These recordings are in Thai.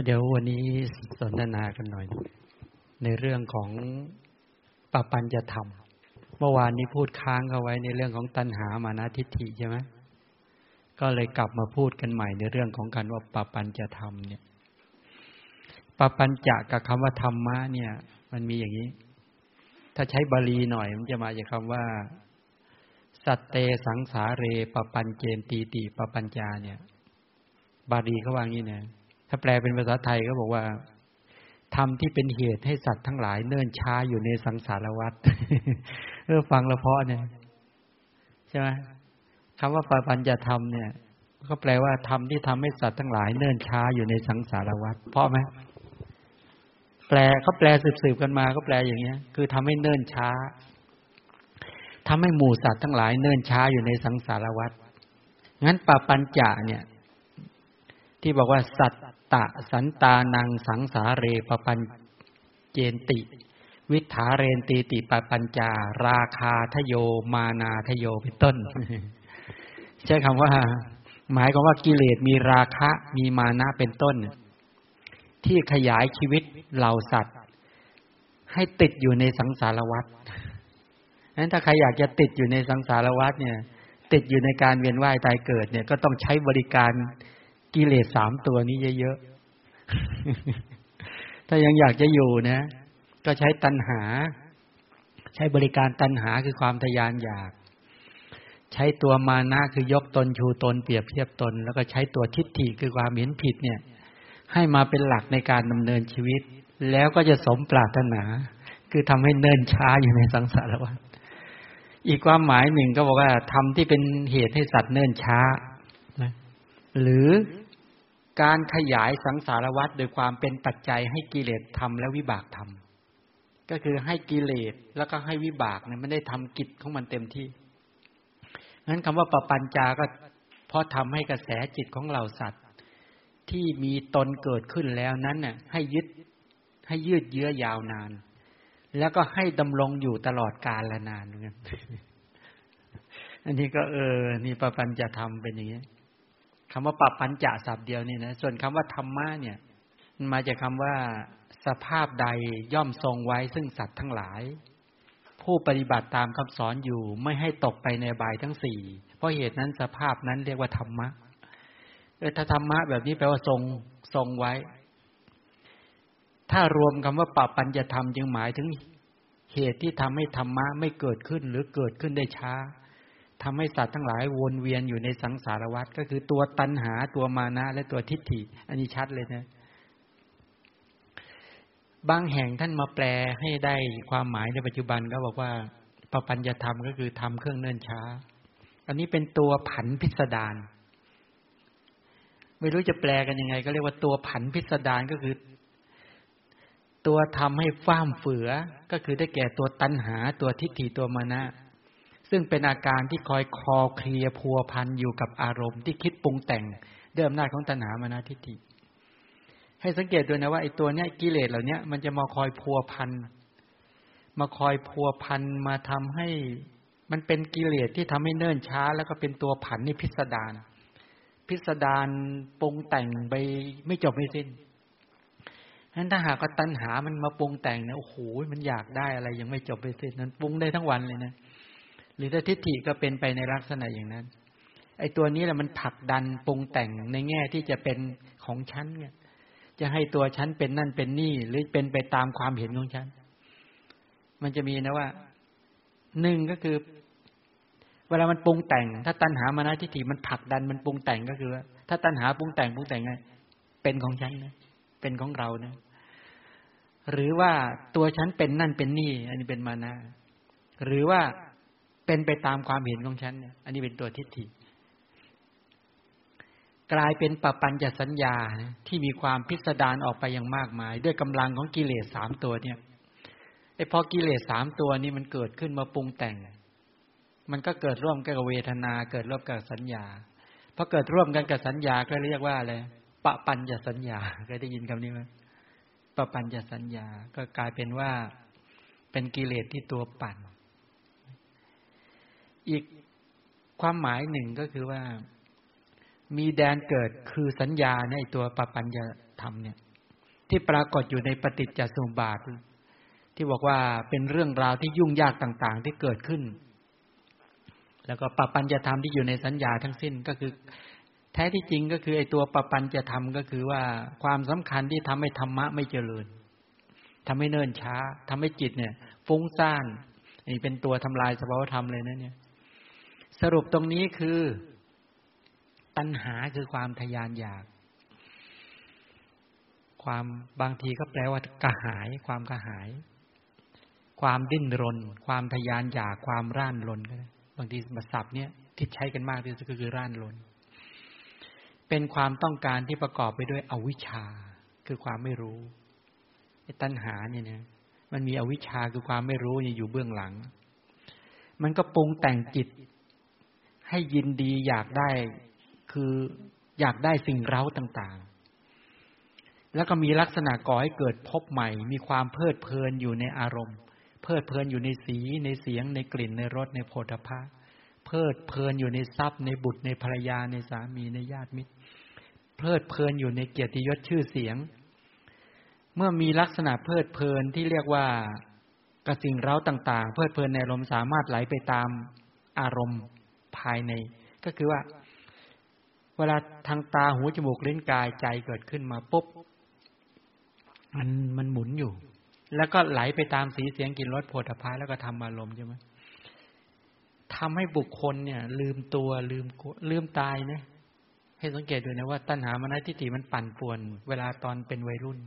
เดี๋ยววันนี้สนทนากันหน่อย ในเรื่องของปปัญจะธรรม เมื่อวานนี้พูดค้างเอาไว้ในเรื่องของตัณหามานาทิฏฐิใช่ไหมก็เลยกลับมาพูดกันใหม่ในเรื่องของการว่าปปัญจะธรรมเนี่ยปปัญจะกับคำว่าธรรมะเนี่ย มันมีอย่างนี้ ถ้าใช้บาลีหน่อย มันจะมาจากคำว่า สัตเตสังสาเรปปัญเจนตีติปปัญจาเนี่ย บาลีเขาว่างี้เนี่ย ถ้าแปลเป็นภาษาไทยก็บอกว่าทำที่เป็นเหตุให้สัตว์ทั้งหลายเนิ่นช้าอยู่ในสังสารวัฏเออฟังแล้วเพาะเนี่ยใช่ไหมคำว่าปปัญจะทำเนี่ย ก็แปลว่าทำที่ทำให้สัตว์ทั้งหลายเนิ่นช้าอยู่ในสังสารวัฏเพราะไหมแปลเขาแปลสืบๆกันมาก็แปลอย่างเงี้ย คือทำให้เนิ่นช้าทำให้หมู่สัตว์ทั้งหลายเนิ่นช้าอยู่ในสังสารวัฏงั้นปปัญจะเนี่ย ที่บอกว่าสัตว ตะสันตานังสังสาเรปปัญเจนติ วิถาเรนตีติปปัญจา ราคาทโยมานาทโยเป็นต้น ใช้คำว่า หมายความว่ากิเลสมีราคะมีมานะเป็นต้น ที่ขยายชีวิตเหล่าสัตว์ ให้ติดอยู่ในสังสารวัฏนั้นถ้าใครอยากจะติดอยู่ในสังสารวัฏเนี่ย ติดอยู่ในการเวียนว่ายตายเกิดเนี่ย ก็ต้องใช้บริการ กิเลสสามตัวนี้เยอะๆ ถ้ายังอยากจะอยู่นะ ก็ใช้ตัณหา ใช้บริการตัณหาคือความทยานอยาก ใช้ตัวมานะคือยกตนชูตนเปรียบเทียบตน แล้วก็ใช้ตัวทิฏฐิคือความเห็นผิดเนี่ย ให้มาเป็นหลักในการดำเนินชีวิต แล้วก็จะสมปรารถนา คือทำให้เนิ่นช้าอยู่ในสังสารวัฏอีกความหมายหนึ่งก็บอกว่าทำที่เป็นเหตุให้สัตว์เนิ่นช้าหรือ การขยายสังสารวัฏโดยความเป็นปัจจัยให้กิเลสทำและวิบากทำก็คือให้กิเลสแล้วก็ให้วิบากเนี่ยไม่ได้ทำกิจของมันเต็มที่งั้นคำว่าปปัญจาก็เพราะทำให้กระแสจิตของเราสัตว์ ที่มีตนเกิดขึ้นแล้วนั้นน่ะให้ยึดให้ยืดเยื้อยาวนาน แล้วก็ให้ดำรงอยู่ตลอดกาลละนานเงี้ยอันนี้ก็เออ นี่ปปัญจะทำเป็นอย่างนี้ คำว่าปรับปัญจะศัพท์เดียวนี่นะส่วนคำว่าธรรมะเนี่ยมันมาจากคาว่าสภาพใดย่อมทรงไว้ซึ่งสัตว์ทั้งหลาย ผู้ปฏิบัติตามคำสอนอยู่ไม่ให้ตกไปในบายทั้งสี่เพราะเหตุนั้นสภาพนั้นเรียกว่าธรรมะเออถ้าธรรมะแบบนี้แปลว่าทรงทรงไว้ ถ้ารวมคำว่าปรับปัญญธรรมจึงหมายถึงเหตุที่ทำให้ธรรมะไม่เกิดขึ้นหรือเกิดขึ้นได้ช้า ทำให้สัตว์ทั้งหลายวนเวียนอยู่ในสังสารวัฏก็คือตัวตัณหาตัวมานะ และตัวทิฏฐิ อันนี้ชัดเลยนะบางแห่งท่านมาแปลให้ได้ความหมายในปัจจุบันก็บอกว่าปปัญญธรรมก็คือทำเครื่องเนิ่นช้า อันนี้เป็นตัวผันพิสดารไม่รู้จะแปลกันยังไง ก็เรียกว่าตัวผันพิสดารก็คือ ตัวทำให้ฟ้ามเฟือ ก็คือได้แก่ตัวตัณหา ตัวทิฏฐิตัวมานะ ซึ่งเป็นอาการที่คอยคอเคลียพัวพันอยู่กับอารมณ์ที่คิดปรุงแต่งเดิมหน้าของตัณหามานาทิฏฐิให้สังเกตด้วยนะว่าไอ้ตัวเนี้ยกิเลสเหล่านี้มันจะมาคอยพัวพันมาคอยพัวพันมาทำให้ มันเป็นกิเลสที่ทำให้เนิ่นช้า แล้วก็เป็นตัวผันนี่พิสดารพิสดารปรุงแต่งไปไม่จบไม่สิ้นนั้นถ้าหากว่าตัณหามันมาปรุงแต่งเนี่ยโอ้โหมันอยากได้อะไรยังไม่จบไม่สิ้นนั้นปรุงได้ทั้งวันเลยนะ หรือถ้าทิฏฐิก็เป็นไปในลักษณะอย่างนั้น ไอ้ตัวนี้แหละมันผลักดันปรุงแต่งในแง่ที่จะเป็นของฉันเนี่ยจะให้ตัวฉันเป็นนั่นเป็นนี่หรือเป็นไปตามความเห็นของฉัน มันจะมีนะว่าหนึ่งก็คือ เวลามันปรุงแต่ง ถ้าตัณหามานะทิฏฐิมันผลักดันมันปรุงแต่งก็คือว่าถ้าตัณหาปรุงแต่งปรุงแต่งไงเป็นของฉันนะเป็นของเรานะ หรือว่าตัวฉันเป็นนั่นเป็นนี่ อันนี้เป็นมานะ หรือว่า เป็นไปตามความเห็นของฉันเนี่ยอันนี้เป็นตัวทิฏฐิ กลายเป็นปปัญจสัญญาที่มีความพิสดารออกไปอย่างมากมาย ด้วยกำลังของกิเลสสามตัวเนี่ยไอ้พอกิเลสสามตัวนี้มันเกิดขึ้นมาปรุงแต่ง มันก็เกิดร่วมกันกับเวทนา เกิดร่วมกับสัญญาพอเกิดร่วมกันกับสัญญาก็เรียกว่าอะไรปปัญจสัญญาเคยได้ยินคำนี้ไหมปปัญจสัญญาก็กลายเป็นว่าเป็นกิเลสที่ตัวปั่น อีกความหมายหนึ่งก็คือว่า มีแดนเกิดคือสัญญาในตัวปปัญญาธรรมเนี่ย ที่ปรากฏอยู่ในปฏิจจสมุปบาท ที่บอกว่าเป็นเรื่องราวที่ยุ่งยากต่าง ๆ ที่เกิดขึ้น แล้วก็ปปัญญาธรรมที่อยู่ในสัญญาทั้งสิ้นก็คือ แท้ที่จริงก็คือไอ้ตัวปปัญญาธรรมก็คือว่าความสำคัญที่ทำให้ธรรมะไม่เจริญทำให้เนิ่นช้าทำให้จิตเนี่ย ฟุ้งซ่านนี่เป็นตัวทำลายสภาวธรรมเลยนะเนี่ย สรุปตรงนี้คือ ตัณหาคือความทยานอยาก ความบางทีก็แปลว่ากระหาย ความกระหาย ความดิ้นรน ความทยานอยากความร่านรนก็ได้บางทีมาศัพท์เนี่ยที่ใช้กันมากที่สุดก็คือร่านรน เป็นความต้องการที่ประกอบไปด้วยอวิชชา คือความไม่รู้ตัณหาเนี่ยนะมันมีอวิชชาคือความไม่รู้อยู่เบื้องหลัง มันก็ปรุงแต่งจิต ให้ยินดีอยากได้คืออยากได้สิ่งเร้าต่างๆ แล้วก็มีลักษณะก่อให้เกิดพบใหม่ มีความเพลิดเพลินอยู่ในอารมณ์ เพลิดเพลินอยู่ในสีในเสียงในกลิ่นในรสในโผฏฐะเพลิดเพลินอยู่ในทรัพย์ ในบุตรในภรรยาในสามีในญาติมิตร เพลิดเพลินอยู่ในเกียรติยศชื่อเสียง เมื่อมีลักษณะเพลิดเพลินที่เรียกว่ากระสิ่งเร้าต่าง ๆ เพลิดเพลินในอารมณ์สามารถไหลไปตามอารมณ์ ภายใน ก็คือว่า เวลาทางตาหูจมูกเลิ้นกายใจเกิดขึ้นมาปุ๊บมันมันหมุนอยู่ แล้วก็ไหลไปตามสีเสียงกลิ่นรสโผฏฐัพพะแล้วก็ทำอารมณ์ใช่ไหมทำให้บุคคลเนี่ย ลืมตัวลืมลืมตายนะ ให้สังเกตดูนะว่าตัณหามนทิฏฐิมันปั่นป่วน เวลาตอนเป็นวัยรุ่น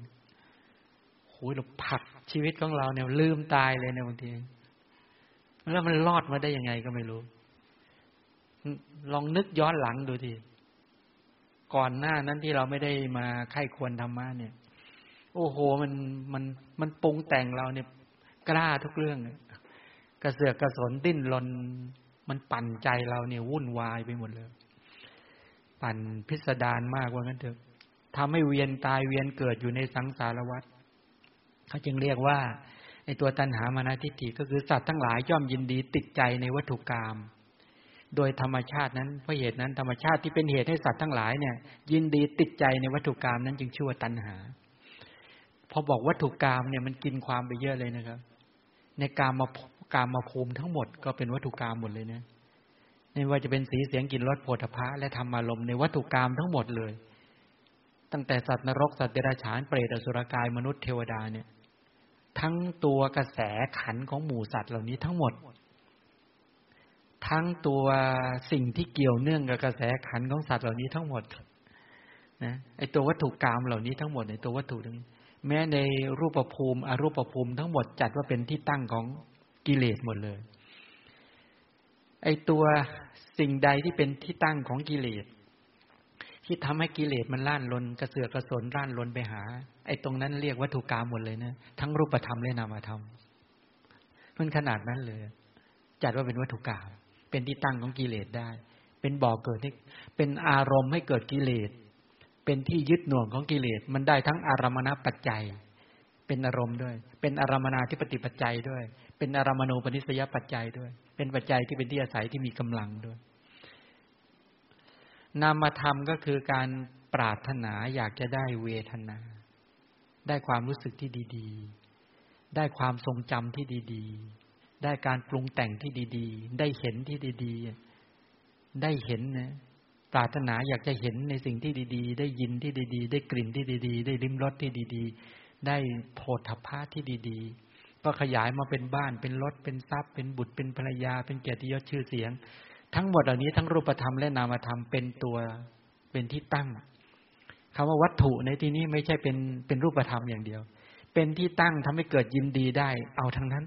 โหเราผักชีวิตของเราเนี่ย ลืมตายเลยเนี่ยบางทีแล้วมันรอดมาได้ยังไงก็ไม่รู้ ลองนึกย้อนหลังดูทีก่อนหน้านั้นที่เราไม่ได้มาไข้ควรธรรมะเนี่ย โอ้โหมันมันมันปรุงแต่งเราเนี่ย กล้าทุกเรื่องกระเสือกกระสนดิ้นรนมันปั่นใจเราเนี่ยวุ่นวายไปหมดเลย ปั่นพิสดารมากว่างั้นเถอะทำให้เวียนตายเวียนเกิดอยู่ในสังสารวัฏเขาจึงเรียกว่าในตัวตัณหามานาทิฏฐิก็คือสัตว์ทั้งหลายย่อมยินดีติดใจในวัตถุกรรม โดยธรรมชาตินั้นเพราะเหตุนั้นธรรมชาติที่เป็นเหตุให้สัตว์ทั้งหลายเนี่ย ยินดีติดใจในวัตถุกรรมนั้นจึงชื่อว่าตัณหา พอบอกวัตถุกรรมเนี่ยมันกินความไปเยอะเลยนะครับ ในการมากามมาภูมิทั้งหมดก็เป็นวัตถุกรรมหมดเลยนะไม่ว่าจะเป็นสีเสียงกลิ่นรสโผฏฐะและธรรมารมณ์ในวัตถุกรรมทั้งหมดเลย ตั้งแต่สัตว์นรกสัตว์เดรัจฉานเปรตอสุรกายมนุษย์เทวดาเนี่ย ทั้งตัวกระแสขันของหมู่สัตว์เหล่านี้ทั้งหมด ทั้งตัวสิ่งที่เกี่ยวเนื่องกับกระแสขันของสัตว์เหล่านี้ทั้งหมดนะไอตัววัตถุกรรมเหล่านี้ทั้งหมดในตัววัตถุทั้งแม้ในรูปภูมิอรูปภูมิทั้งหมดจัดว่าเป็นที่ตั้งของกิเลสหมดเลย ไอตัวสิ่งใดที่เป็นที่ตั้งของกิเลส ที่ทำให้กิเลสมันล่านลนกระเสือกกระสนล่านลนไปหา ไอตรงนั้นเรียกวัตถุกรรมหมดเลยนะทั้งรูปธรรมและนามธรรมมันขนาดนั้นเลย จัดว่าเป็นวัตถุกรรม เป็นที่ตั้งของกิเลสได้ เป็นบ่อเกิดให้เป็นอารมณ์ให้เกิดกิเลส เป็นที่ยึดหน่วงของกิเลส มันได้ทั้งอารมณปัจจัย เป็นอารมณ์ด้วย เป็นอารมณาที่ปฏิปัจจัยด้วย เป็นอารมณูปนิสยปัจจัยด้วย เป็นปัจจัยที่เป็นที่อาศัยที่มีกำลังด้วย นามธรรมก็คือการปรารถนาอยากจะได้เวทนา ได้ความรู้สึกที่ดี ๆ ได้ความทรงจำที่ดี ๆ ได้การปรุงแต่งที่ดี ๆ ได้เห็นที่ดี ๆ ได้เห็นนะปรารถนาอยากจะเห็นในสิ่งที่ดี ๆ ได้ยินที่ดี ๆ ได้กลิ่นที่ดี ๆ ได้ลิ้มรสที่ดี ๆ ได้โผฏฐัพพะที่ดี ๆ ก็ขยายมาเป็นบ้านเป็นรถเป็นทรัพย์ เป็นบุตรเป็นภรรยา เป็นเกียรติยศชื่อเสียง ทั้งหมดเหล่านี้ทั้งรูปธรรมและนามธรรมเป็นตัวเป็นที่ตั้งคำว่าวัตถุในที่นี้ไม่ใช่เป็นเป็นรูปธรรมอย่างเดียว เป็นที่ตั้งทำให้เกิดยินดีได้ เอาทั้งนั้น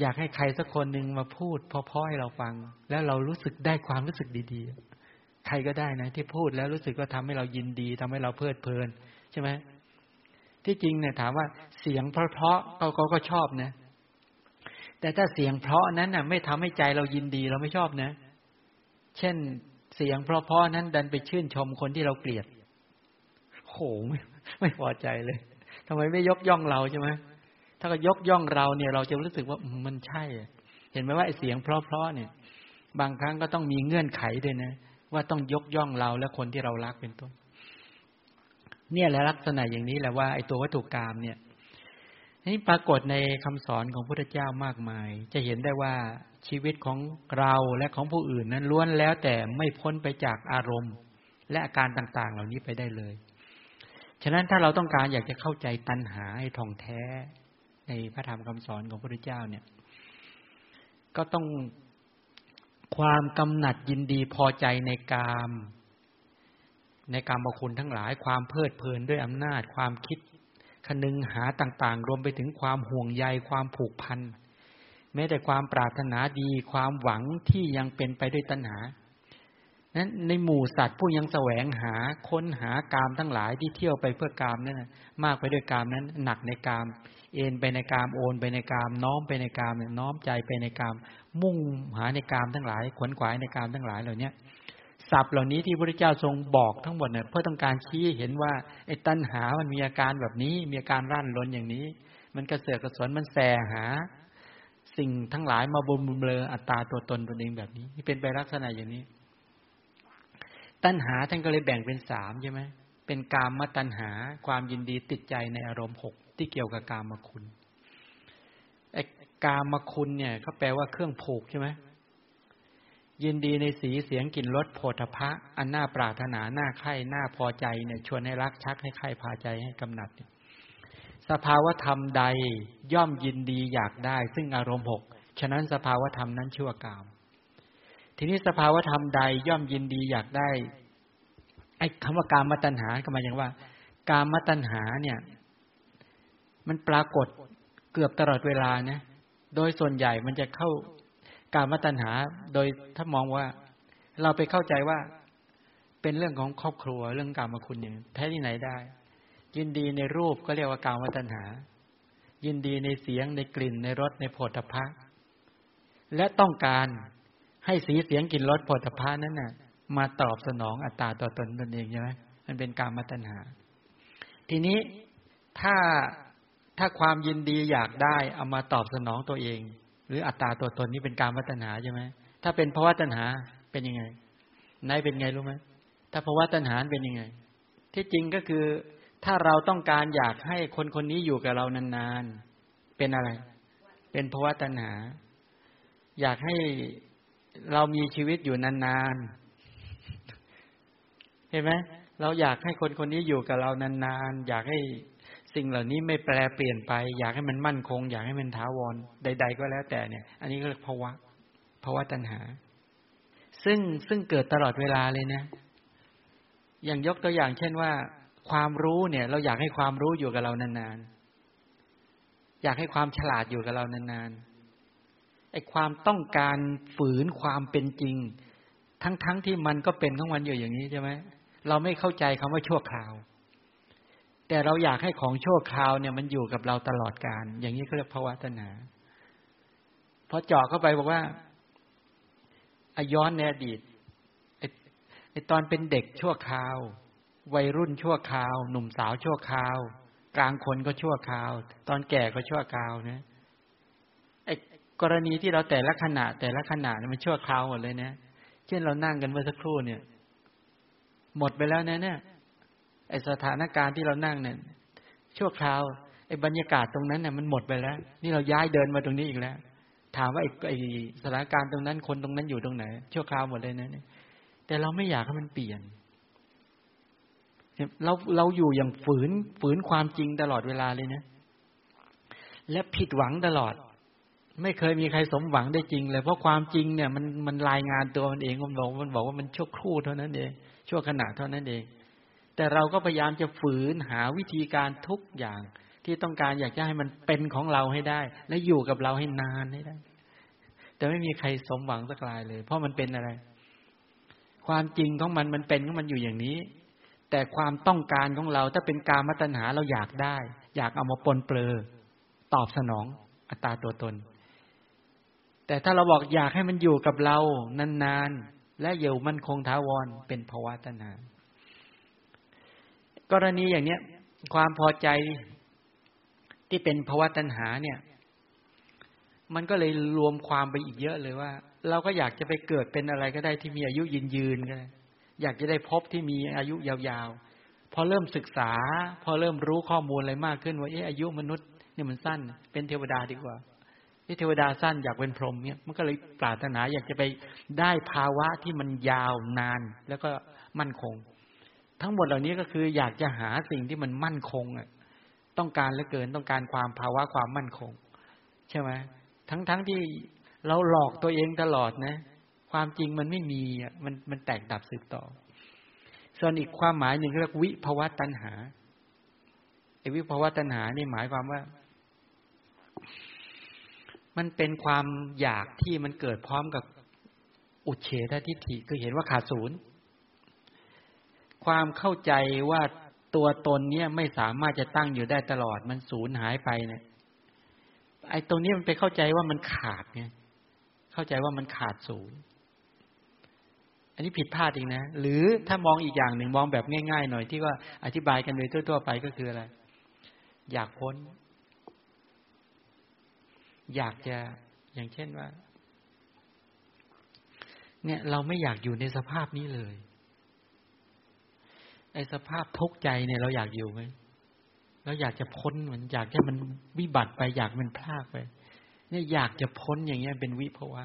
อยากให้ใครสักคนหนึ่งมาพูดพอๆให้เราฟัง แล้วเรารู้สึกได้ความรู้สึกดีๆ ใครก็ได้นะ ที่พูดแล้วรู้สึกก็ทำให้เรายินดีทำให้เราเพลิดเพลิน ใช่ไหมที่จริงเนี่ยถามว่าเสียงเพราะๆเขาก็ชอบนะ แต่ถ้าเสียงเพราะนั้นน่ะ ไม่ทำให้ใจเรายินดีเราไม่ชอบนะ เช่นเสียงเพราะๆนั้น ดันไปชื่นชมคนที่เราเกลียดโหไม่ไม่พอใจเลยทำไมไม่ยกย่องเราใช่ไหม ถ้าก็ยกย่องเราเนี่ย เราจะรู้สึกว่ามันใช่ เห็นไหมว่าไอเสียงเพราะๆเนี่ย บางครั้งก็ต้องมีเงื่อนไขด้วยนะ ว่าต้องยกย่องเราและคนที่เรารักเป็นต้น เนี่ยแหละลักษณะอย่างนี้แหละว่าไอ้ตัววัตถุกรรมเนี่ยนี่ปรากฏในคำสอนของพระพุทธเจ้ามากมาย จะเห็นได้ว่าชีวิตของเราและของผู้อื่นนั้นล้วนแล้วแต่ไม่พ้นไปจากอารมณ์ และอาการต่างๆ เหล่านี้ไปได้เลย ฉะนั้นถ้าเราต้องการอยากจะเข้าใจตัณหาให้ท่องแท้ ในพระธรรมคำสอนของพระพุทธเจ้าเนี่ย ก็ต้องความกำหนัดยินดีพอใจในกาม ในกามบคุณทั้งหลาย ความเพลิดเพลินด้วยอำนาจ ความคิดคนึงหาต่าง ๆ รวมไปถึงความห่วงใยความผูกพันแม้แต่ความปรารถนาดีความหวังที่ยังเป็นไปด้วยตัณหานั้นในหมู่สัตว์ผู้ยังแสวงหาค้นหากามทั้งหลายที่เที่ยวไปเพื่อกามนั้นมากไปด้วยกามนั้น หนักในกาม เอ็นไปในกามโอนไปในกาม น้อมไปในกามน้อมใจไปในกาม มุ่งหาในกามทั้งหลาย ขวนขวายในกามทั้งหลายเหล่านี้ศัพท์เหล่านี้ที่พระเจ้าทรงบอกทั้งหมดเนี่ยเพื่อต้องการชี้เห็นว่าไอ้ตัณหามันมีอาการแบบนี้ มีอาการร่านรนอย่างนี้ มันกระเสือกกระสนมันแสหา สิ่งทั้งหลายมาบุมเบลออัตตาตัวตนตัวเองแบบนี้นี่เป็นไปลักษณะอย่างนี้ ตัณหาท่านก็เลยแบ่งเป็นสามใช่ไหมเป็นกามมตัณหาความยินดีติดใจในอารมณ์หก ที่เกี่ยวกับกามคุณไอ้กามคุณเนี่ยเขาแปลว่าเครื่องผูกใช่ไหมยินดีในสีเสียงกลิ่นรสโผฏฐะอันน่าปรารถนาหน้าไข่หน้าพอใจเนี่ย ชวนให้รักชักให้ใครพาใจให้กำหนัดสภาวธรรมใดย่อมยินดีอยากได้ ซึ่งอารมณ์หกฉะนั้นสภาวธรรมนั้นชั่วกาม ทีนี้สภาวธรรมใดย่อมยินดีอยากได้ไอ้คำว่าการมตัญหาก็หมายถึงว่า การมตัญหาเนี่ย มันปรากฏเกือบตลอดเวลานะ โดยส่วนใหญ่มันจะเข้าการมตัญหา โดยถ้ามองว่า เราไปเข้าใจว่าเป็นเรื่องของครอบครัวเรื่องกรรมคุณอย่างแท้ที่ไหนได้ ยินดีในรูปก็เรียกว่าการมตัญหา ยินดีในเสียงในกลิ่นในรสในโผฏฐะและต้องการให้สีเสียงกลิ่นรสโผฏฐะนั้นน่ะ มาตอบสนองอัตตาตัวตนตนเองใช่ไหมมันเป็นการมตัญหา ทีนี้ถ้า ถ้าความยินดีอยากได้เอามาตอบสนองตัวเอง หรืออัตตาตัวตนนี้เป็นการวัฒนาใช่ไหมถ้าเป็นภาวะตัณหาเป็นยังไงไหนเป็นไงรู้ไหมถ้าภาวะตัณหาเป็นยังไง ที่จริงก็คือถ้าเราต้องการอยากให้คนคนนี้อยู่กับเรานานๆ เป็นอะไร เป็นภาวะตัณหา อยากให้เรามีชีวิตอยู่นานๆ เห็นไหมเราอยากให้คนคนนี้อยู่กับเรานานๆ อยากให้ สิ่งเหล่านี้ไม่แปลเปลี่ยนไป อยากให้มันมั่นคง อยากให้มันถาวรใด ๆ ก็แล้วแต่เนี่ย อันนี้ก็เรียกภาวะภาวะตัณหา ซึ่งซึ่งเกิดตลอดเวลาเลยนะอย่างยกตัวอย่าง เช่นว่า ความรู้เนี่ย เราอยากให้ความรู้อยู่กับเรานานๆอยากให้ความฉลาดอยู่กับเรานานๆไอ้ความต้องการฝืนความเป็นจริง ทั้งๆทที่มันก็เป็นของมันอยู่อย่างนี้ใช่ไหมเราไม่เข้าใจคำว่าชั่วคราว แต่เราอยากให้ของชั่วคราวเนี่ยมันอยู่กับเราตลอดการ อย่างนี้เขาเรียกภาวะตัณหาพอเจาะเข้าไปบอกว่าอย้อนในอดีตไอตอนเป็นเด็กชั่วคราว วัยรุ่นชั่วคราว หนุ่มสาวชั่วคราว กลางคนก็ชั่วคราว ตอนแก่ก็ชั่วคราวนะไอกรณีที่เราแต่ละขณะ แต่ละขณะมันชั่วคราวหมดเลยนะเช่นเรานั่งกันเมื่อสักครู่เนี่ย หมดไปแล้วนะเนี่ย ไอสถานการณ์ที่เรานั่งเนี่ยชั่วคราวไอบรรยากาศตรงนั้นเนี่ยมันหมดไปแล้ว นี่เราย้ายเดินมาตรงนี้อีกแล้ว ถามว่าไอไอสถานการณ์ตรงนั้นคนตรงนั้นอยู่ตรงไหน ชั่วคราวหมดเลยนะเนี่ยแต่เราไม่อยากให้มันเปลี่ยนเราเราอยู่อย่างฝืนฝืนความจริงตลอดเวลาเลยนะ และผิดหวังตลอด ไม่เคยมีใครสมหวังได้จริงเลยเพราะความจริงเนี่ย มันมันรายงานตัวมันเองมันบอกมันบอกว่ามันชั่วครู่เท่านั้นเองชั่วขณะเท่านั้นเอง แต่เราก็พยายามจะฝืนหาวิธีการทุกอย่าง ที่ต้องการอยากจะให้มันเป็นของเราให้ได้ และอยู่กับเราให้นานให้ได้ แต่ไม่มีใครสมหวังสักรายเลย เพราะมันเป็นอะไร ความจริงของมันมันเป็นของมันอยู่อย่างนี้ แต่ความต้องการของเราถ้าเป็นการมัตนาเราอยากได้ อยากเอามาปนเปลือตอบสนองอัตราตัวตน แต่ถ้าเราบอกอยากให้มันอยู่กับเรานานๆและอยู่มันคงท้าวรเป็นภาวะตัณหา กรณีอย่างเนี้ย ความพอใจที่เป็นภาวะตัณหาเนี่ย มันก็เลยรวมความไปอีกเยอะเลยว่า เราก็อยากจะไปเกิดเป็นอะไรก็ได้ที่มีอายุยืนยืนก็ได้อยากจะได้พบที่มีอายุยาวๆ พอเริ่มศึกษา พอเริ่มรู้ข้อมูลอะไรมากขึ้นว่าเอออายุมนุษย์เนี่ยมันสั้น เป็นเทวดาดีกว่าที่เทวดาสั้นอยากเป็นพรหมเนี่ยมันก็เลยปรารถนาอยากจะไปได้ภาวะที่มันยาวนาน แล้วก็มั่นคง ทั้งหมดเหล่านี้ก็คืออยากจะหาสิ่งที่มันมั่นคงอะต้องการเหลือเกินต้องการความภาวะความมั่นคง ใช่ไหมทั้งๆทที่เราหลอกตัวเองตลอดนะ ความจริงมันไม่มีอะมันมันแตกดับสืบต่อ ส่วนอีกความหมายหนึ่งเรียกวิภาวะตัณหาไอ้วิภาวะตัณหานี่หมายความว่า มันเป็นความอยากที่มันเกิดพร้อมกับอุเฉททิฏฐิคือเห็นว่าขาดศูนย์ ความเข้าใจว่าตัวตนเนี่ยไม่สามารถจะตั้งอยู่ได้ตลอด มันสูญหายไปเนี่ย ไอ้ตรงนี้มันไปเข้าใจว่ามันขาดเนี่ยเข้าใจว่ามันขาดศูนย์อันนี้ผิดพลาดอีกนะ หรือถ้ามองอีกอย่างหนึ่งมองแบบง่ายๆหน่อยที่ว่าอธิบายกันโดยทั่วๆไปก็คืออะไร อยากพ้น อยากจะอย่างเช่นว่า เนี่ยเราไม่อยากอยู่ในสภาพนี้เลย ไอ้สภาพทุกข์ใจเนี่ยเราอยากอยู่ไหมเราอยากจะพ้นเหมือนอยากให้มันวิบัติไปอยากมันพลากไป เนี่ยอยากจะพ้นอย่างเงี้ยเป็นวิภาวะ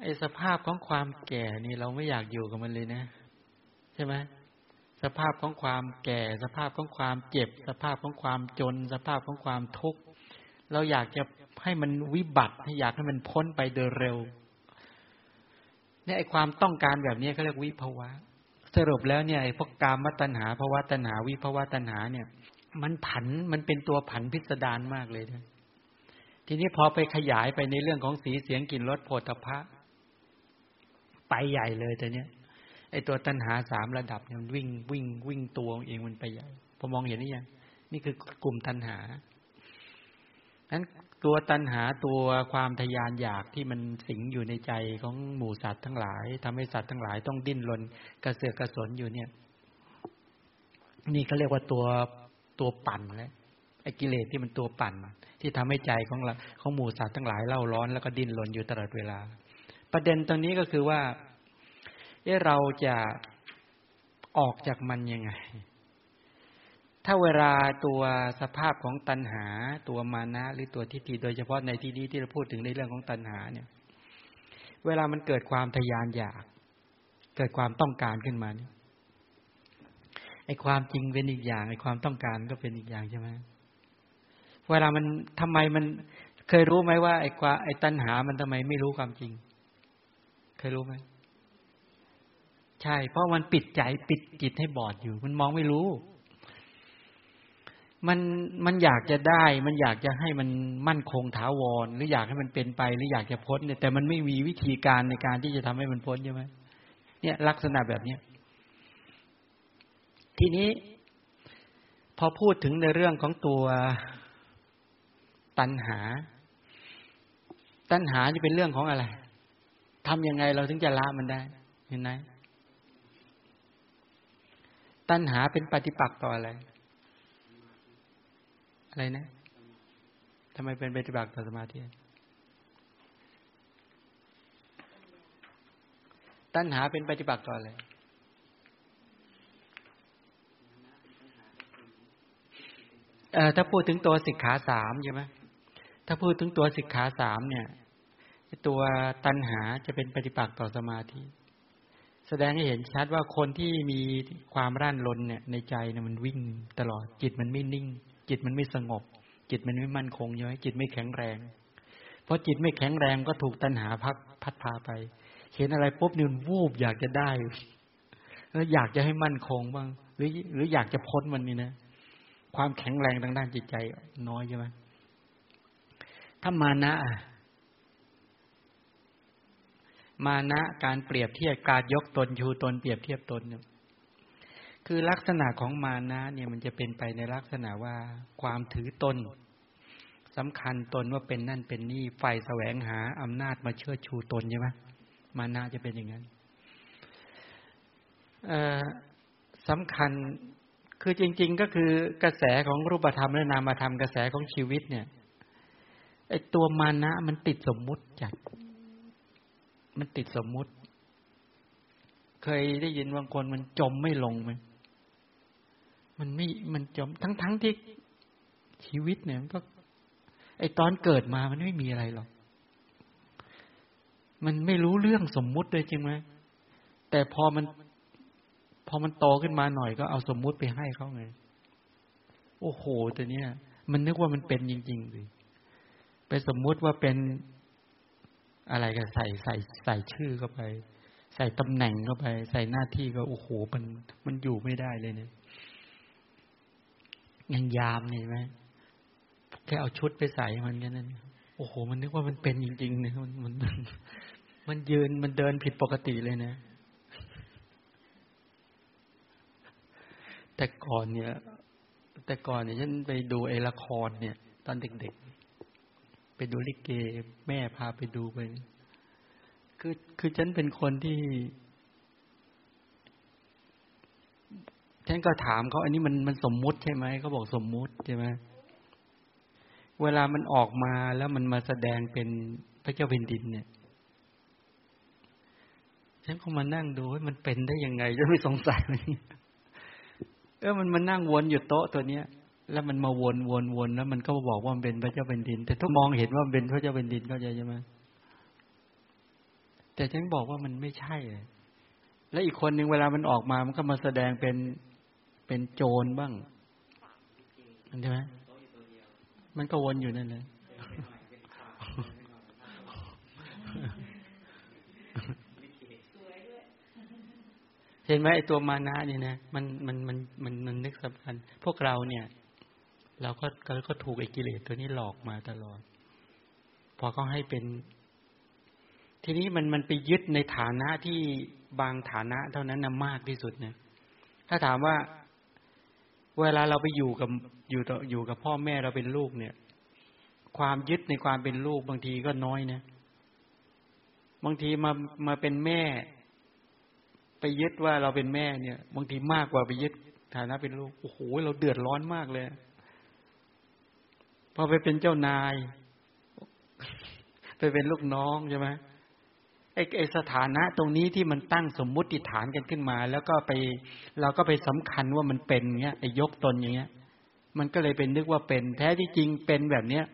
ไอ้สภาพของความแก่นี่เราไม่อยากอยู่กับมันเลยนะ ใช่ไหมสภาพของความแก่ สภาพของความเจ็บ สภาพของความจน สภาพของความทุกข์เราอยากจะให้มันวิบัติให้อยากให้มันพ้นไปโดยเร็วเนี่ยไอ้ความต้องการแบบนี้เขาเรียกวิภาวะ สรุปแล้วเนี่ยไอ้พวกกามตัณหาภาวะตัณหาวิภาวะตัณหาเนี่ย มันผันมันเป็นตัวผันพิสดารมากเลยนะทีนี้พอไปขยายไปในเรื่องของสีเสียงกลิ่นรสโผฏฐะไปใหญ่เลยแต่เนี้ยไอตัวตัณหาสามระดับเนี่ยมันวิ่งวิ่งวิ่งตัวเองมันไปใหญ่พอมองเห็นนี่ยังนี่คือกลุ่มตัณหา นั้นตัวตัณหาตัวความทยานอยากที่มันสิงอยู่ในใจของหมู่สัตว์ทั้งหลายทำให้สัตว์ทั้งหลายต้องดิ้นรนกระเสือกกระสนอยู่เนี่ย นี่เขาเรียกว่าตัวตัวปั่นแล้วไอ้กิเลสที่มันตัวปั่น ที่ทำให้ใจของเราของหมู่สัตว์ทั้งหลายเล่าร้อนแล้วก็ดิ้นรนอยู่ตลอดเวลา ประเด็นตรงนี้ก็คือว่าเอ๊ะเราจะออกจากมันยังไง ถ้าเวลาตัวสภาพของตัณหา ตัวมานะหรือตัวทิฏฐิโดยเฉพาะในที่นี้ที่เราพูดถึงในเรื่องของตัณหาเนี่ย เวลามันเกิดความทยานอยาก เกิดความต้องการขึ้นมาเนี่ยไอ้ความจริงเป็นอีกอย่างไอ้ความต้องการก็เป็นอีกอย่างใช่ไหมเวลามันทำไมมันเคยรู้ไหมว่าไอ้ความไอ้ตัณหามันทำไมไม่รู้ความจริง เคยรู้ไหมใช่ เพราะมันปิดใจปิดจิตให้บอดอยู่ มันมองไม่รู้ มันมันอยากจะได้ มันอยากจะให้มันมั่นคงถาวร หรืออยากให้มันเป็นไป หรืออยากจะพ้นเนี่ยแต่มันไม่มีวิธีการในการที่จะทำให้มันพ้นใช่ไหมเนี่ย ลักษณะแบบเนี้ยทีนี้ พอพูดถึงในเรื่องของตัวตัณหา ตัณหานี่เป็นเรื่องของอะไรทำยังไงเราถึงจะละมันได้ เห็นไหมตัณหาเป็นปฏิปักษ์ต่ออะไร อะไรนะทำไมเป็นปฏิบัติต่อสมาธิตัณหาเป็นปฏิบัติต่ออะไรเออถ้าพูดถึงตัวสิกขาสามใช่ไหมถ้าพูดถึงตัวสิกขาสามเนี่ยตัวตัณหาจะเป็นปฏิปักษ์ต่อสมาธิ แสดงให้เห็นชัดว่าคนที่มีความร่านรนเนี่ย ในใจเนี่ยมันวิ่งตลอดจิตมันไม่นิ่ง จิตมันไม่สงบ จิตมันไม่มั่นคงย่อยจิตไม่แข็งแรงเพราะจิตไม่แข็งแรงก็ถูกตัณหาพักพัดพาไป เห็นอะไรปุ๊บนี่วูบอยากจะได้แล้วอยากจะให้มั่นคงบ้าง หรือ หรืออยากจะพ้นมันนี่นะความแข็งแรงทางด้านจิตใจ น้อยใช่ไหมถ้ามานะมานะการเปรียบเทียบการยกตนชูตนเปรียบเทียบตนเนี่ย คือลักษณะของมานะเนี่ยมันจะเป็นไปในลักษณะว่าความถือตนสำคัญตนว่าเป็นนั่นเป็นนี่ไฟแสวงหาอำนาจมาเชื่อชูตนใช่ไหมมานะจะเป็นอย่างนั้นสำคัญคือจริง ๆ ก็คือกระแสของรูปธรรมและนามธรรมกระแสของชีวิตเนี่ยไอตัวมานะมันติดสมมุติจัด มันติดสมมุติ เคยได้ยินบางคนมันจมไม่ลงไหม มันไม่มันจมทั้งทั้งที่ชีวิตเนี่ยมันก็ ไอตอนเกิดมามันไม่มีอะไรหรอก มันไม่รู้เรื่องสมมุติเลยจริงไหมแต่พอมัน พอมันโตขึ้นมาหน่อยก็เอาสมมุติไปให้เขาไงโอ้โหแต่เนี้ยมันนึกว่ามันเป็นจริงๆเลยไปสมมุติว่าเป็นอะไรก็ใส่ใส่ใส่ชื่อเข้าไป ใส่ตำแหน่งเข้าไป ใส่หน้าที่ก็โอ้โหมันมันอยู่ไม่ได้เลยเนี่ย ยังยามนี่ไหมแค่เอาชุดไปใส่มันแค่นั้นโอ้โห มันนึกว่ามันเป็นจริงๆเนี่ยมันมัน มันยืนมันเดินผิดปกติเลยนะ แต่ก่อนเนี่ย แต่ก่อนเนี่ยฉันไปดูไอละครเนี่ย ตอนเด็กๆ ไปดูลิเก แม่พาไปดูไปคือคือฉันเป็นคนที่ ฉันก็ถามเขาอันนี้มันมันสมมุติใช่ไหมเขาบอกสมมุติใช่ไหมเวลามันออกมาแล้วมันมาแสดงเป็นพระเจ้าแผ่นดินเนี่ย ฉันก็มานั่งดูว่ามันเป็นได้ยังไงจะไม่สงสัยเลยเออมันมันนั่งวนอยู่โต๊ะตัวเนี้ย แล้วมันมาวนวนวนแล้วมันก็บอกว่ามันเป็นพระเจ้าแผ่นดิน แต่ทุกมองเห็นว่ามันเป็นพระเจ้าแผ่นดินเข้าใจใช่ไหมแต่ฉันบอกว่ามันไม่ใช่เลยและอีกคนหนึ่งเวลามันออกมามันก็มาแสดงเป็น เป็นโจรบ้างใช่ไหมมันก็วนอยู่นั่นเลยเห็นไหมไอตัวมานะนี่นะมันมันมันมันมันนึกสำคัญ พวกเราเนี่ย เราก็ก็ถูกไอกิเลสตัวนี้หลอกมาตลอด พอเขาให้เป็น ทีนี้มันมันไปยึดในฐานะที่บางฐานะเท่านั้นนะมากที่สุดเนี่ยถ้าถามว่า เวลาเราไปอยู่กับอยู่ต่ออยู่กับพ่อแม่เราเป็นลูกเนี่ย ความยึดในความเป็นลูกบางทีก็น้อยนะบางทีมามาเป็นแม่ ไปยึดว่าเราเป็นแม่เนี่ย บางทีมากกว่าไปยึดฐานะเป็นลูกโอ้โหเราเดือดร้อนมากเลยพอไปเป็นเจ้านาย ไปเป็นลูกน้องใช่ไหม ไอ้ไอสถานะตรงนี้ที่มันตั้งสมมุติฐานกันขึ้นมา แล้วก็ไปเราก็ไปสำคัญว่ามันเป็นเงี้ยไอ้ยกตนอย่างเงี้ย มันก็เลยเป็นนึกว่าเป็น แท้ที่จริงเป็นแบบเนี้ย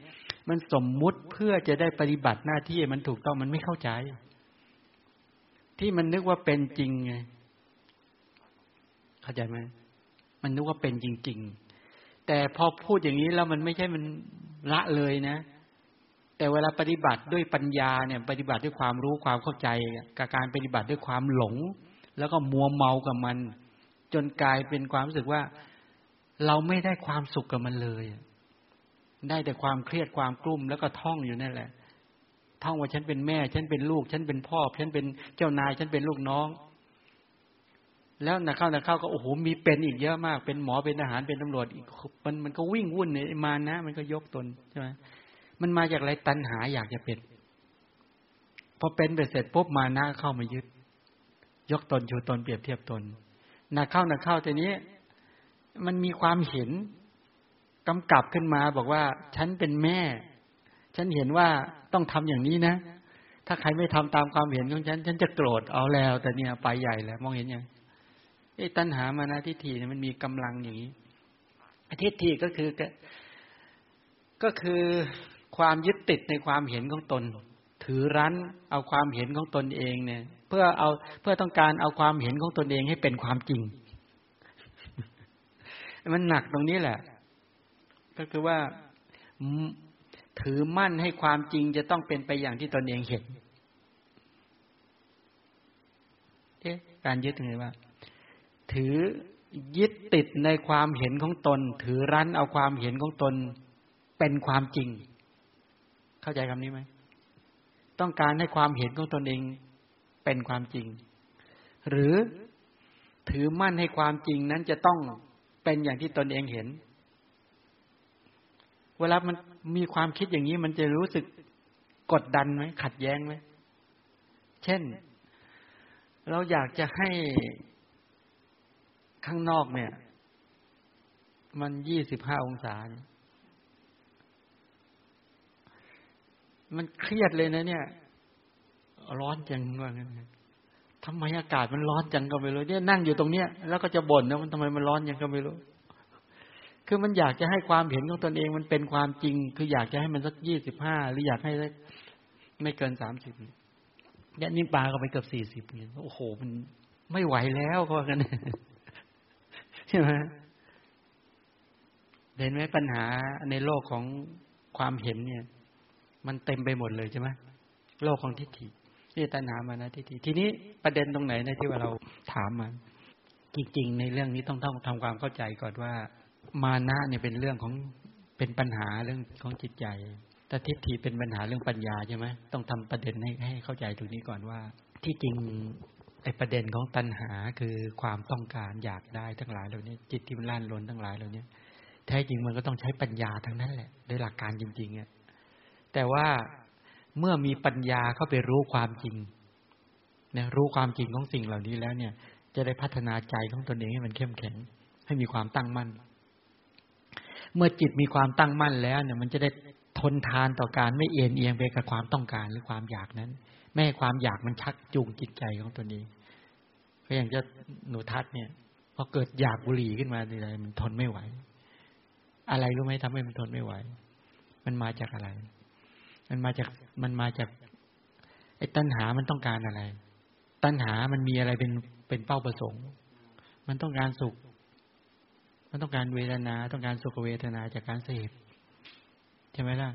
มันสมมุติเพื่อจะได้ปฏิบัติหน้าที่มันถูกต้องมันไม่เข้าใจ ที่มันนึกว่าเป็นจริงไงเข้าใจไหมมันนึกว่าเป็นจริง ๆ แต่พอพูดอย่างนี้แล้วมันไม่ใช่มันละเลยนะ แต่เวลาปฏิบัติด้วยปัญญาเนี่ย ปฏิบัติด้วยความรู้ความเข้าใจกับการปฏิบัติด้วยความหลง แล้วก็มัวเมากับมัน จนกลายเป็นความรู้สึกว่า เราไม่ได้ความสุขกับมันเลย ได้แต่ความเครียดความกลุ้มแล้วก็ท่องอยู่นั่นแหละท่องว่าฉันเป็นแม่ ฉันเป็นลูก ฉันเป็นพ่อ ฉันเป็นเจ้านาย ฉันเป็นลูกน้อง แล้วนักเข้านักเข้าก็โอ้โหมีเป็นอีกเยอะมาก เป็นหมอเป็นทหารเป็นตำรวจอีกมันมันก็วิ่งวุ่นเนี่ยมานะ มันก็ยกตนใช่ไหม มันมาจากอะไรตัณหาอยากจะเป็นพอเป็นไปเสร็จปุ๊บมาหน้าเข้ามายึด ยกตนชูตนเปรียบเทียบตนนาเข้านาเข้าแต่นี้ มันมีความเห็นกำกับขึ้นมาบอกว่า ฉันเป็นแม่ ฉันเห็นว่าต้องทำอย่างนี้นะ ถ้าใครไม่ทำตามความเห็นของฉัน ฉันจะโกรธเอาแล้ว แต่เนี่ยไปใหญ่แล้วมองเห็นยังไอ้ตัณหามานะทิฏฐิเนี่ยมันมีกำลังอย่างนี้ทิฏฐิก็คือก็คือ ความยึดติดในความเห็นของตน ถือรั้นเอาความเห็นของตนเองเนี่ย เพื่อเอาเพื่อต้องการเอาความเห็นของตนเองให้เป็นความจริง มันหนักตรงนี้แหละ ก็คือว่าถือมั่นให้ความจริงจะต้องเป็นไปอย่างที่ตนเองเห็นเอ๊ะการยึดไงว่า ถือยึดติดในความเห็นของตน ถือรั้นเอาความเห็นของตนเป็นความจริง เข้าใจคำนี้ไหมต้องการให้ความเห็นของตนเองเป็นความจริง หรือถือมั่นให้ความจริงนั้นจะต้องเป็นอย่างที่ตนเองเห็น เวลามันมีความคิดอย่างนี้มันจะรู้สึกกดดันไหมขัดแย้งไหมเช่น เราอยากจะให้ข้างนอกเนี่ย มันยี่สิบห้าองศาเนี่ย มันเครียดเลยนะ เนี่ย ร้อนจังว่างั้นทำไมอากาศมันร้อนจังก็ไม่รู้เนี่ยนั่งอยู่ตรงเนี้ยแล้วก็จะบ่นนะมันทำไมมันร้อนยังก็ไม่รู้ คือมันอยากจะให้ความเห็นของตนเองมันเป็นความจริง คืออยากจะให้มันสักยี่สิบห้าหรืออยากให้ไม่เกินสามสิบเนี่ยนิ่ปลาก็ไปเกือบสี่สิบเนี่ยโอ้โห มันไม่ไหวแล้วก็กันใช่ไหมเห็นไหมปัญหาในโลกของความเห็นเนี่ย มันเต็มไปหมดเลยใช่ไหมโลกของทิฏฐิที่ตัณหามานะทิฏฐิทีนี้ประเด็นตรงไหนนะที่ว่าเราถามมาจริงๆในเรื่องนี้ต้องต้องทำความเข้าใจก่อนว่า มานะเนี่ยเป็นเรื่องของเป็นปัญหาเรื่องของจิตใจแต่ทิฏฐิเป็นปัญหาเรื่องปัญญาใช่ไหมต้องทำประเด็นให้ให้เข้าใจตรงนี้ก่อนว่า ที่จริงไอ้ประเด็นของตัณหาคือความต้องการอยากได้ทั้งหลายเหล่านี้จิตที่มันล่านลนทั้งหลายเหล่านี้แท้จริงมันก็ต้องใช้ปัญญาทั้งนั้นแหละโดยหลักการจริงๆอะ แต่ว่าเมื่อมีปัญญาเข้าไปรู้ความจริงนี่ยรู้ความจริงของสิ่งเหล่านี้แล้วเนี่ย จะได้พัฒนาใจของตนเองให้มันเข้มแข็ง ให้มีความตั้งมั่น เมื่อจิตมีความตั้งมั่นแล้วเนี่ย มันจะได้ทนทานต่อการไม่เอียงเอียงไปกับความต้องการหรือความอยากนั้น ไม่ให้ความอยากมันชักจูงจิตใจของตนเองก็อย่างจะหนูทัดเนี่ยพอเกิดอยากบุหรี่ขึ้นมาอะไรมันทนไม่ไหว อะไรรู้ไหมทำให้มันทนไม่ไหว มันมาจากอะไร มันมาจากมันมาจาก ไอ้ตัณหามันต้องการอะไร ตัณหามันมีอะไรเป็นเป็นเป้าประสงค์ มันต้องการสุข มันต้องการเวทนา ต้องการสุขเวทนาจากการเสพใช่ไหมล่ะ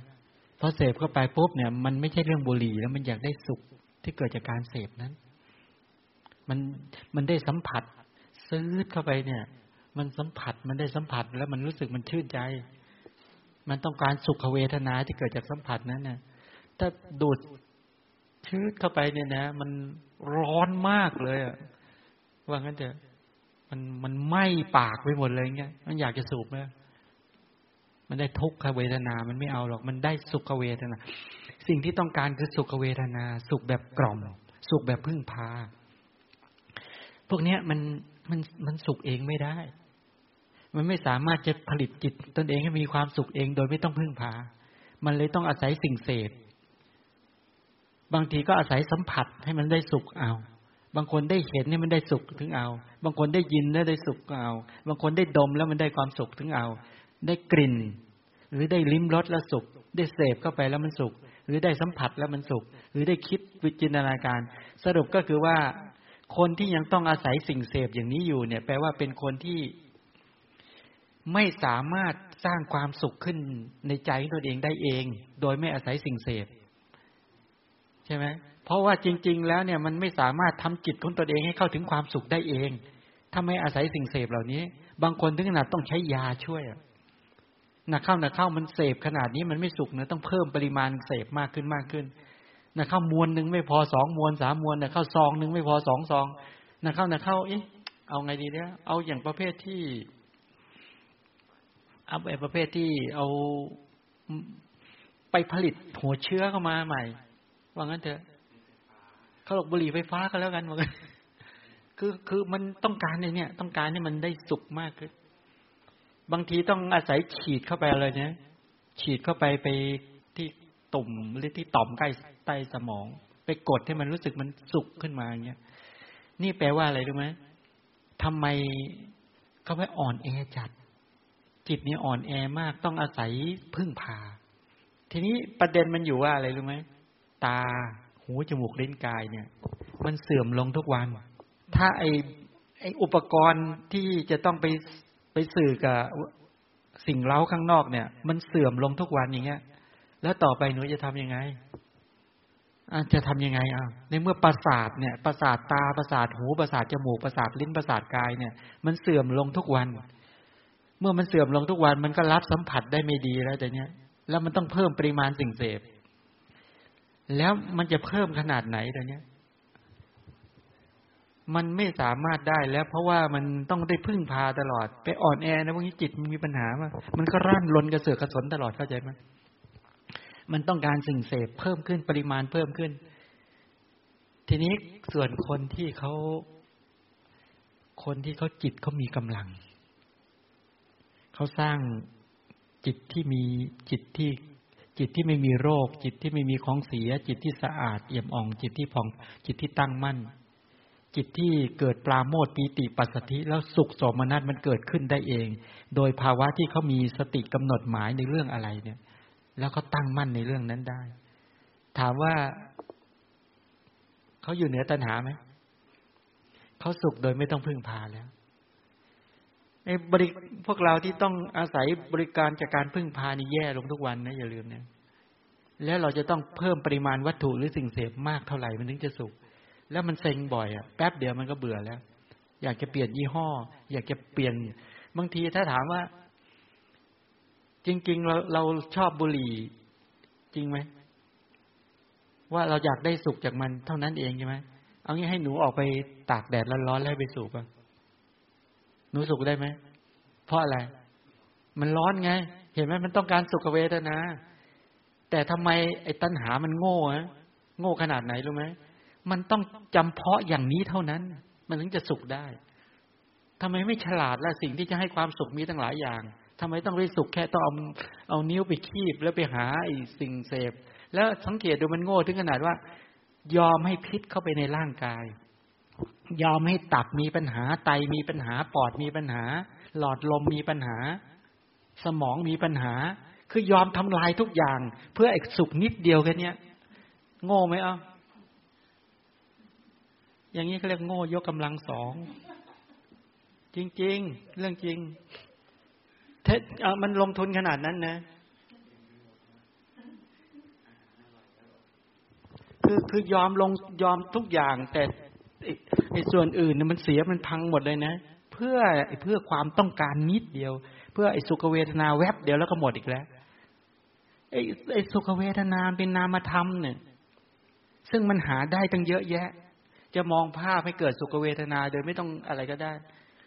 พอเสพเข้าไปปุ๊บเนี่ย มันไม่ใช่เรื่องบุหรี่แล้วมันอยากได้สุขที่เกิดจากการเสพนั้น มันมันได้สัมผัสซื้อเข้าไปเนี่ย มันสัมผัสมันได้สัมผัสแล้วมันรู้สึกมันชื่นใจ มันต้องการสุขเวทนาที่เกิดจากสัมผัสนั้นนี่ยถ้าดูดชื้นเข้าไปเนี่ยนะ มันร้อนมากเลยอะว่างั้นเถอะมันมันไหม้ปากไปหมดเลยเงี้ยมันอยากจะสูบไหมมันได้ทุกขเวทนา มันไม่เอาหรอก มันได้สุขเวทนา สิ่งที่ต้องการคือสุขเวทนา สุขแบบกล่อม สุขแบบพึ่งพา พวกเนี้ยมันมันมันสุขเองไม่ได้ มันไม่สามารถจะผลิตจิตตนเองให้มีความสุขเองโดยไม่ต้องพึ่งพา มันเลยต้องอาศัยสิ่งเสพ บางทีก็อาศัยสัมผัสให้มันได้สุขเอา บางคนได้เห็นให้มันได้สุขถึงเอา บางคนได้ยินแล้วได้สุขเอา บางคนได้ดมแล้วมันได้ความสุขถึงเอา ได้กลิ่น หรือได้ลิ้มรสแล้วสุข ได้เสพเข้าไปแล้วมันสุข หรือได้สัมผัสแล้วมันสุข หรือได้คิดวิจินตนาการ สรุปก็คือว่า คนที่ยังต้องอาศัยสิ่งเสพอย่างนี้อยู่เนี่ย แปลว่าเป็นคนที่ ไม่สามารถสร้างความสุขขึ้นในใจตัวเองได้เอง โดยไม่อาศัยสิ่งเสพใช่ไหมเพราะว่าจริง ๆ แล้วเนี่ยมันไม่สามารถทำจิตของตัวเองให้เข้าถึงความสุขได้เอง ถ้าไม่อาศัยสิ่งเสพเหล่านี้ บางคนถึงขนาดต้องใช้ยาช่วยนักเข้าหนักเข้ามันเสพขนาดนี้มันไม่สุกเนะต้องเพิ่มปริมาณเสพมากขึ้นมากขึ้นนักเข้ามวลหนึ่งไม่พอสองมวลสามมวลนักเข้าซองหนึ่งไม่พอสองซองนักเข้านักเข้าเอ๊ะเอาไงดีเนี่ยเอาอย่างประเภทที่ อาแบบประเภทที่เอาไปผลิตหัวเชื้อเข้ามาใหม่ ว่างั้นเถอะเขาหลอกบุหรี่ไฟฟ้าก็แล้วกันว่ากันคือคือมันต้องการในเนี่ย ต้องการให้มันได้สุกมากขึ้นบางทีต้องอาศัยฉีดเข้าไปเลยเนี่ยฉีดเข้าไปไปที่ตุ่มหรือที่ต่อมใกล้ใต้สมอง ไปกดให้มันรู้สึกมันสุกขึ้นมาอย่างเงี้ยนี่แปลว่าอะไรรู้ไหมทำไมเขาไปอ่อนแอจัด จิตนี้อ่อนแอมากต้องอาศัยพึ่งพา ทีนี้ประเด็นมันอยู่ว่าอะไรรู้ไหมตาหูจมูกลิ้นกายเนี่ย มันเสื่อมลงทุกวัน ถ้าไอไออุปกรณ์ที่จะต้องไปไปสื่อกับสิ่งเล้าข้างนอกเนี่ย มันเสื่อมลงทุกวันอย่างเงี้ย แล้วต่อไปหนูจะทํำยังไงจะทํำยังไงอะในเมื่อประสาทเนี่ยประสาทตาประสาทหูประสาทจมูกประสาทลิ้นประสาทกายเนี่ย มันเสื่อมลงทุกวัน เมื่อมันเสื่อมลงทุกวันมันก็รับสัมผัสได้ไม่ดีแล้วแต่เนี้ย แล้วมันต้องเพิ่มปริมาณสิ่งเสพ แล้วมันจะเพิ่มขนาดไหนแต่เนี้ย มันไม่สามารถได้แล้ว เพราะว่ามันต้องได้พึ่งพาตลอด ไปอ่อนแอนะพวกนี้จิตมันมีปัญหามามันก็ร่านลนกระเสือกกระสนตลอดเข้าใจไหมมันต้องการสิ่งเสพเพิ่มขึ้นปริมาณเพิ่มขึ้น ทีนี้ส่วนคนที่เขาคนที่เขาจิตเขามีกำลัง เขาสร้างจิตที่มีจิตที่จิตที่ไม่มีโรค จิตที่ไม่มีของเสีย จิตที่สะอาดเอี่ยมอ่อง จิตที่ผ่อง จิตที่ตั้งมั่น จิตที่เกิดปราโมทปีติปัสสธิแล้วสุขสมนัตมันเกิดขึ้นได้เอง โดยภาวะที่เขามีสติกำหนดหมายในเรื่องอะไรเนี่ย แล้วเขาตั้งมั่นในเรื่องนั้นได้ ถามว่าเขาอยู่เหนือตัณหาไหมเขาสุขโดยไม่ต้องพึ่งพาแล้ว ไอ้บริพวกเราที่ต้องอาศัยบริการจากการพึ่งพานี่แย่ลงทุกวันนะอย่าลืมนะแล้วเราจะต้องเพิ่มปริมาณวัตถุหรือสิ่งเสพมากเท่าไหร่มันถึงจะสุข แล้วมันเซ็งบ่อยอะแป๊บเดียวมันก็เบื่อแล้ว อยากจะเปลี่ยนยี่ห้อ อยากจะเปลี่ยน บางทีถ้าถามว่า จริง ๆ เราเราชอบบุหรี่ จริงไหมว่าเราอยากได้สุขจากมันเท่านั้นเองใช่ไหมเอางี้ให้หนูออกไปตากแดดร้อนๆแล้วไปสูบอะ หนูสุขได้ไหมเพราะอะไร มันร้อนไง เห็นไหมมันต้องการสุขเวทนา แต่ทำไมไอ้ตัณหามันโง่อะโง่ขนาดไหนรู้ไหมมันต้องจำเพาะอย่างนี้เท่านั้น มันถึงจะสุขได้ทำไมไม่ฉลาดละสิ่งที่จะให้ความสุขมีตั้งหลายอย่างทำไมต้องได้สุขแค่ต้องเอาเอานิ้วไปคีบแล้วไปหาไอ้สิ่งเสพ แล้วสังเกตดูมันโง่ถึงขนาดว่า ยอมให้พิษเข้าไปในร่างกาย ยอมให้ตับมีปัญหาไตมีปัญหาปอดมีปัญหา หลอดลมมีปัญหา สมองมีปัญหา คือยอมทำลายทุกอย่าง เพื่อไอ้สุขนิดเดียวแค่นี้โง่ไหมอะอย่างนี้เขาเรียกโง่ยกกำลังสองจริง ๆ เรื่องจริงเทมันลงทุนขนาดนั้นนะ คือคือยอมลงยอมทุกอย่างแต่ ไอ้ส่วนอื่นเนี่ยมันเสียมันพังหมดเลยนะ เพื่อเพื่อความต้องการนิดเดียว เพื่อไอ้สุขเวทนาแวบเดียวแล้วก็หมดอีกแล้วไอ้ไอ้สุขเวทนาเป็นนามธรรมเนี่ย ซึ่งมันหาได้ตั้งเยอะแยะ จะมองภาพให้เกิดสุขเวทนาโดยไม่ต้องอะไรก็ได้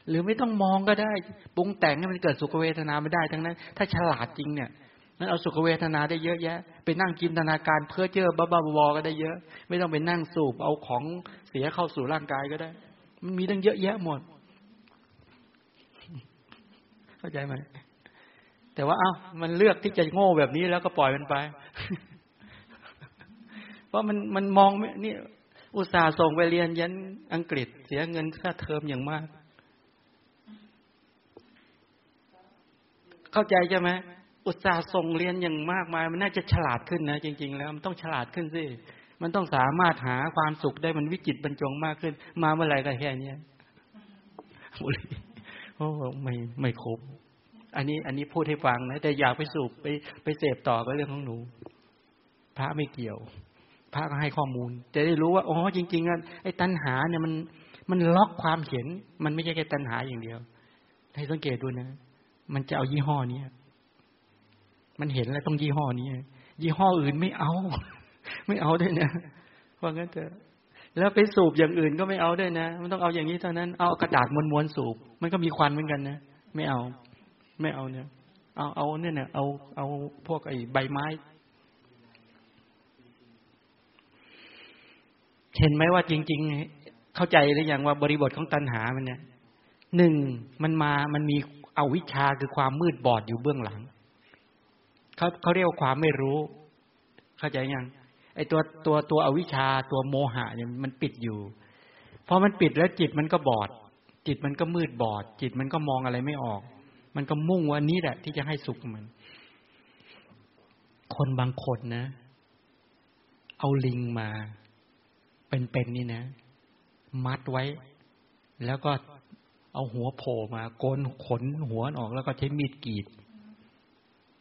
หรือไม่ต้องมองก็ได้ปรุงแต่งให้มันเกิดสุขเวทนาไม่ได้ทั้งนั้น ถ้าฉลาดจริงเนี่ย นั้นเอาสุขเวทนาได้เยอะแยะ ไปนั่งจินตนาการเพื่อเจอบ้าบ้าบอก็ได้เยอะ ไม่ต้องไปนั่งสูบเอาของเสียเข้าสู่ร่างกายก็ได้ มันมีตั้งเยอะแยะหมด เข้าใจไหมแต่ว่าเอา้ามันเลือกที่จะโง่แบบนี้แล้วก็ปล่อยมันไป เพราะมันมันมองนี่ อุตส่าห์ส่งไปเรียนยันอังกฤษเสียเงินค่าเทอมอย่างมาก เข้าใจใช่ไหม อุตสาห์ส่งเรียนอย่างมากมาย มันน่าจะฉลาดขึ้นนะ จริง ๆ แล้วมันต้องฉลาดขึ้นสิมันต้องสามารถหาความสุขได้มันวิจิตบรรจงมากขึ้น มาเมื่อไหร่ก็แค่นี้บุรีโอ้ไม่ไม่ครบอันนี้ อันนี้พูดให้ฟังนะแต่อยากไปสูบไปไปเสพต่อก็เรื่องของหนู พระไม่เกี่ยว พระก็ให้ข้อมูล จะได้รู้ว่าอ๋อจริงๆอะไอ้ตัณหาเนี่ยมันมันล็อกความเห็น มันไม่ใช่แค่ตัณหาอย่างเดียว ให้สังเกตดูนะ มันจะเอายี่ห้อนี้ มันเห็นแล้วต้องยี่ห้อนี้ ยี่ห้ออื่นไม่เอา ไม่เอาด้วยนะเพราะงั้นเถอะแล้วไปสูบอย่างอื่นก็ไม่เอาด้วยนะ มันต้องเอาอย่างนี้เท่านั้น เอากระดาษม้วนๆสูบ มันก็มีควันเหมือนกันนะ ไม่เอา ไม่เอาเนี่ย เอาเอาเนี่ยเนี่ยเอาเอาพวกไอ้ใบไม้ เห็นไหมว่าจริง ๆ เข้าใจหรือยังว่าบริบทของตัณหามันเนี่ยหนึ่งมันมามันมีเอาวิชาคือความมืดบอดอยู่เบื้องหลัง เขาเขาเรียกว่าความไม่รู้ เข้าใจยังไอตัวตัวตัวอวิชชาตัวโมหะเนี่ยมันปิดอยู่พอมันปิดแล้วจิตมันก็บอด จิตมันก็มืดบอด จิตมันก็มองอะไรไม่ออก มันก็มุ่งว่านี้แหละ ที่จะให้สุขมัน คนบางคนนะ เอาลิงมา เป็นๆนี่นะ มัดไว้ แล้วก็เอาหัวโผล่มาโกนขนหัวออกแล้วก็ใช้มีดกรีด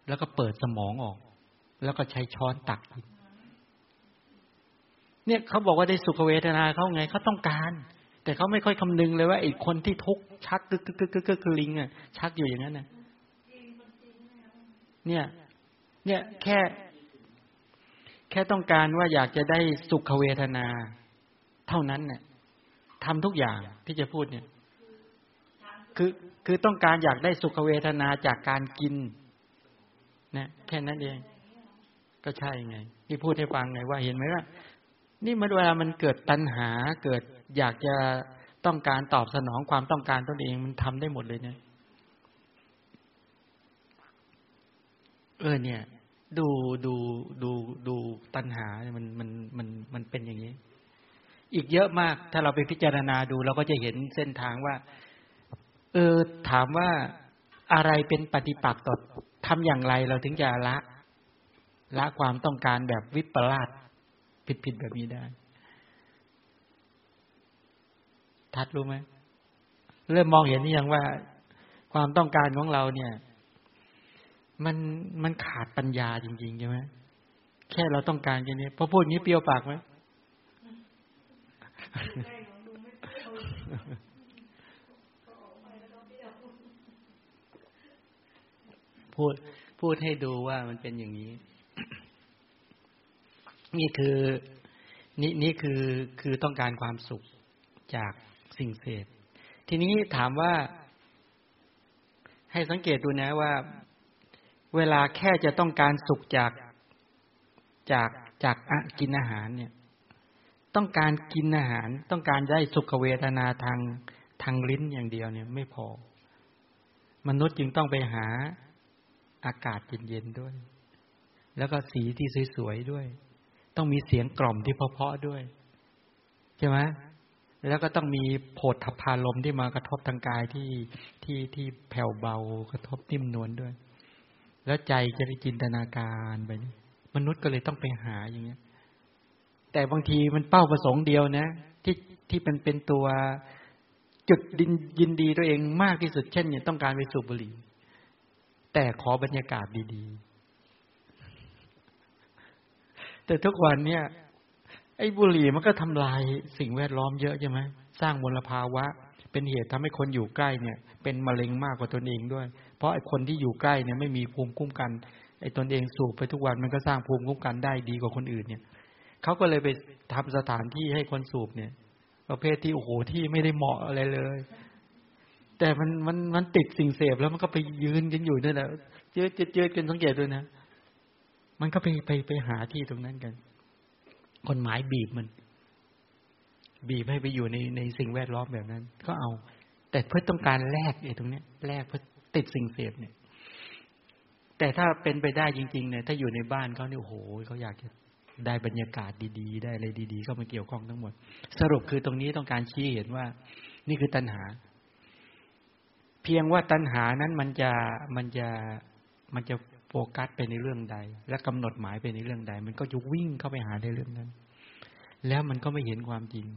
แล้วก็เปิดสมองออก แล้วก็ใช้ช้อนตักเนี่ยเขาบอกว่าได้สุขเวทนาเขาไงเขาต้องการ แต่เขาไม่ค่อยคำนึงเลยว่าไอ้คนที่ทุกข์ชักกึกกึกกึกกึกกึกลิงอะชักอยู่อย่างนั้นน่ะเนี่ย เนี่ยแค่ แค่ต้องการว่าอยากจะได้สุขเวทนา เท่านั้นเนี่ยทำทุกอย่างที่จะพูดเนี่ย คือคือต้องการอยากได้สุขเวทนาจากการกิน นะแค่นั้นเอง ก็ใช่ไงที่พูดให้ฟังไงว่าเห็นไหมว่านี่เมื่อเวลามันเกิดตัณหาเกิดอยากจะต้องการตอบสนองความต้องการตนเองมันทำได้หมดเลยเนี่ยเออเนี่ย ดูดูดูดูตัณหามันมันมันมันเป็นอย่างนี้ อีกเยอะมาก ถ้าเราไปพิจารณาดูเราก็จะเห็นเส้นทางว่า เออถามว่าอะไรเป็นปฏิปักษ์ต่อ ทำอย่างไรเราถึงจะละ ละความต้องการแบบวิปลาสผิดๆแบบนี้ได้ ทัดรู้ไหมเริ่มมองเห็นนี่ยังว่า ความต้องการของเราเนี่ย มันมันขาดปัญญาจริงๆใช่ไหมแค่เราต้องการแค่นี้พอพูดนี้เปรี้ยวปากไหม พูดพูดให้ดูว่ามันเป็นอย่างนี้ นี่คือนี่นี่คือคือต้องการความสุขจากสิ่งเสพทีนี้ถามว่า ให้สังเกตดูนะว่า เวลาแค่จะต้องการสุขจากจากจากกินอาหารเนี่ย ต้องการกินอาหาร ต้องการได้สุขเวทนาทางทางลิ้นอย่างเดียวเนี่ย ไม่พอ มนุษย์จึงต้องไปหา อากาศเย็นๆด้วย แล้วก็สีที่สวยๆด้วย ต้องมีเสียงกล่อมที่เพาะๆด้วย ใช่ไหมแล้วก็ต้องมีโผฏฐพารมที่มากระทบทางกายที่ที่ที่แผ่วเบากระทบนิ่มนวลด้วย แล้วใจจะได้จินตนาการไปมนุษย์ก็เลยต้องไปหาอย่างเงี้ย แต่บางทีมันเป้าประสงค์เดียวนะ ที่ที่เป็นเป็นตัวจุดดินยินดีตัวเองมากที่สุดเช่นเนี่ยต้องการไปสูบบุหรี่ แต่ขอบรรยากาศดีๆ แต่ทุกวันเนี่ย ไอ้บุหรี่มันก็ทำลายสิ่งแวดล้อมเยอะใช่ไหมสร้างมลภาวะ เป็นเหตุทำให้คนอยู่ใกล้เนี่ย เป็นมะเร็งมากกว่าตนเองด้วย เพราะไอ้คนที่อยู่ใกล้เนี่ยไม่มีภูมิคุ้มกันไอ้ตนเองสูบไปทุกวันมันก็สร้างภูมิคุ้มกันได้ดีกว่าคนอื่นเนี่ยเขาก็เลยไปทำสถานที่ให้คนสูบเนี่ย ประเภทที่โอ้โหที่ไม่ได้เหมาะอะไรเลย แต่มันมันมันติดสิ่งเสพแล้วมันก็ไปยืนกันอยู่นั่นแหละเจอเจอเจอกันสังเกตด้วยนะ มันก็ไปไปไปหาที่ตรงนั้นกันคนหมายบีบมัน บีบให้ไปอยู่ในในสิ่งแวดล้อมแบบนั้น ก็เอา แต่เพื่อต้องการแลกไอ้ตรงเนี้ยแลกเพื่อติดสิ่งเสพเนี่ย แต่ถ้าเป็นไปได้จริงๆเนี่ยถ้าอยู่ในบ้านเขาเนี่ยโอ้โหเขาอยากจะได้บรรยากาศดีๆ ได้อะไรดีๆเข้ามาเกี่ยวข้องทั้งหมด สรุปคือตรงนี้ต้องการชี้เห็นว่า นี่คือตัณหา เพียงว่าตัณหานั้นมันจะมันจะมันจะโฟกัสไปในเรื่องใด และกำหนดหมายไปในเรื่องใด มันก็จะวิ่งเข้าไปหาในเรื่องนั้น แล้วมันก็ไม่เห็นความจริง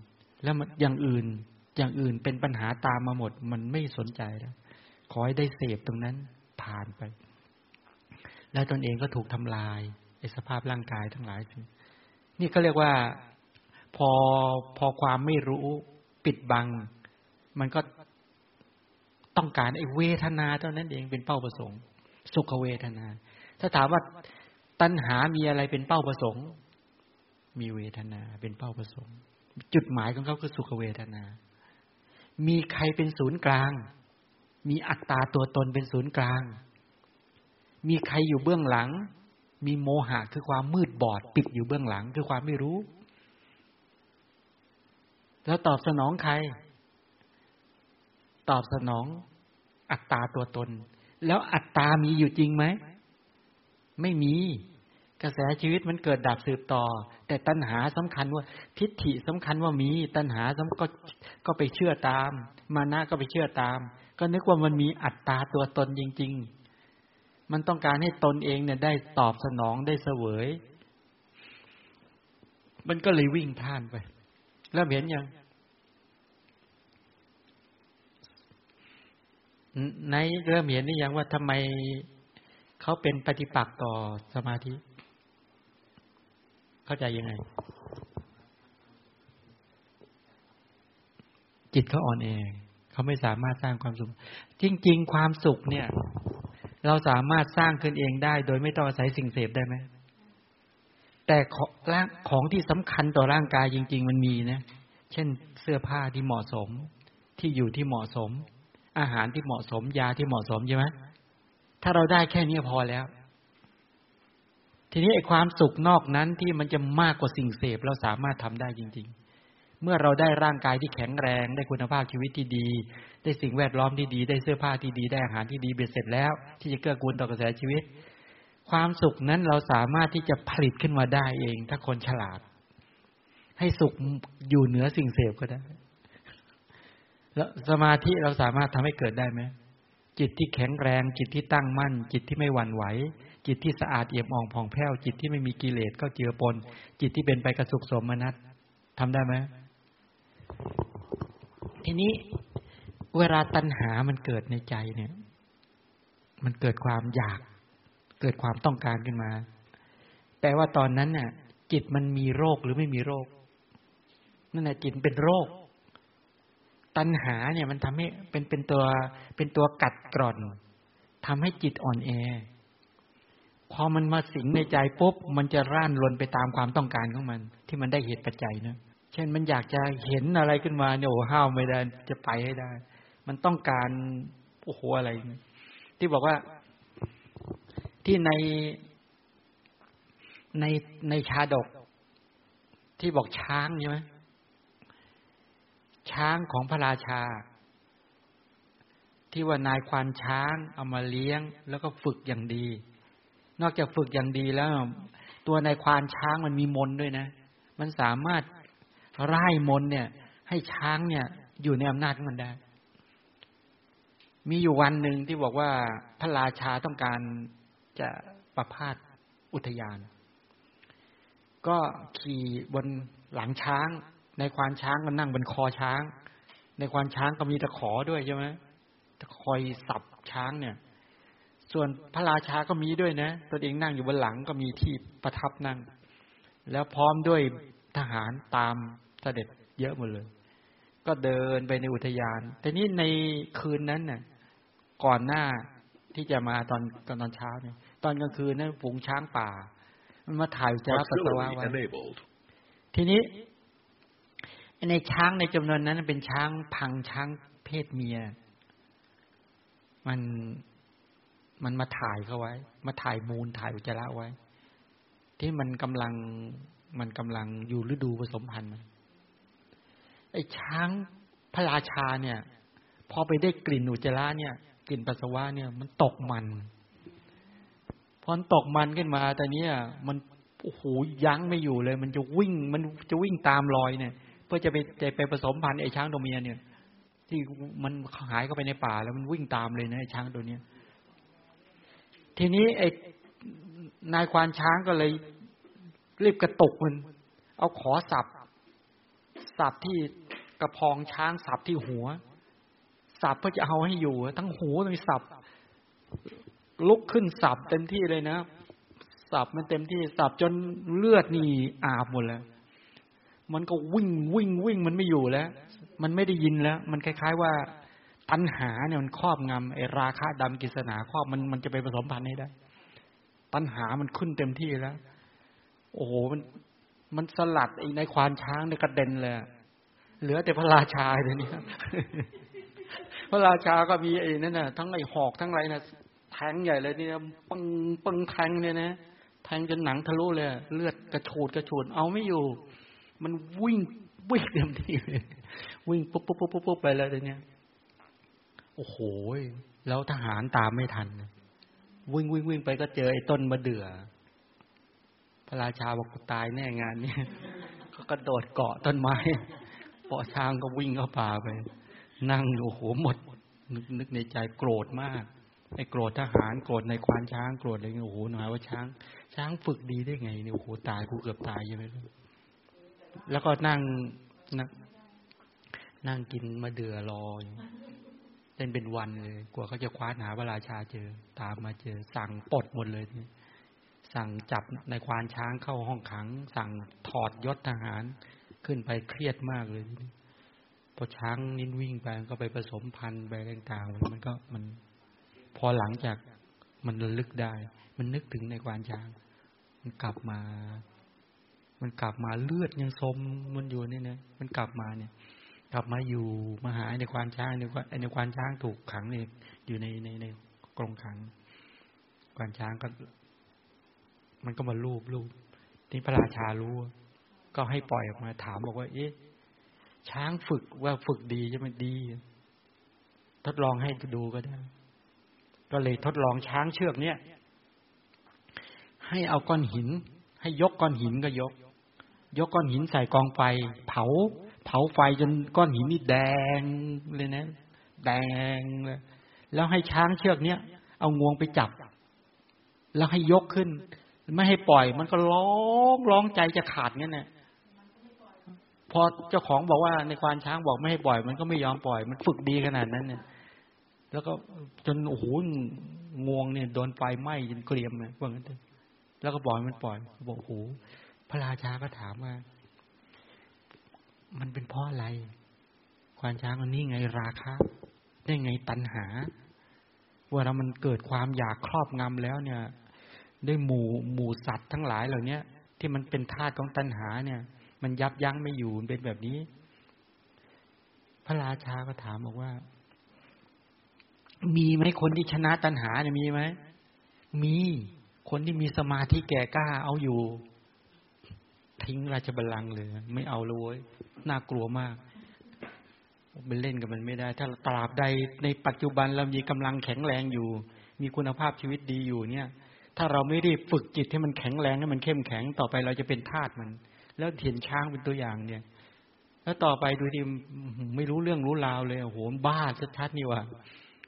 แล้วมันอย่างอื่นอย่างอื่นเป็นปัญหาตามมาหมด มันไม่สนใจแล้วขอให้ได้เสพตรงนั้นผ่านไป แล้วตนเองก็ถูกทำลายในสภาพร่างกายทั้งหลายนี่ก็เรียกว่าพอพอความไม่รู้ปิดบัง มันก็ ต้องการไอ้เวทนาเท่านั้นเองเป็นเป้าประสงค์ สุขเวทนา ถ้าถามว่าตัณหามีอะไรเป็นเป้าประสงค์ มีเวทนาเป็นเป้าประสงค์ จุดหมายของเขาคือสุขเวทนา มีใครเป็นศูนย์กลาง มีอัตตาตัวตนเป็นศูนย์กลาง มีใครอยู่เบื้องหลัง มีโมหะคือความมืดบอด ปิดอยู่เบื้องหลังคือความไม่รู้ แล้วตอบสนองใคร ตอบสนอง อัตตาตัวตน แล้วอัตตามีอยู่จริงไหม ไม่มี กระแสชีวิตมันเกิดดับสืบต่อ แต่ตัณหาสำคัญว่า ทิฏฐิสำคัญว่ามี ตัณหาสก็ก็ไปเชื่อตาม มานะก็ไปเชื่อตาม ก็นึกว่ามันมีอัตตาตัวตนจริง ๆ มันต้องการให้ตนเองเนี่ยได้ตอบสนองได้เสวย มันก็เลยวิ่งท่านไป แล้วเห็นยัง ในเริ่มเห็นนี่ยังว่าทำไมเขาเป็นปฏิปักษ์ต่อสมาธิ เข้าใจยังไง จิตเขาอ่อนแองเขาไม่สามารถสร้างความสุข จริง ๆ ความสุขเนี่ย เราสามารถสร้างขึ้นเองได้ โดยไม่ต้องอาศัยสิ่งเสพได้ไหมแต่ของของที่สำคัญต่อร่างกายจริง ๆ มันมีนะ เช่นเสื้อผ้าที่เหมาะสม ที่อยู่ที่เหมาะสม อาหารที่เหมาะสมยาที่เหมาะสมใช่ไหมถ้าเราได้แค่นี้พอแล้ว ทีนี้ไอ้ความสุขนอกนั้นที่มันจะมากกว่าสิ่งเสพเราสามารถทำได้จริง ๆ เมื่อเราได้ร่างกายที่แข็งแรง ได้คุณภาพชีวิตที่ดี ได้สิ่งแวดล้อมที่ดี ได้เสื้อผ้าที่ดี ได้อาหารที่ดีเบ็ดเสร็จแล้ว ที่จะเกื้อกูลต่อกระแสชีวิต ความสุขนั้นเราสามารถที่จะผลิตขึ้นมาได้เอง ถ้าคนฉลาด ให้สุขอยู่เหนือสิ่งเสพก็ได้ แล้วสมาธิเราสามารถทำให้เกิดได้ไหมจิตที่แข็งแรง จิตที่ตั้งมั่น จิตที่ไม่หวั่นไหว จิตที่สะอาดเอี่ยมอ่องผ่องแผ้ว จิตที่ไม่มีกิเลสก็เจือปน จิตที่เป็นไปกระสุขสมนัตทำได้ไหมทีนี้เวลาตัณหามันเกิดในใจเนี่ย มันเกิดความอยาก เกิดความต้องการขึ้นมา แปลว่าตอนนั้นน่ะ จิตมันมีโรคหรือไม่มีโรค นั่นแหละจิตเป็นโรค ตัณหาเนี่ยมันทำให้เป็นเป็นตัวเป็นตัวกัดกร่อนทำให้จิตอ่อนแอ พอมันมาสิงในใจปุ๊บมันจะร่านรนไปตามความต้องการของมัน ที่มันได้เหตุปัจจัยนะเช่นมันอยากจะเห็นอะไรขึ้นมาเนี่ยโอ้ห้าวไม่ได้จะไปให้ได้ มันต้องการโอ้โหอะไรที่บอกว่าที่ในในในชาดกที่บอกช้างใช่ไหม ช้างของพระราชา ที่ว่านายควานช้างเอามาเลี้ยง แล้วก็ฝึกอย่างดี นอกจากฝึกอย่างดีแล้ว ตัวนายควานช้างมันมีมนด้วยนะ มันสามารถไล่มนเนี่ย ให้ช้างเนี่ย อยู่ในอำนาจมันได้ มีอยู่วันหนึ่งที่บอกว่าพระราชาต้องการจะประพาสอุทยาน ก็ขี่บนหลังช้าง ในควานช้างก็นั่งบนคอช้าง ในควานช้างก็มีตะขอด้วยใช่ไหมตะคอยสับช้างเนี่ย ส่วนพระราชาก็มีด้วยนะตัวเองนั่งอยู่บนหลังก็มีที่ประทับนั่ง แล้วพร้อมด้วยทหารตามเสด็จเยอะหมดเลย ก็เดินไปในอุทยาน แต่นี้ในคืนนั้นน่ะ ก่อนหน้าที่จะมาตอนตอนตอนเช้าเนี่ย ตอนกลางคืนนั้นฝูงช้างป่า มันมาถ่ายจาปัสสาวะไว้ทีนี้ ในช้างในจำนวนนั้นเป็นช้างพังช้างเพศเมีย มันมันมาถ่ายเขาไว้ มาถ่ายมูลถ่ายอุจจาระไว้ ที่มันกำลังมันกำลังอยู่ฤดูผสมพันธุ์ไอ้ช้างพระราชาเนี่ย พอไปได้กลิ่นอุจจาระเนี่ย กลิ่นปัสสาวะเนี่ย มันตกมันพอตกมันขึ้นมาแต่เนี้ยมันโอ้โหยั้งไม่อยู่เลย มันจะวิ่ง มันจะวิ่งตามรอยเนี่ย เพื่อจะไปจะไปผสมพันธุ์ไอ้ช้างตัวเมียเนี่ย ที่มันหายเข้าไปในป่าแล้วมันวิ่งตามเลยนะไอ้ช้างตัวเนี้ย ทีนี้ไอ้นายควานช้างก็เลยรีบกระตุกมัน เอาขอสับสับที่กระพองช้างสับที่หัว สับเพื่อจะเอาให้อยู่ ทั้งหูทั้งสับลุกขึ้นสับเต็มที่เลยนะ สับมันเต็มที่สับจนเลือดนี่อาบหมดแล้ว มันก็วิ่งวิ่งวิ่งมันไม่อยู่แล้ว มันไม่ได้ยินแล้ว มันคล้าย ๆ ว่าตัณหาเนี่ยมันครอบงำไอ้ราคะดำกิศนาครอบมันมันจะไปผสมพันธุ์ให้ได้ ตัณหามันขึ้นเต็มที่แล้ว โอ้โหมันมันสลัดไอ้ในควานช้างในกระเด็นเลยเหลือแต่พระราชาเลยนี่ยพระราชาก็มีไอ้นั่นน่ะทั้งไอ้หอกทั้งไรน่ะแทงใหญ่เลยเนี่ยปังปังแทงเนี่ยนะแทงจนหนังทะลุเลย เลือดกระโฉดกระโฉดเอาไม่อยู่ มันวิ่งวิ่งเต็มที่เลยวิ่งปุ๊บปุ๊บปุ๊บปุ๊บไปแล้วเนี่ยโอ้โหแล้วทหารตามไม่ทัน วิ่งวิ่งวิ่งไปก็เจอไอ้ต้นมะเดื่อ พระราชาบอกตายแน่งานเนี้ก็กระโดดเกาะต้นไม้ปอช้างก็วิ่งเข้าป่าไป นั่งโอ้โหหมดนึกนึกในใจโกรธมากไอ้โกรธทหารโกรธในควานช้างโกรธอะไรเงี้ยโอ้โหหน่อยว่าช้าง ช้างฝึกดีได้ไงเนี่ยโอ้โหตายกูเกือบตายใช่ไหม แล้วก็นั่งนั่งนั่งกินมาเดือรอเล่นเป็นวันเลย กลัวเขาจะคว้าหาพระราชาเจอ ตามมาเจอ สั่งปลดหมดเลยสั่งจับในควานช้างเข้าห้องขัง สั่งถอดยศทหารขึ้นไปเครียดมากเลยพอช้างนิ้นวิ่งไปก็ไปผสมพันธุ์ไปต่างๆมันก็มัน พอหลังจากมันระลึกได้ มันนึกถึงในควานช้าง มันกลับมา มันกลับมาเลือดยังสมมันอยู่นี่นะมันกลับมาเนี่ย กลับมาอยู่มาหาในควานช้างในควานในควานช้างถูกขังเนี่ยอยู่ในในในกรงขัง ควานช้างก็ มันก็มาลูบลูบที่พระราชารู้ ก็ให้ปล่อยออกมาถามบอกว่า เอ๊ะช้างฝึกว่าฝึกดีจะมันดี ทดลองให้ดูก็ได้ ก็เลยทดลองช้างเชือกเนี้ยให้เอาก้อนหิน ให้ยกก้อนหินก็ยก ยกก้อนหินใส่กองไฟ เผา เผาไฟจนก้อนหินนี่แดงเลยนะ แดงเลยแล้วให้ช้างเชือกเนี้ยเอางวงไปจับ แล้วให้ยกขึ้น ไม่ให้ปล่อย มันก็ร้องร้องใจจะขาดงั้นเนี่ยพอเจ้าของบอกว่าในควานช้างบอกไม่ให้ปล่อย มันก็ไม่ยอมปล่อย มันฝึกดีขนาดนั้นเนี่ย แล้วก็จนโอ้โหงวงเนี่ยโดนไฟไหม้จนเกรียมเลยว่างั้นเถอะแล้วก็ปล่อยมันปล่อยบอกโอ้โห พระราชาก็ถามว่า มันเป็นเพราะอะไร ควานช้างมันนี่ไงราคะ ได้ไงตัณหา ว่าเรามันเกิดความอยากครอบงำแล้วเนี่ยได้หมู่หมู่สัตว์ทั้งหลายเหล่านี้ที่มันเป็นธาตุของตัณหาเนี่ย มันยับยั้งไม่อยู่เป็นแบบนี้ พระราชาก็ถามบอกว่า มีไหมคนที่ชนะตัณหาเนี่ยมีไหมมีคนที่มีสมาธิแก่กล้าเอาอยู่ ทิ้งราชบัลลังก์เลย ไม่เอาเลยน่ากลัวมากไปเล่นกับมันไม่ได้ ถ้าตราบใดในปัจจุบันเรามีกำลังแข็งแรงอยู่ มีคุณภาพชีวิตดีอยู่เนี่ย ถ้าเราไม่ได้ฝึกจิตให้มันแข็งแรงให้มันเข้มแข็งต่อไปเราจะเป็นทาสมัน แล้วเห็นช้างเป็นตัวอย่างเนี่ย แล้วต่อไปดูดิไม่รู้เรื่องรู้ราวเลยโอ้โหบ้าชัดๆนี่ว่ะ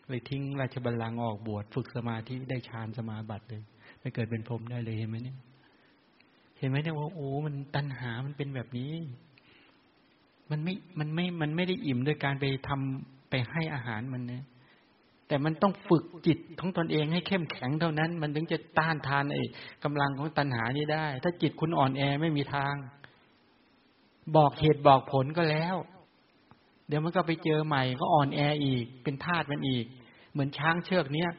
เลยทิ้งราชบัลลังก์ออกบวชฝึกสมาธิได้ฌานสมาบัติเลยไปเกิดเป็นพรหมได้เลยเห็นไหมเนี่ย เห็นไหมเนี่ยว่าโอ้มันตัณหามันเป็นแบบนี้ มันไม่มันไม่มันไม่ได้อิ่มโดยการไปทำไปให้อาหารมันเนี่ยแต่มันต้องฝึกจิตของตนเองให้เข้มแข็งเท่านั้น มันถึงจะต้านทานไอ้กำลังของตัณหานี้ได้ ถ้าจิตคุณอ่อนแอไม่มีทาง บอกเหตุบอกผลก็แล้ว เดี๋ยวมันก็ไปเจอใหม่ก็อ่อนแออีก เป็นทาสมันอีก เหมือนช้างเชือกเนี้ย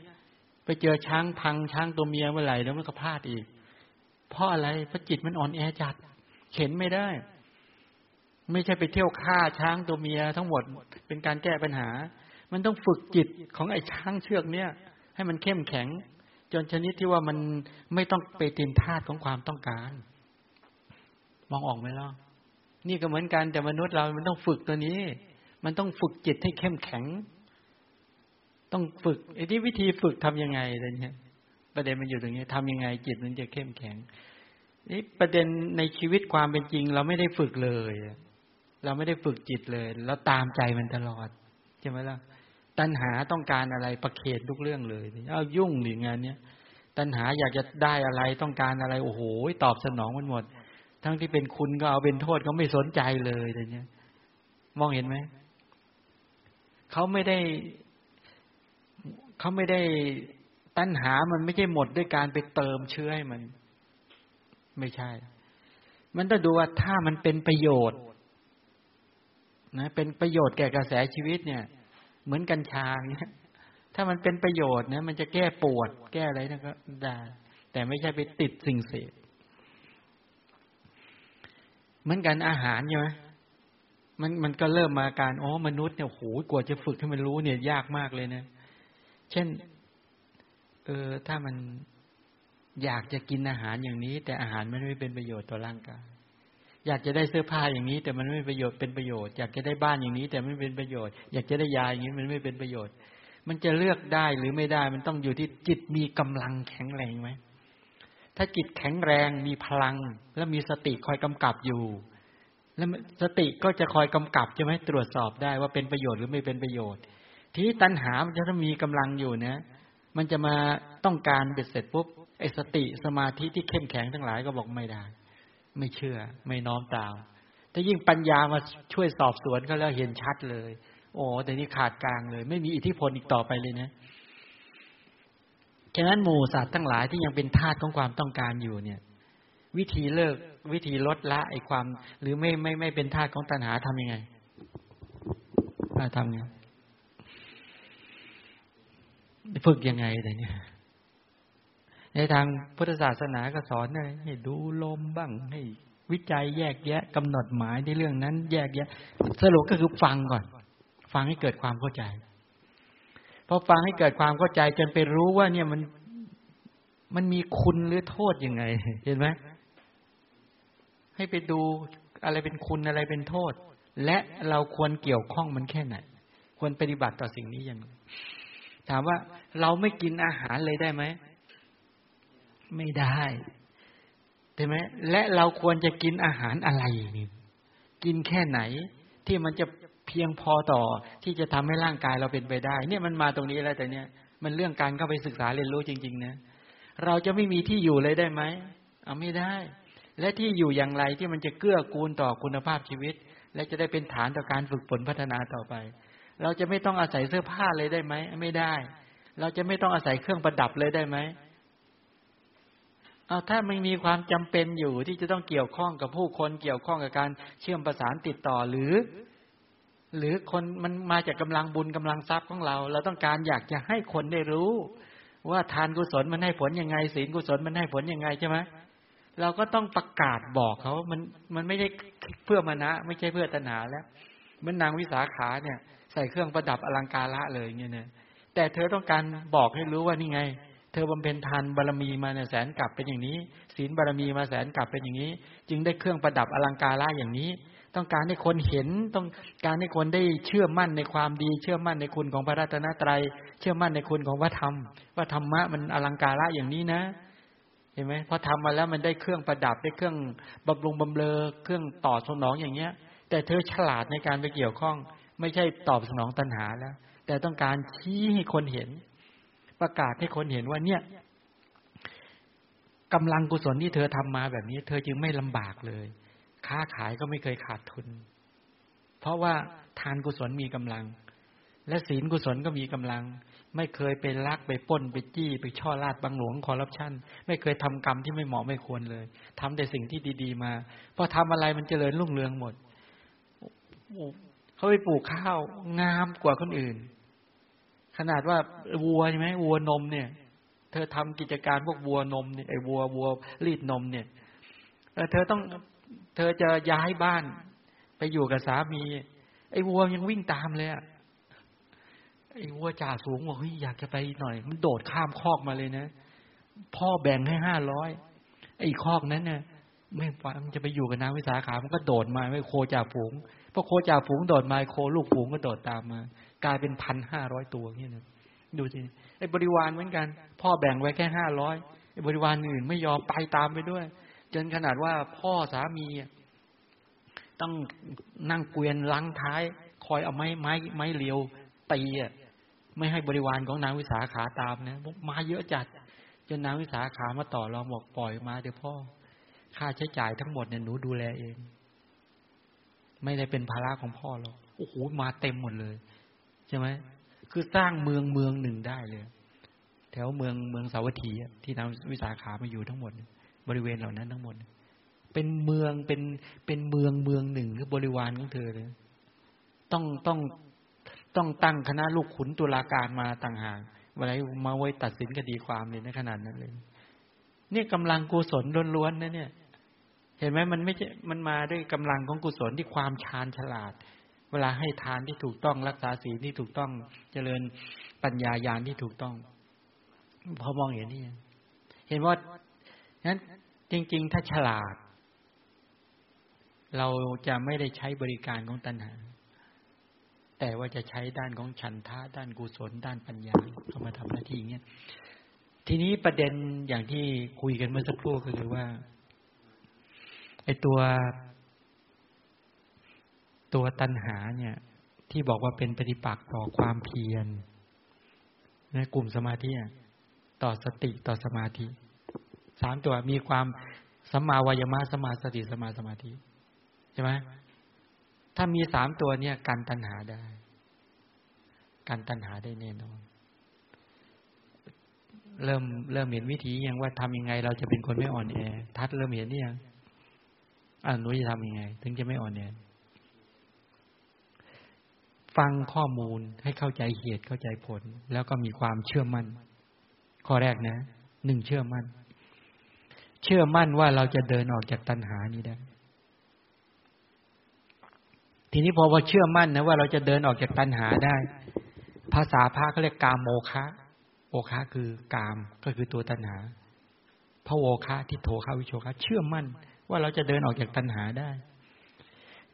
ไปเจอช้างพังช้างตัวเมียเมื่อไหร่แล้วมันก็พลาดอีก เพราะอะไรเพราะจิตมันอ่อนแอจัด เข็นไม่ได้ ไม่ใช่ไปเที่ยวฆ่าช้างตัวเมียทั้งหมด เป็นการแก้ปัญหา มันต้องฝึกจิตของไอ้ช้างเชือกเนี้ยให้มันเข้มแข็ง จนชนิดที่ว่ามันไม่ต้องไปตินทาตของความต้องการ มองออกไหมล่ะนี่ก็เหมือนกันแต่มนุษย์เรา มันต้องฝึกตัวนี้ มันต้องฝึกจิตให้เข้มแข็ง ต้องฝึกไอ้ที่วิธีฝึกทํำยังไงอะไรเงี้ย ประเด็นมันอยู่ตรงนี้ทำยังไงจิตมันจะเข้มแข็งนี่ประเด็นในชีวิตความเป็นจริง เราไม่ได้ฝึกเลย เราไม่ได้ฝึกจิตเลย แล้วตามใจมันตลอดใช่ไหมล่ะตัณหาต้องการอะไรประเคนทุกเรื่องเลยเอายุ่งหรืองานเนี้ยตัณหาอยากจะได้อะไรต้องการอะไร โอ้โหตอบสนองมันหมด ทั้งที่เป็นคุณก็เอาเป็นโทษเขาไม่สนใจเลยอะไรเงี้ย มองเห็นไหมเขาไม่ได้เขาไม่ได้ ตัณหามันไม่ใช่หมดด้วยการไปเติมเชื้อให้มัน ไม่ใช่ มันต้องดูว่าถ้ามันเป็นประโยชน์ นะ เป็นประโยชน์แก่กระแสชีวิตเนี่ย เหมือนกัญชาเนี่ยถ้ามันเป็นประโยชน์นะมันจะแก้ปวด แก้อะไรนั่นก็ได้ แต่ไม่ใช่ไปติดสิ่งเสพเหมือนกันอาหารใช่ไหมมันมันก็เริ่มมาการอ๋อมนุษย์เนี่ยโหกว่าจะฝึกให้มันรู้เนี่ยยากมากเลยนะ เช่น เออ ถ้ามันอยากจะกินอาหารอย่างนี้ แต่อาหารมันไม่เป็นประโยชน์ต่อร่างกาย อยากจะได้เสื้อผ้าอย่างนี้ แต่มันไม่ประโยชน์เป็นประโยชน์ อยากจะได้บ้านอย่างนี้ แต่ไม่เป็นประโยชน์ อยากจะได้ยาอย่างนี้มันไม่เป็นประโยชน์ มันจะเลือกได้หรือไม่ได้ มันต้องอยู่ที่จิตมีกำลังแข็งแรงไหมถ้าจิตแข็งแรงมีพลัง และมีสติคอยกำกับอยู่ แล้วสติก็จะคอยกำกับใช่ไหมตรวจสอบได้ว่าเป็นประโยชน์หรือไม่เป็นประโยชน์ ทีนี้ตัณหามันจะต้องมีกำลังอยู่นะ มันจะมาต้องการเบ็ดเสร็จปุ๊บไอ้สติสมาธิที่เข้มแข็งทั้งหลายก็บอกไม่ได้ ไม่เชื่อ ไม่น้อมตามแต่ยิ่งปัญญามาช่วยสอบสวนก็แล้วเห็นชัดเลย โอ้แต่นี่ขาดกลางเลย ไม่มีอิทธิพลอีกต่อไปเลยนะฉะนั้นหมู่สัตว์ทั้งหลายที่ยังเป็นทาสของความต้องการอยู่เนี่ย วิธีเลิกวิธีลดละไอ้ความ หรือไม่ไม่ไม่เป็นทาสของตัณหาทํำยังไงทำไง ฝึกยังไงอะไรเนี่ย ในทางพุทธศาสนาก็สอนให้ดูลมบ้างให้วิจัยแยกแยะกำหนดหมายในเรื่องนั้น แยกแยะ สรุปก็คือฟังก่อน ฟังให้เกิดความเข้าใจพอฟังให้เกิดความเข้าใจจนไปรู้ว่า เนี่ยมันมันมีคุณหรือโทษยังไง เห็นไหมให้ไปดูอะไรเป็นคุณอะไรเป็นโทษ และเราควรเกี่ยวข้องมันแค่ไหน ควรปฏิบัติต่อสิ่งนี้ยังไง ถามว่าเราไม่กินอาหารเลยได้ไหม ไม่ได้ใช่ไหมและเราควรจะกินอาหารอะไรนี่กินแค่ไหน ที่มันจะเพียงพอต่อที่จะทำให้ร่างกายเราเป็นไปได้ เนี่ยมันมาตรงนี้แล้วแต่เนี่ย มันเรื่องการเข้าไปศึกษาเรียนรู้จริง ๆ นะเราจะไม่มีที่อยู่เลยได้ไหมเอาไม่ได้ และที่อยู่อย่างไรที่มันจะเกื้อกูลต่อคุณภาพชีวิต และจะได้เป็นฐานต่อการฝึกฝนพัฒนาต่อไป เราจะไม่ต้องอาศัยเสื้อผ้าเลยได้ไหมไม่ได้ เราจะไม่ต้องอาศัยเครื่องประดับเลยได้ไหมเอาถ้าไม่มีความจำเป็นอยู่ที่จะต้องเกี่ยวข้องกับผู้คนเกี่ยวข้องกับการเชื่อมประสานติดต่อหรือ หรือคนมันมาจากกำลังบุญกำลังทรัพย์ของเรา เราต้องการอยากจะให้คนได้รู้ ว่าทานกุศลมันให้ผลยังไงศีลกุศลมันให้ผลยังไงใช่ไหมเราก็ต้องประกาศบอกเขามันมันไม่ได้เพื่อมานะ ไม่ใช่เพื่อตัณหาแล้วมันนางวิสาขาเนี่ย ใส่เครื่องประดับอลังการละเลยเงี้ยเนี่ยแต่เธอต้องการบอกให้รู้ว่านี่ไง เธอบำเพ็ญทานบารมีมาเนี่ยแสนกลับเป็นอย่างนี้ ศีลบารมีมาแสนกลับเป็นอย่างนี้ จึงได้เครื่องประดับอลังการละอย่างนี้ ต้องการให้คนเห็นต้องการให้คนได้เชื่อมั่นในความดี เชื่อมั่นในคุณของพระรัตนตรัย เชื่อมั่นในคุณของพระธรรม ว่าธรรมะมันอลังการละอย่างนี้นะเห็นไหมพอทำมาแล้วมันได้เครื่องประดับได้เครื่องบำรุงบำเรอเครื่องต่อสนองอย่างเงี้ย แต่เธอฉลาดในการไปเกี่ยวข้อง ไม่ใช่ตอบสนองตัณหาแล้ว แต่ต้องการชี้ให้คนเห็น ประกาศให้คนเห็นว่าเนี่ยกำลังกุศลที่เธอทำมาแบบนี้ เธอจึงไม่ลำบากเลย ค้าขายก็ไม่เคยขาดทุน เพราะว่าทานกุศลมีกำลัง และศีลกุศลก็มีกำลัง ไม่เคยไปลักไปป้นไปจี้ไปช่อลาดบังหลวงคอร์รัปชันไม่เคยทำกรรมที่ไม่เหมาะไม่ควรเลยทำแต่สิ่งที่ดี ๆ มาพอทำอะไรมันเจริญรุ่งเรืองหมด เขาไปปลูกข้าวงามกว่าคนอื่น ขนาดว่าวัวใช่ไหมวัวนมเนี่ย เธอทำกิจการพวกวัวนมเนี่ยไอ้วัววัวรีดนมเนี่ยเธอต้องเธอจะย้ายบ้านไปอยู่กับสามี ไอ้วัวยังวิ่งตามเลยอะไอ้วัวจ่าสูงบอกเฮ้ยอยากจะไปหน่อย มันโดดข้ามคอกมาเลยนะ พ่อแบ่งให้ห้าร้อยไอ้คอกนั้นเนี่ยไม่ฟังจะไปอยู่กับนางวิสาขา มันก็โดดมาไม่โคจ่าฝูง พอโคจ่าฝูงโดดมาโคลูกฝูงก็โดดตามมา กลายเป็นพันห้าร้อยตัวเนี่ยนะดูสิไอ้บริวารเหมือนกัน พ่อแบ่งไว้แค่ห้าร้อยไอ้บริวารอื่นไม่ยอมไปตามไปด้วย จนขนาดว่าพ่อสามีต้องนั่งเกวียนล้างท้าย คอยเอาไม้ไม้ไม้เลียวตีอะไม่ให้บริวารของนางวิสาขาตามนะมาเยอะจัด จนนางวิสาขามาต่อรองบอกปล่อยมาเดี๋ยวพ่อ ค่าใช้จ่ายทั้งหมดเนี่ยหนูดูแลเอง ไม่ได้เป็นภาระของพ่อหรอกโอ้โหมาเต็มหมดเลยใช่ไหมคือสร้างเมืองเมืองหนึ่งได้เลย แถวเมืองเมืองสาวัตถีที่นำวิสาขามาอยู่ทั้งหมด บริเวณเหล่านั้นทั้งหมด เป็นเมืองเป็นเป็นเมืองเมืองหนึ่งคือบริวารของเธอเลย ต้องต้องต้องตั้งคณะลูกขุนตุลาการมาต่างหากเวลามาไว้ตัดสินคดีความเลยในขนาดนั้นเลย นี่กำลังกุศลล้วนๆนะเนี่ย เห็นไหมมันไม่ใช่มันมาด้วยกำลังของกุศลที่ความชาญฉลาด เวลาให้ทานที่ถูกต้องรักษาศีลที่ถูกต้องเจริญปัญญายาณที่ถูกต้อง พอมองเห็นนี่เห็นว่านั้นจริง ๆ ถ้าฉลาด เราจะไม่ได้ใช้บริการของตัณหา แต่ว่าจะใช้ด้านของฉันทะด้านกุศล ด้านปัญญาเข้ามาทำหน้าที่เงี้ยทีนี้ประเด็นอย่างที่คุยกันเมื่อสักครู่ก็คือว่า ไอตัว ตัวตัณหาเนี่ย ที่บอกว่าเป็นปฏิปักษ์ต่อความเพียรในกลุ่มสมาธิต่อสติต่อสมาธิสามตัวมีความสัมมาวายมะสมาสติสมาสมาธิใช่ไหมถ้ามีสามตัวเนี่ยการตัณหาได้ การตัณหาได้แน่นอนเริ่มเริ่มเห็นวิธียังว่าทำยังไง เราจะเป็นคนไม่อ่อนแอ ทัดเริ่มเห็นนี่ยัง อ่านูจะทำยังไง ถึงจะไม่อ่อนแอฟังข้อมูลให้เข้าใจเหตุเข้าใจผล แล้วก็มีความเชื่อมั่น ข้อแรกนะหนึ่งเชื่อมั่น เชื่อมั่นว่าเราจะเดินออกจากตัณหานี้ได้ทีนี้พอว่าเชื่อมั่นนะว่าเราจะเดินออกจากตัณหาได้ ภาษาพระเขาเรียกกามโมคะโอคะคือกามก็คือตัวตัณหาพระโอคะทิโทคะวิโชคะ เชื่อมั่น ว่าเราจะเดินออกจากตัณหาได้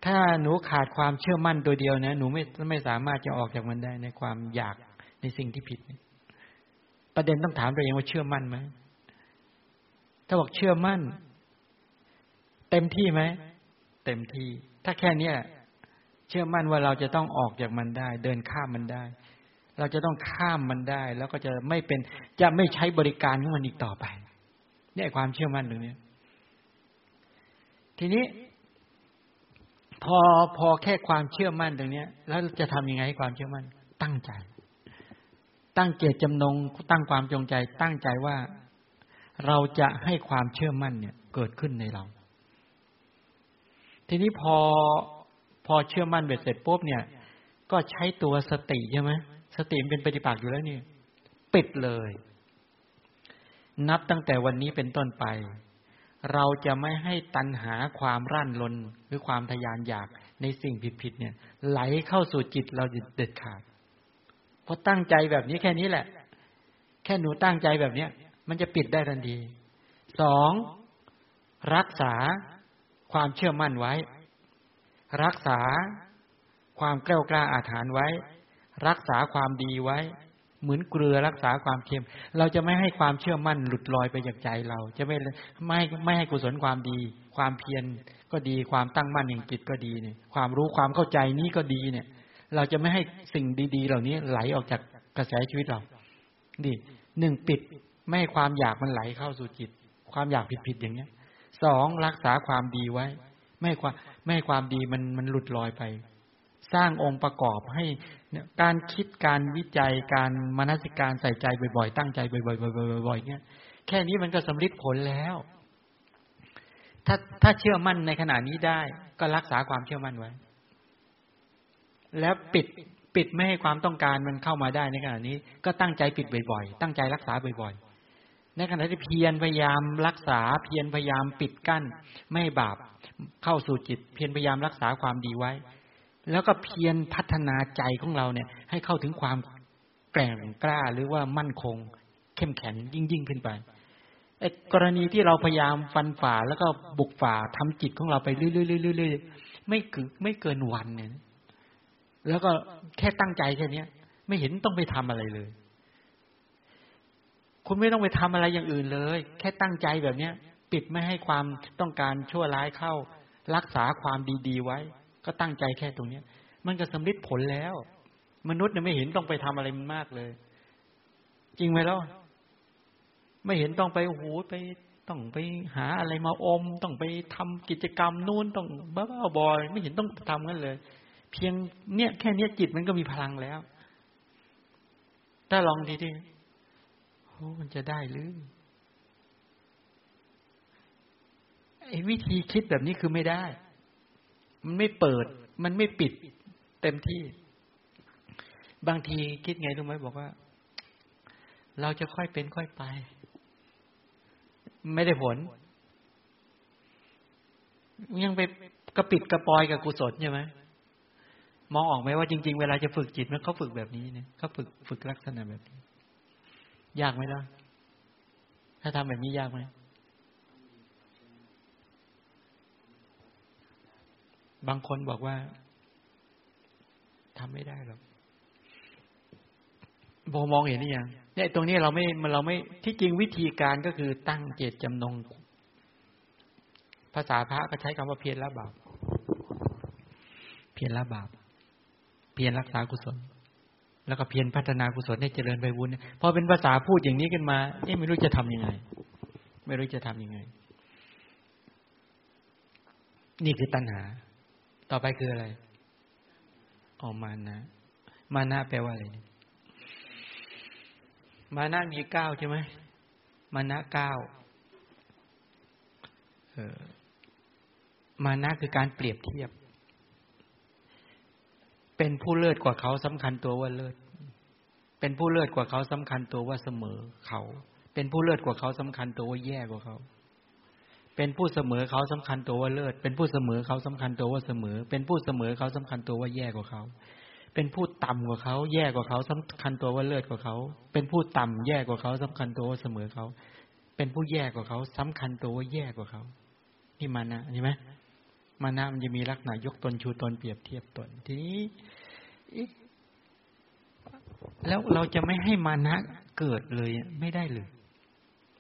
ถ้าหนูขาดความเชื่อมั่นตัวเดียวนะ หนูไม่ไม่สามารถจะออกจากมันได้ในความอยากในสิ่งที่ผิด ประเด็นต้องถามตัวเองว่าเชื่อมั่นไหม ถ้าบอกเชื่อมั่น เต็มที่ไหม เต็มที่ ถ้าแค่เนี้ยเชื่อมั่นว่าเราจะต้องออกจากมันได้ เดินข้ามมันได้ เราจะต้องข้ามมันได้ แล้วก็จะไม่เป็นจะไม่ใช้บริการของมันอีกต่อไปเนี่ยความเชื่อมั่นตรงนี้ ทีนี้ พอพอแค่ความเชื่อมั่นตรงนี้แล้วจะทำยังไงให้ความเชื่อมั่น ตั้งใจ ตั้งเจตจำนง ตั้งความจงใจ ตั้งใจว่า เราจะให้ความเชื่อมั่นเนี่ย เกิดขึ้นในเรา ทีนี้พอพอเชื่อมั่นเบ็ดเสร็จปุ๊บเนี่ย ก็ใช้ตัวสติใช่ไหมสติเป็นปฏิปักษ์อยู่แล้วนี่ปิดเลย นับตั้งแต่วันนี้เป็นต้นไป เราจะไม่ให้ตัณหาความร่านลนหรือความทยานอยากในสิ่งผิดๆเนี่ย ไหลเข้าสู่จิตเราเด็ดขาดเพราะตั้งใจแบบนี้แค่นี้แหละ แค่หนูตั้งใจแบบเนี้ย มันจะปิดได้ทันทีสองรักษาความเชื่อมั่นไว้ รักษาความกล้ากล้าอาถรรพ์ไว้ รักษาความดีไว้ เหมือนเกลือรักษาความเค็ม เราจะไม่ให้ความเชื่อมั่นหลุดลอยไปจากใจเรา จะไม่ไม่ไม่ให้กุศลความดี ความเพียรก็ดีความตั้งมั่นแห่งจิตก็ดีเนี่ยความรู้ความเข้าใจนี้ก็ดีเนี่ย เราจะไม่ให้สิ่งดี ๆ เหล่านี้ไหลออกจากกระแสชีวิตเราดีหนึ่งปิดไม่ให้ความอยากมันไหลเข้าสู่จิต ความอยากผิดๆอย่างเนี้ยสองรักษาความดีไว้ ไม่ให้ความไม่ให้ความดีมันมันหลุดลอยไป สร้างองค์ประกอบให้ การคิดการวิจัยการมนสิการใส่ใจบ่อยๆ ตั้งใจบ่อยๆบ่อยๆเนี้ยแค่นี้มันก็สำลิดผลแล้ว ถ้าถ้าเชื่อมั่นในขณะนี้ได้ ก็รักษาความเชื่อมั่นไว้ แล้วปิดปิดไม่ให้ความต้องการมันเข้ามาได้ในขณะนี้ ก็ตั้งใจปิดบ่อยๆ ตั้งใจรักษาบ่อยๆ ในขณะที่เพียรพยายามรักษาเพียรพยายามปิดกั้น ไม่บาปเข้าสู่จิต เพียรพยายามรักษาความดีไว้ แล้วก็เพียรพัฒนาใจของเราเนี่ย ให้เข้าถึงความแกร่งกล้าหรือว่ามั่นคง เข้มแข็งยิ่งยิ่งขึ้นไปไอ้กรณีที่เราพยายามฟันฝ่าแล้วก็บุกฝ่าทำจิตของเราไปเรื่อยๆๆไม่คือไม่เกินวันเนี่ย แล้วก็แค่ตั้งใจแค่เนี้ย ไม่เห็นต้องไปทำอะไรเลย คุณไม่ต้องไปทำอะไรอย่างอื่นเลย แค่ตั้งใจแบบเนี้ย ปิดไม่ให้ความต้องการชั่วร้ายเข้า รักษาความดีๆไว้ ก็ตั้งใจแค่ตรงเนี้ย มันก็สำลิดผลแล้ว มนุษย์เนี่ยไม่เห็นต้องไปทำอะไรมันมากเลย จริงไหมล่ะไม่เห็นต้องไปโอ้โหไปต้องไปหาอะไรมาอม ต้องไปทำกิจกรรมนู่นต้องบ้าบอย ไม่เห็นต้องทำกันเลย เพียงเนี่ยแค่เนี้ยจิตมันก็มีพลังแล้ว ถ้าลองดีดีโอ้มันจะได้หรือไอ้วิธีคิดแบบนี้คือไม่ได้ มันไม่เปิด มันไม่ปิด เต็มที่ บางทีคิดไงรู้ไหมบอกว่า เราจะค่อยเป็นค่อยไป ไม่ได้ผล ยังไปกระปิดกระปอยกับกุศลใช่ไหมมองออกไหมว่าจริง ๆ เวลาจะฝึกจิตมันเขาฝึกแบบนี้เนี่ยเขาฝึกฝึกลักษณะแบบนี้ ยากไหมล่ะ ถ้าทำแบบนี้ยากไหม บางคนบอกว่าทำไม่ได้หรอกพอมองเห็นนี่ยังเนี่ยตรงนี้เราไม่เราไม่ที่จริงวิธีการก็คือตั้งเจตจำนง ภาษาพระก็ใช้คำว่าเพียรละบาปเพียรละบาปเพียรรักษากุศล แล้วก็เพียรพัฒนากุศลให้เจริญไปบุญพอเป็นภาษาพูดอย่างนี้ขึ้นมาเอ๊ะไม่รู้จะทํำยังไง ไม่รู้จะทํำยังไง นี่คือตัณหา ต่อไปคืออะไรออกมานะ มานะแปลว่าอะไร มานะมีเก้าใช่ไหม มานะเก้าเออมานะคือการเปรียบเทียบ เป็นผู้เลิศกว่าเขาสำคัญตัวว่าเลิศ เป็นผู้เลิศกว่าเขาสำคัญตัวว่าเสมอเขา เป็นผู้เลิศกว่าเขาสำคัญตัวว่าแย่กว่าเขา เป็นผู้เสมอเขาสำคัญตัวว่าเลิศ เป็นผู้เสมอเขาสำคัญตัวว่าเสมอ เป็นผู้เสมอเขาสำคัญตัวว่าแย่กว่าเขา เป็นผู้ต่ำกว่าเขาแย่กว่าเขาสำคัญตัวว่าเลิศกว่าเขา เป็นผู้ต่ำแย่กว่าเขาสำคัญตัวว่าเสมอเขา เป็นผู้แย่กว่าเขาสำคัญตัวว่าแย่กว่าเขา นี่มานะใช่ไหมมานะมันจะมีลักษณะยกตนชูตนเปรียบเทียบตน ทีนี้แล้วเราจะไม่ให้มานะเกิดเลยไม่ได้เลย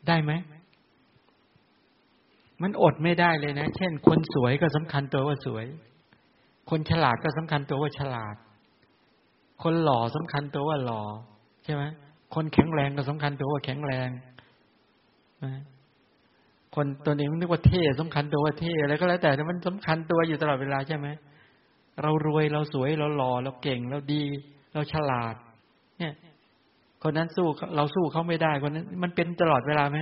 ได้ไหม มันอดไม่ได้เลยนะ เช่น คนสวยก็สำคัญตัวว่าสวย คนฉลาดก็สำคัญตัวว่าฉลาด คนหล่อสำคัญตัวว่าหล่อใช่ไหมคนแข็งแรงก็สำคัญตัวว่าแข็งแรงคนตัวนี้มันนึกว่าเท่สำคัญตัวว่าเท่อะไรก็แล้วแต่มันสำคัญตัวอยู่ตลอดเวลาใช่ไหมเรารวยเราสวยเราหล่อเราเก่งเราดี เราฉลาด เนี่ย คนนั้นสู้เราสู้เขาไม่ได้คนนั้น มันเป็นตลอดเวลาไหม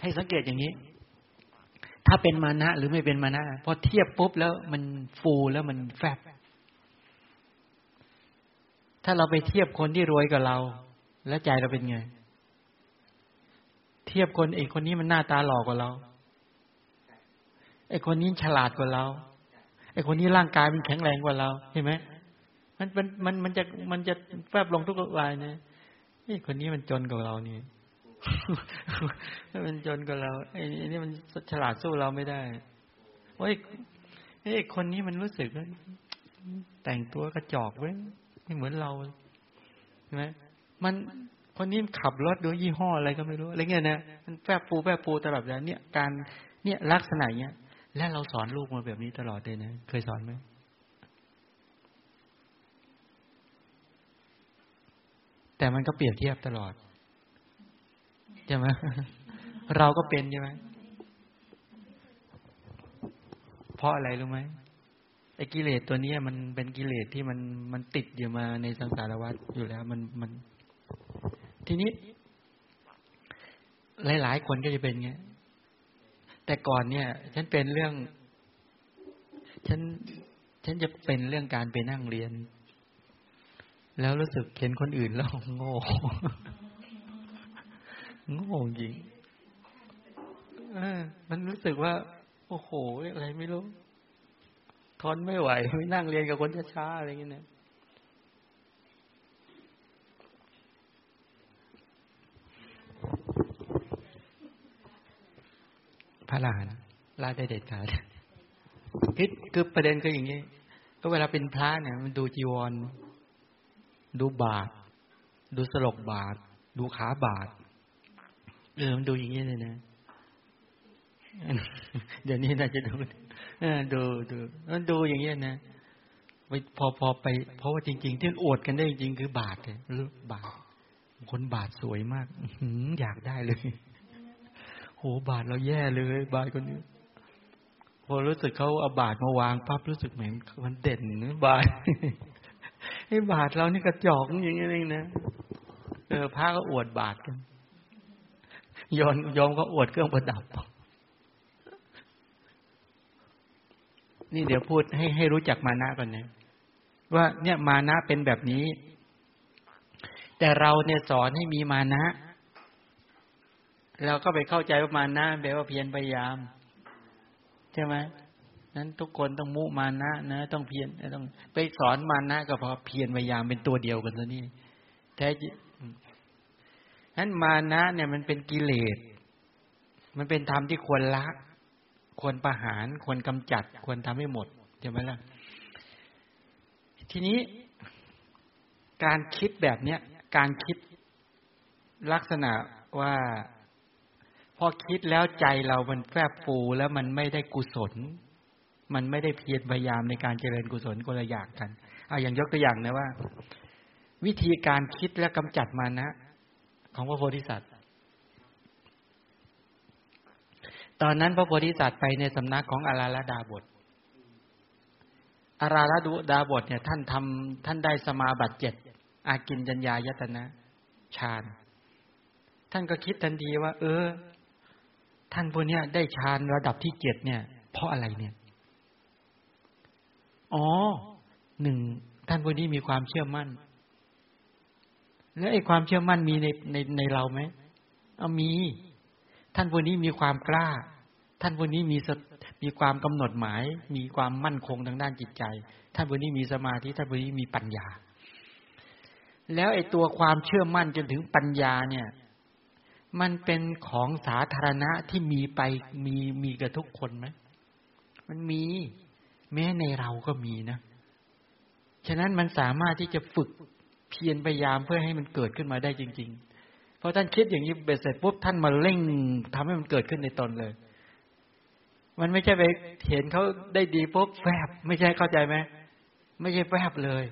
ให้สังเกตอย่างนี้ ถ้าเป็นมานะหรือไม่เป็นมานะพอเทียบปุ๊บแล้วมันฟูแล้วมันแฟบ ถ้าเราไปเทียบคนที่รวยกับเรา แล้วใจเราเป็นไง เทียบคนไอ้คนนี้มันหน้าตาหล่อกว่าเรา ไอ้คนนี้ฉลาดกว่าเรา ไอ้คนนี้ร่างกายมันแข็งแรงกว่าเราเห็นไหมมันมันมันมันจะมันจะแฟบลงทุกรายเนี่ยไอ้คนนี้มันจนกว่าเรานี่ มันจนกว่าเราไอ้นี่มันฉลาดสู้เราไม่ได้โอ้ยไอ้คนนี้มันรู้สึกว่าแต่งตัวกระจอกเว้ยไม่เหมือนเราใช่ไหมมันคนนี้ขับรถด้วยยี่ห้ออะไรก็ไม่รู้อะไรเงี้ยนะมันแฝบปูแฝบปูตลอดแล้เนี่ยการเนี่ยลักษณะเนี้ยและเราสอนลูกมาแบบนี้ตลอดเลยนะเคยสอนไหมแต่มันก็เปรียบเทียบตลอด ใช่ไหมเราก็เป็นใช่ไหมเพราะอะไรรู้ไหมไอ้กิเลสตัวนี้มันเป็นกิเลสที่มันมันติดอยู่มาในสังสารวัฏอยู่แล้ว มันมัน ทีนี้ หลาย ๆ คนก็จะเป็นไงแต่ก่อนเนี่ย ฉันเป็นเรื่อง ฉัน ฉันจะเป็นเรื่องการไปนั่งเรียน แล้วรู้สึกเห็นคนอื่นแล้วโง่ โง่จริงมันรู้สึกว่า โอ้โห อะไรไม่รู้ ทนไม่ไหว ไม่นั่งเรียนกับคนช้าๆอะไรอย่างเงี้ยพระลานลาได้เด็ดขาดคือคือประเด็นก็อย่างนี้ ก็เวลาเป็นพระเนี่ย มันดูจีวร ดูบาท ดูสลกบาท ดูขาบาท เออมันดูอย่างนี้เลยนะเดี๋ยวนี้น่าจะดูดูดูมันดูอย่างนี้นะไปพอพอไป เพราะว่าจริง ๆ ที่อวดกันได้จริงๆคือบาทเลยหรือบาท คนบาทสวยมากอยากได้เลยโหบาทเราแย่เลย บาทคนนี้พอรู้สึกเขาเอาบาทมาวางปั๊บรู้สึกเหมือนมันเด่นนะบาทไอ้บาทเรานี่กระจอกอย่างนี้เองนะเออพระก็อวดบาทกัน ยอนยอมก็อวดเครื่องประดับ นี่เดี๋ยวพูดให้ให้รู้จักมานะก่อนนะว่าเนี่ยมานะเป็นแบบนี้ แต่เราเนี่ยสอนให้มีมานะเราก็ไปเข้าใจว่ามานะแปลว่าเพียรพยายาม ใช่ไหมนั้นทุกคนต้องมุมานะนะ ต้องเพียรต้อง ไปสอนมานะก็พอเพียรพยายามเป็นตัวเดียวกันซะนี่แท้จริง นั้นมานะเนี่ยมันเป็นกิเลส มันเป็นธรรมที่ควรละ ควรประหาร ควรกำจัด ควรทำให้หมดใช่ไหมล่ะ ทีนี้การคิดแบบเนี้ย การคิดลักษณะว่าพอคิดแล้วใจเรามันแฝบฟูแล้วมันไม่ได้กุศล มันไม่ได้เพียรพยายามในการเจริญกุศลคนละอย่างกันเอาอย่างยกตัวอย่างนะว่า วิธีการคิดและกำจัดมานะ ของพระโพธิสัตว์ ตอนนั้นพระโพธิสัตว์ไปในสำนักของอาราลดาบทอาราลดาบทเนี่ยท่านทำท่านได้สมาบัติเจ็ดอากินจัญญายตนะฌานท่านก็คิดทันทีว่า เออ ท่านพวกนี้ได้ฌานระดับที่เจ็ดเนี่ย เพราะอะไรเนี่ย อ๋อหนึ่งท่านพวกนี้มีความเชื่อมั่น แล้วไอ้ความเชื่อมั่นมีในในในเราไหมเอามี ท่านพวกนี้มีความกล้า ท่านพวกนี้มีมีความกำหนดหมาย มีความมั่นคงทางด้านจิตใจ ท่านพวกนี้มีสมาธิท่านพวกนี้มีปัญญา แล้วไอ้ตัวความเชื่อมั่นจนถึงปัญญาเนี่ย มันเป็นของสาธารณะที่มีไปมีมีกับทุกคนไหมมันมี แม้ในเราก็มีนะ ฉะนั้นมันสามารถที่จะฝึก เพียรพยายามเพื่อให้มันเกิดขึ้นมาได้จริง ๆ เพอท่านคิดอย่างนี้เบ็ดเสร็จปุ๊บท่านมาเร่งทำให้มันเกิดขึ้นในตนเลย มันไม่ใช่ไปเห็นเขาได้ดีปุ๊บแฝบไม่ใช่เข้าใจไหมไม่ใช่แฝบเลย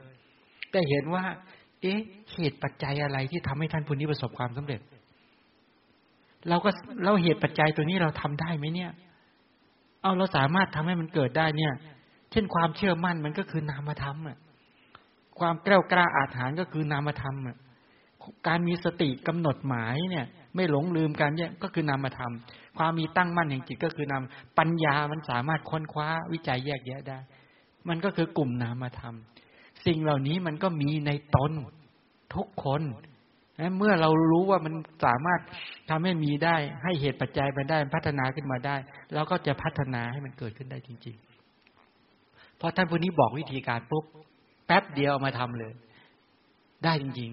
แต่เห็นว่า เอ๊ะเหตุปัจจัยอะไรที่ทำให้ท่านผู้นี้ประสบความสำเร็จ เราก็เราเหตุปัจจัยตัวนี้เราทำได้ไหมเนี่ย เอาเราสามารถทำให้มันเกิดได้เนี่ย เช่นความเชื่อมั่นมันก็คือนามธรรมอะ ความกล้ากล้าอาถรรพ์ก็คือนามธรรมการมีสติกำหนดหมายเนี่ย ไม่หลงลืมกันเนี่ยก็คือนามธรรม ความมีตั้งมั่นแห่งจิตก็คือนามปัญญามันสามารถค้นคว้าวิจัยแยกแยะได้ มันก็คือกลุ่มนามธรรม สิ่งเหล่านี้มันก็มีในตนทุกคนเมื่อเรารู้ว่ามันสามารถทำให้มีได้ ให้เหตุปัจจัยไปได้พัฒนาขึ้นมาได้เราก็จะพัฒนาให้มันเกิดขึ้นได้จริงๆพอท่านผู้นี้บอกวิธีการปุ๊บ แป๊บเดียวมาทำเลย ได้จริง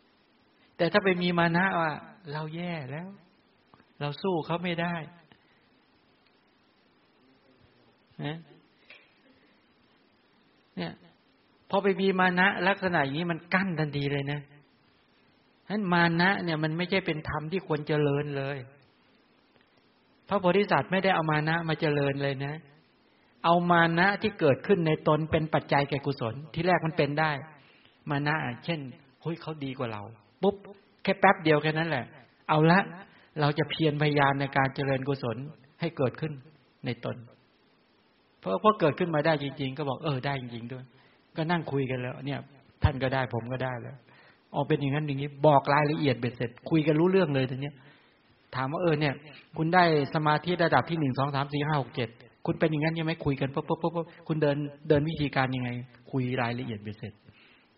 ๆ แต่ถ้าไปมีมานะว่า เราแย่แล้ว เราสู้เขาไม่ได้นะเนี่ยพอไปมีมานะ ลักษณะอย่างนี้มันกั้นทันทีเลยนะนั้นมานะเนี่ยมันไม่ใช่เป็นธรรมที่ควรเจริญเลย พระโพธิสัตว์ไม่ได้เอามานะมาเจริญเลยนะ เอามานะที่เกิดขึ้นในตนเป็นปัจจัยแก่กุศล ที่แรกมันเป็นได้ มานะเช่นเฮ้ยเขาดีกว่าเราปุ๊บแค่แป๊บเดียวแค่นั้นแหละ เอาละ เราจะเพียรพยายามในการเจริญกุศลให้เกิดขึ้นในตน เพราะพอเกิดขึ้นมาได้จริง ๆ ก็บอกเออได้จริงๆด้วย ก็นั่งคุยกันแล้ว เนี่ย ท่านก็ได้ผมก็ได้แล้วออกเป็นอย่างนั้นอย่างนี้ บอกรายละเอียดเบ็ดเสร็จ คุยกันรู้เรื่องเลยทีเนี้ยถามว่าเออเนี่ย คุณได้สมาธิระดับที่หนึ่งสองสามสี่ห้าหกเจ็ด คุณเป็นอย่างนั้นยังไม่คุยกันปุ๊บปุ๊บปุ๊บคุณเดินเดินวิธีการยังไง คุยรายละเอียดเบ็ดเสร็จ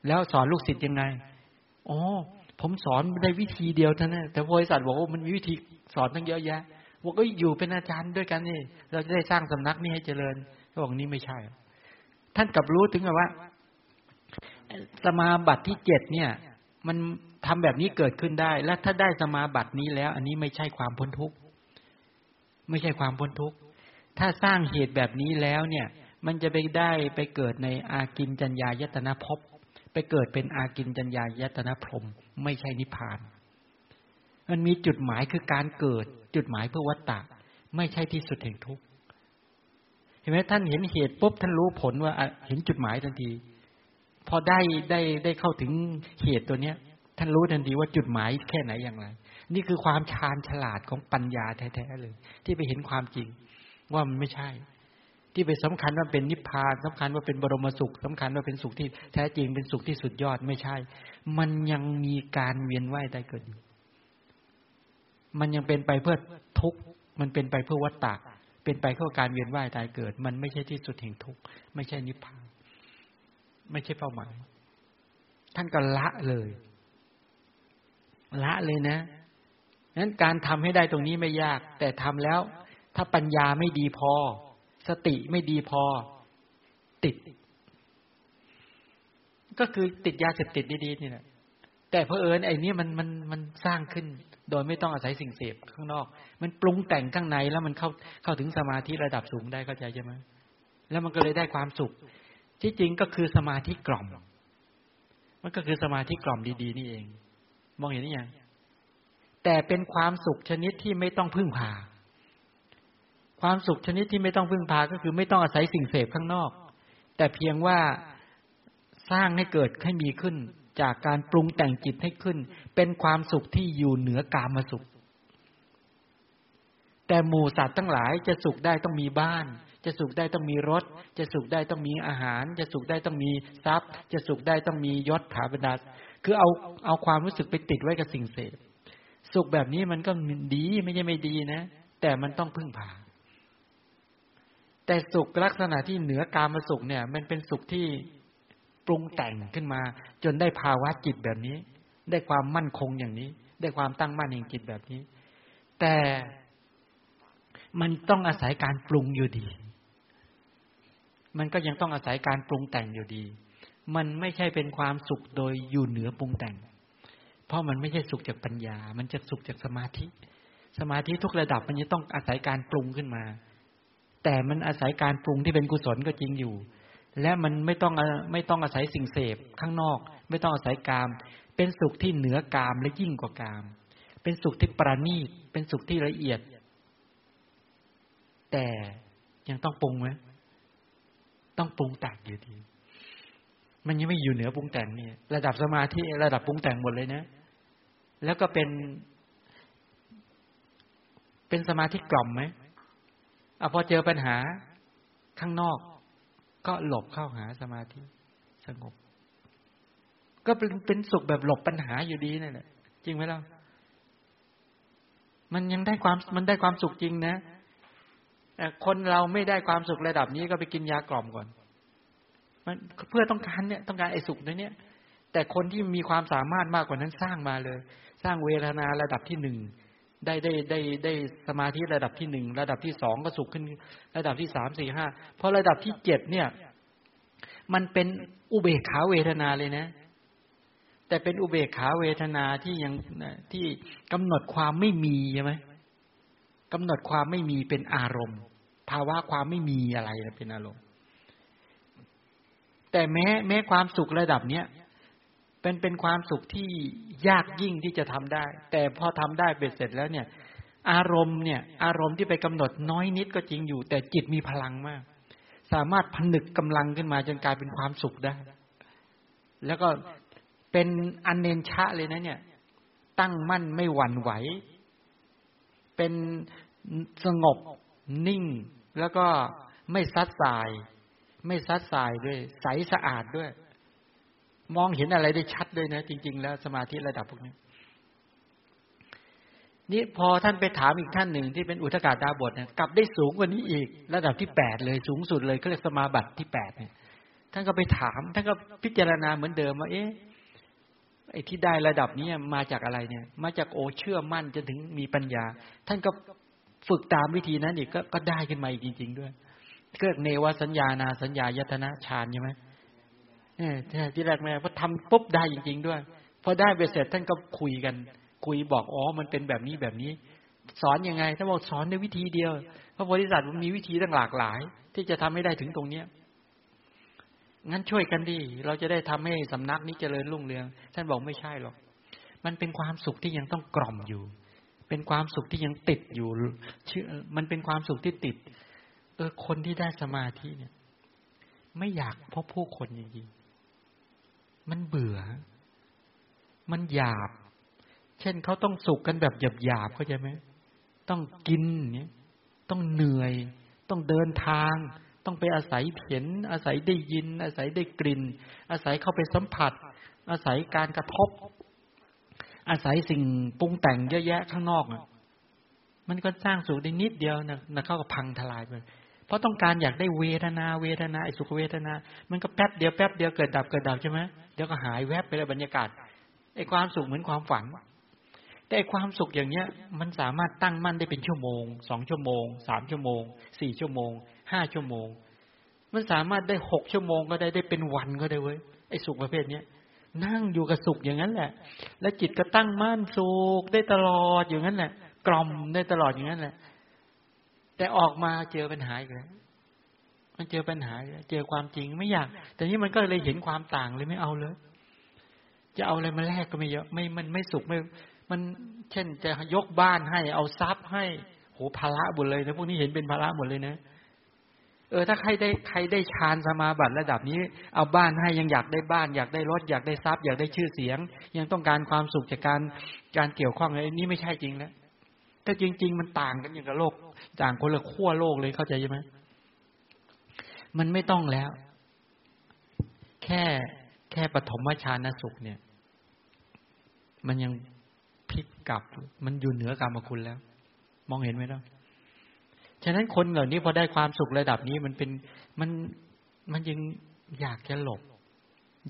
แล้วสอนลูกศิษย์ยังไงอ๋อผมสอนได้วิธีเดียวเท่านั้นแต่บริษัทบอกว่ามันมีวิธีสอนตั้งเยอะแยะบอกก็อยู่เป็นอาจารย์ด้วยกันนี่ เราจะได้สร้างสำนักนี้ให้เจริญเขาบอกนี่ไม่ใช่ ท่านกลับรู้ถึงว่า สมาบัติที่เจ็ดเนี่ย มันทำแบบนี้เกิดขึ้นได้ และถ้าได้สมาบัตินี้แล้ว อันนี้ไม่ใช่ความพ้นทุกข์ไม่ใช่ความพ้นทุกข์ ถ้าสร้างเหตุแบบนี้แล้วเนี่ย มันจะไปได้ไปเกิดในอากินจัญญายตนะภพไปเกิดเป็นอากินจัญญายตนะพรมไม่ใช่นิพพาน มันมีจุดหมายคือการเกิด จุดหมายเพื่อวัตตะ ไม่ใช่ที่สุดแห่งทุกข์เห็นไหมท่านเห็นเหตุปุ๊บท่านรู้ผลว่าเห็นจุดหมายทันที พอได้ได้ได้เข้าถึงเหตุตัวเนี้ย ท่านรู้ทันทีว่าจุดหมายแค่ไหนอย่างไร นี่คือความชาญฉลาดของปัญญาแท้ๆเลย ที่ไปเห็นความจริง ว่ามันไม่ใช่ ที่ไปสำคัญว่าเป็นนิพพานสำคัญว่าเป็นบรมสุขสำคัญว่าเป็นสุขที่แท้จริงเป็นสุขที่สุดยอดไม่ใช่ มันยังมีการเวียนว่ายตายเกิดอยู่มันยังเป็นไปเพื่อทุกข์มันเป็นไปเพื่อวัฏฏะเป็นไปเพื่อการเวียนว่ายตายเกิด มันไม่ใช่ที่สุดแห่งทุกข์ไม่ใช่นิพพาน ไม่ใช่เป้าหมาย ท่านก็ละเลย ละเลยนะนั้นการทำให้ได้ตรงนี้ไม่ยาก แต่ทำแล้ว ถ้าปัญญาไม่ดีพอ สติไม่ดีพอ ติด ก็คือติดยาเสพติดดีๆนี่แหละแต่เพอเอิญไอ้นี้มันมันมันสร้างขึ้น โดยไม่ต้องอาศัยสิ่งเสพข้างนอก มันปรุงแต่งข้างในแล้วมันเข้าเข้าถึงสมาธิระดับสูงได้เข้าใจใช่ไหมแล้วมันก็เลยได้ความสุข ที่จริงก็คือสมาธิกล่อม มันก็คือสมาธิกล่อมดี ๆ นี่เอง มองเห็นหรือยังแต่เป็นความสุขชนิดที่ไม่ต้องพึ่งพา ความสุขชนิดที่ไม่ต้องพึ่งพาก็คือไม่ต้องอาศัยสิ่งเสพข้างนอก แต่เพียงว่าสร้างให้เกิดให้มีขึ้น จากการปรุงแต่งจิตให้ขึ้น เป็นความสุขที่อยู่เหนือกามสุข แต่หมู่สัตว์ทั้งหลายจะสุขได้ต้องมีบ้าน จะสุขได้ต้องมีรถ จะสุขได้ต้องมีอาหาร จะสุขได้ต้องมีทรัพย์ จะสุขได้ต้องมียศถาบรรดาคือเอาเอาความรู้สึกไปติดไว้กับสิ่งเสพสุขแบบนี้มันก็ดีไม่ใช่ไม่ดีนะ แต่มันต้องพึ่งพา แต่สุขลักษณะที่เหนือกามาสุขเนี่ย มันเป็นสุขที่ปรุงแต่งขึ้นมา จนได้ภาวะจิตแบบนี้ ได้ความมั่นคงอย่างนี้ ได้ความตั้งมั่นแห่งจิตแบบนี้ แต่มันต้องอาศัยการปรุงอยู่ดี มันก็ยังต้องอาศัยการปรุงแต่งอยู่ดี มันไม่ใช่เป็นความสุขโดยอยู่เหนือปรุงแต่ง เพราะมันไม่ใช่สุขจากปัญญา มันจะสุขจากสมาธิ สมาธิทุกระดับมันจะต้องอาศัยการปรุงขึ้นมา แต่มันอาศัยการปรุงที่เป็นกุศลก็จริงอยู่ และมันไม่ต้องไม่ต้องอาศัยสิ่งเสพข้างนอก ไม่ต้องอาศัยกาม เป็นสุขที่เหนือกามและยิ่งกว่ากาม เป็นสุขที่ประณีตเป็นสุขที่ละเอียด แต่ยังต้องปรุงไหมต้องปรุงแต่งอยู่ดี มันยังไม่อยู่เหนือปรุงแต่งเนี่ย ระดับสมาธิระดับปรุงแต่งหมดเลยนะ แล้วก็เป็น เป็นสมาธิกล่อมไหม อพอเจอปัญหาข้างนอก ก็หลบเข้าหาสมาธิสงบ ก็เป็นเป็นสุขแบบหลบปัญหาอยู่ดีนั่นแหละจริงไหมล่ะมันยังได้ความมันได้ความสุขจริงนะคนเราไม่ได้ความสุขระดับนี้ก็ไปกินยากล่อมก่อน มันเพื่อต้องการเนี่ยต้องการไอ้สุขนเนี่ย แต่คนที่มีความสามารถมากกว่านั้นสร้างมาเลย สร้างเวทนาระดับที่หนึ่ง ได้ได้ได้ได้สมาธิระดับที่หนึ่งระดับที่สองก็สุขขึ้น ระดับที่สามสี่ห้าพอระดับที่เจ็ดเนี่ย มันเป็นอุเบกขาเวทนาเลยนะ แต่เป็นอุเบกขาเวทนาที่ยังที่กำหนดความไม่มีใช่ไหมกำหนดความไม่มีเป็นอารมณ์ ภาวะความไม่มีอะไรเป็นอารมณ์ แต่แม้แม้ความสุขระดับเนี้ย เป็นเป็นความสุขที่ยากยิ่งที่จะทำได้ แต่พอทำได้เบ็ดเสร็จแล้วเนี่ย อารมณ์เนี่ย อารมณ์ที่ไปกำหนดน้อยนิดก็จริงอยู่ แต่จิตมีพลังมาก สามารถผนึกกำลังขึ้นมาจนกลายเป็นความสุขได้ แล้วก็เป็นอันเนนชะเลยนะเนี่ย ตั้งมั่นไม่หวั่นไหว เป็นสงบนิ่ง แล้วก็ไม่ซัดสาย ไม่ซัดสายด้วย ใสสะอาดด้วย มองเห็นอะไรได้ชัดเลยนะ จริง ๆ แล้วสมาธิระดับพวกนี้นี่พอท่านไปถามอีกท่านหนึ่งที่เป็นอุทกาดาบทเนี่ยกลับได้สูงกว่านี้อีก ระดับที่แปดเลยสูงสุดเลยก็เรียกสมาบัติที่แปดเนี่ยท่านก็ไปถามท่านก็พิจารณาเหมือนเดิมว่าเอ๊ะไอ้ที่ได้ระดับนี้มาจากอะไรเนี่ย มาจากโอเชื่อมั่นจนถึงมีปัญญา ท่านก็ฝึกตามวิธีนั้นอีกก็ก็ได้ขึ้นมาอีกจริง ๆ ด้วยเกิดเนวสัญญานาสัญญายตนะฌานใช่ไหม เนี่ยที่แรกแม่พอทำปุ๊บได้จริง ๆ ด้วยพอได้ไปเสร็จท่านก็คุยกัน คุยบอกอ๋อมันเป็นแบบนี้แบบนี้ สอนยังไงถ้านบอกสอนในวิธีเดียวพระโพธิสัตว์มันมีวิธีตั้งหลากหลาย ที่จะทำให้ได้ถึงตรงเนี้ยงั้นช่วยกันดีเราจะได้ทำให้สำนักนี้เจริญรุ่งเรือง ท่านบอกไม่ใช่หรอก มันเป็นความสุขที่ยังต้องกล่อมอยู่ เป็นความสุขที่ยังติดอยู่ชื่อมันเป็นความสุขที่ติด เออคนที่ได้สมาธิเนี่ย ไม่อยากพบผู้คนจริงๆ มันเบื่อ มันหยาบ เช่นเขาต้องสุกกันแบบหยาบหยาบเข้าใจไหมต้องกินเนี่ย ต้องเหนื่อย ต้องเดินทาง ต้องไปอาศัยเห็น อาศัยได้ยิน อาศัยได้กลิ่น อาศัยเข้าไปสัมผัส อาศัยการกระทบ อาศัยสิ่งปรุงแต่งเยอะแยะข้างนอกอะมันก็สร้างสุขได้นิดเดียวนะนะเข้ากับพังทลายไป ราะต้องการอยากได้เวทนา เวทนาไอ้สุขเวทนา มันก็แป๊บเดียวแป๊บเดียวเกิดดับเกิดดับใช่ไหมเดี๋ยวก็หายแวบไปแล้วบรรยากาศไอ้ความสุขเหมือนความฝันแต่ความสุขอย่างเนี้ย มันสามารถตั้งมั่นได้เป็นชั่วโมงสองชั่วโมงสามชั่วโมงสี่ชั่วโมงห้าชั่วโมง มันสามารถได้หกชั่วโมงก็ได้ได้เป็นวันก็ได้เว้ยไอ้สุขประเภทเนี้ยนั่งอยู่กับสุขอย่างนั้นแหละ แล้วจิตก็ตั้งมั่นสุขได้ตลอดอย่างนั้นแหละกล่อมได้ตลอดอย่างนั้นแหละ แต่ออกมาเจอปัญหาอีกแล้วมันเจอปัญหา เจอความจริงไม่อยาก แต่นี้มันก็เลยเห็นความต่างเลยไม่เอาเลย จะเอาอะไรมาแลกก็ไม่เยอะ ไม่มันไม่สุขไม่ มันเช่นจะยกบ้านให้ เอาทรัพย์ให้โหภาระหมดเลยนะพวกนี้เห็นเป็นภาระหมดเลยนะเออถ้าใครได้ใครได้ฌานสมาบัติระดับนี้ เอาบ้านให้ยังอยากได้บ้าน อยากได้รถอยากได้ทรัพย์อยากได้ชื่อเสียง ยังต้องการความสุขจากการการเกี่ยวข้องอะไรนี่ไม่ใช่จริงแล้วแต่จริง ๆ มันต่างกันอย่างกับโลก ต่างคนละขั้วโลกเลยเข้าใจใช่ไหมมันไม่ต้องแล้ว แค่แค่ปฐมฌานสุขเนี่ย มันยังพลิกกลับ มันอยู่เหนือกรรมคุณแล้ว มองเห็นไหมล่ะฉะนั้นคนเหล่านี้พอได้ความสุขระดับนี้มันเป็นมันมันยังอยากจะหลบ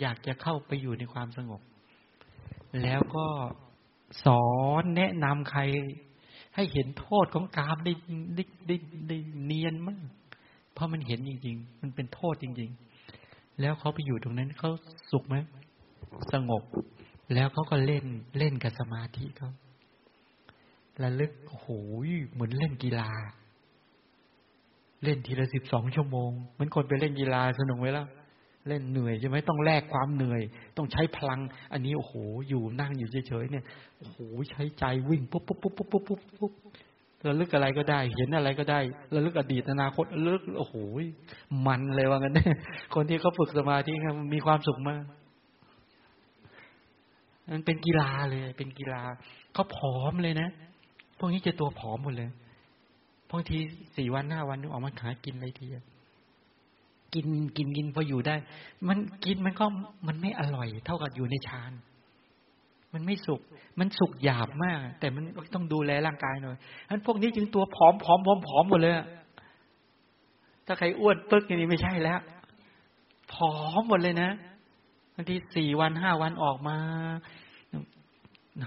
อยากจะเข้าไปอยู่ในความสงบ แล้วก็สอนแนะนำใคร ให้เห็นโทษของกามได้ได้ได้ได้เนียนมาก เพราะมันเห็นจริง ๆ มันเป็นโทษจริง ๆ แล้วเขาไปอยู่ตรงนั้นเขาสุขไหมสงบ แล้วเขาก็เล่นเล่นกับสมาธิเขาระลึกโอ้โหเหมือนเล่นกีฬา เล่นทีละสิบสองชั่วโมง เหมือนคนไปเล่นกีฬาสนุกไหมล่ะ เล่นเหนื่อยใช่ไหมต้องแลกความเหนื่อย ต้องใช้พลัง อันนี้โอ้โหอยู่นั่งอยู่เฉยๆเนี่ยโอ้โหใช้ใจวิ่งปุ๊บปุ๊บปุ๊บปุ๊บปุ๊บปุ๊บระลึกอะไรก็ได้ เห็นอะไรก็ได้ระลึกอดีตอนาคตระลึกโอ้โหมันเลยว่างั้นคนที่เขาฝึกสมาธิครับมีความสุขมากมันเป็นกีฬาเลย เป็นกีฬาเขาผอมเลยนะพวกนี้จะตัวผอมหมดเลยบางทีสี่วันห้าวันนึกออกมาหากินอะไรที กินกินกินพออยู่ได้ มันกินมันก็มันไม่อร่อย เท่ากับอยู่ในฌานมันไม่สุก มันสุกหยาบมาก แต่มันต้องดูแลร่างกายหน่อยฉะนั้นพวกนี้จึงตัวผอมผอมผอมผอมหมดเลย ถ้าใครอ้วนปึ๊กอย่างนี้ไม่ใช่แล้ว ผอมหมดเลยนะบางทีสี่วันห้าวันออกมา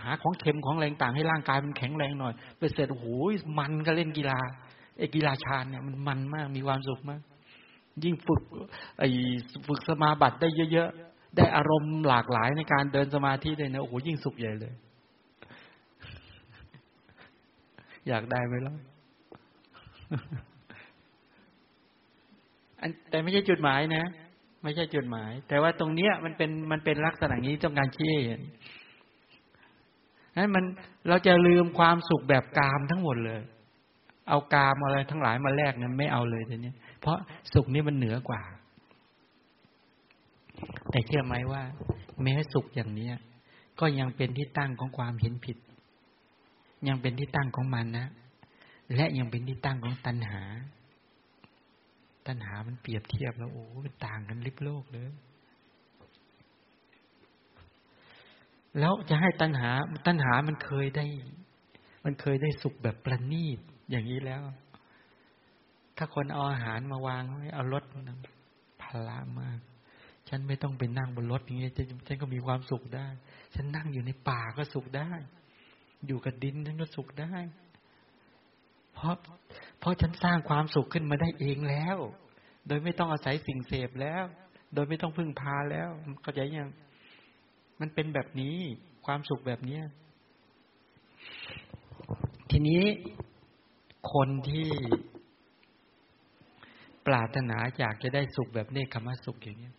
หาของเค็มของแรงต่างให้ร่างกายมันแข็งแรงหน่อย ไปเสร็จโอ้โหมันก็เล่นกีฬาไอ้กีฬาชาญเนี่ยมันมันมาก มีความสุขมาก ยิ่งฝึกไอ้ฝึกสมาบัติได้เยอะๆ ได้อารมณ์หลากหลายในการเดินสมาธิเลยนะ โอ้โห ยิ่งสุขใหญ่เลย อยากได้ไหมล่ะอันแต่ไม่ใช่จุดหมายนะ ไม่ใช่จุดหมาย แต่ว่าตรงเนี้ยมันเป็นมันเป็นลักษณะนี้ต้องการชี้เห็นนั้นมันเราจะลืมความสุขแบบกามทั้งหมดเลย เอากามอะไรทั้งหลายมาแลกนั้นไม่เอาเลยทีนี้เพราะสุขนี้มันเหนือกว่า แต่เชื่อไหมว่า แม้สุขอย่างนี้ก็ยังเป็นที่ตั้งของความเห็นผิด ยังเป็นที่ตั้งของมันนะและยังเป็นที่ตั้งของตัณหา ตัณหามันเปรียบเทียบแล้วโอ้มันต่างกันลิบโลกเลยแล้วจะให้ตัณหา ตัณหามันเคยได้ มันเคยได้สุขแบบประณีต อย่างนี้แล้ว ถ้าคนเอาอาหารมาวางไว้เอารถพละมาก ฉันไม่ต้องไปนั่งบนรถอย่างเงี้ยฉันก็มีความสุขได้ ฉันนั่งอยู่ในป่าก็สุขได้ อยู่กับดินฉันก็สุขได้ เพราะเพราะฉันสร้างความสุขขึ้นมาได้เองแล้ว โดยไม่ต้องอาศัยสิ่งเสพแล้ว โดยไม่ต้องพึ่งพาแล้วเข้าใจยังมันเป็นแบบนี้ความสุขแบบเนี้ยทีนี้ คนที่ปรารถนาอยากจะได้สุขแบบเนคขมสุขอย่างนี้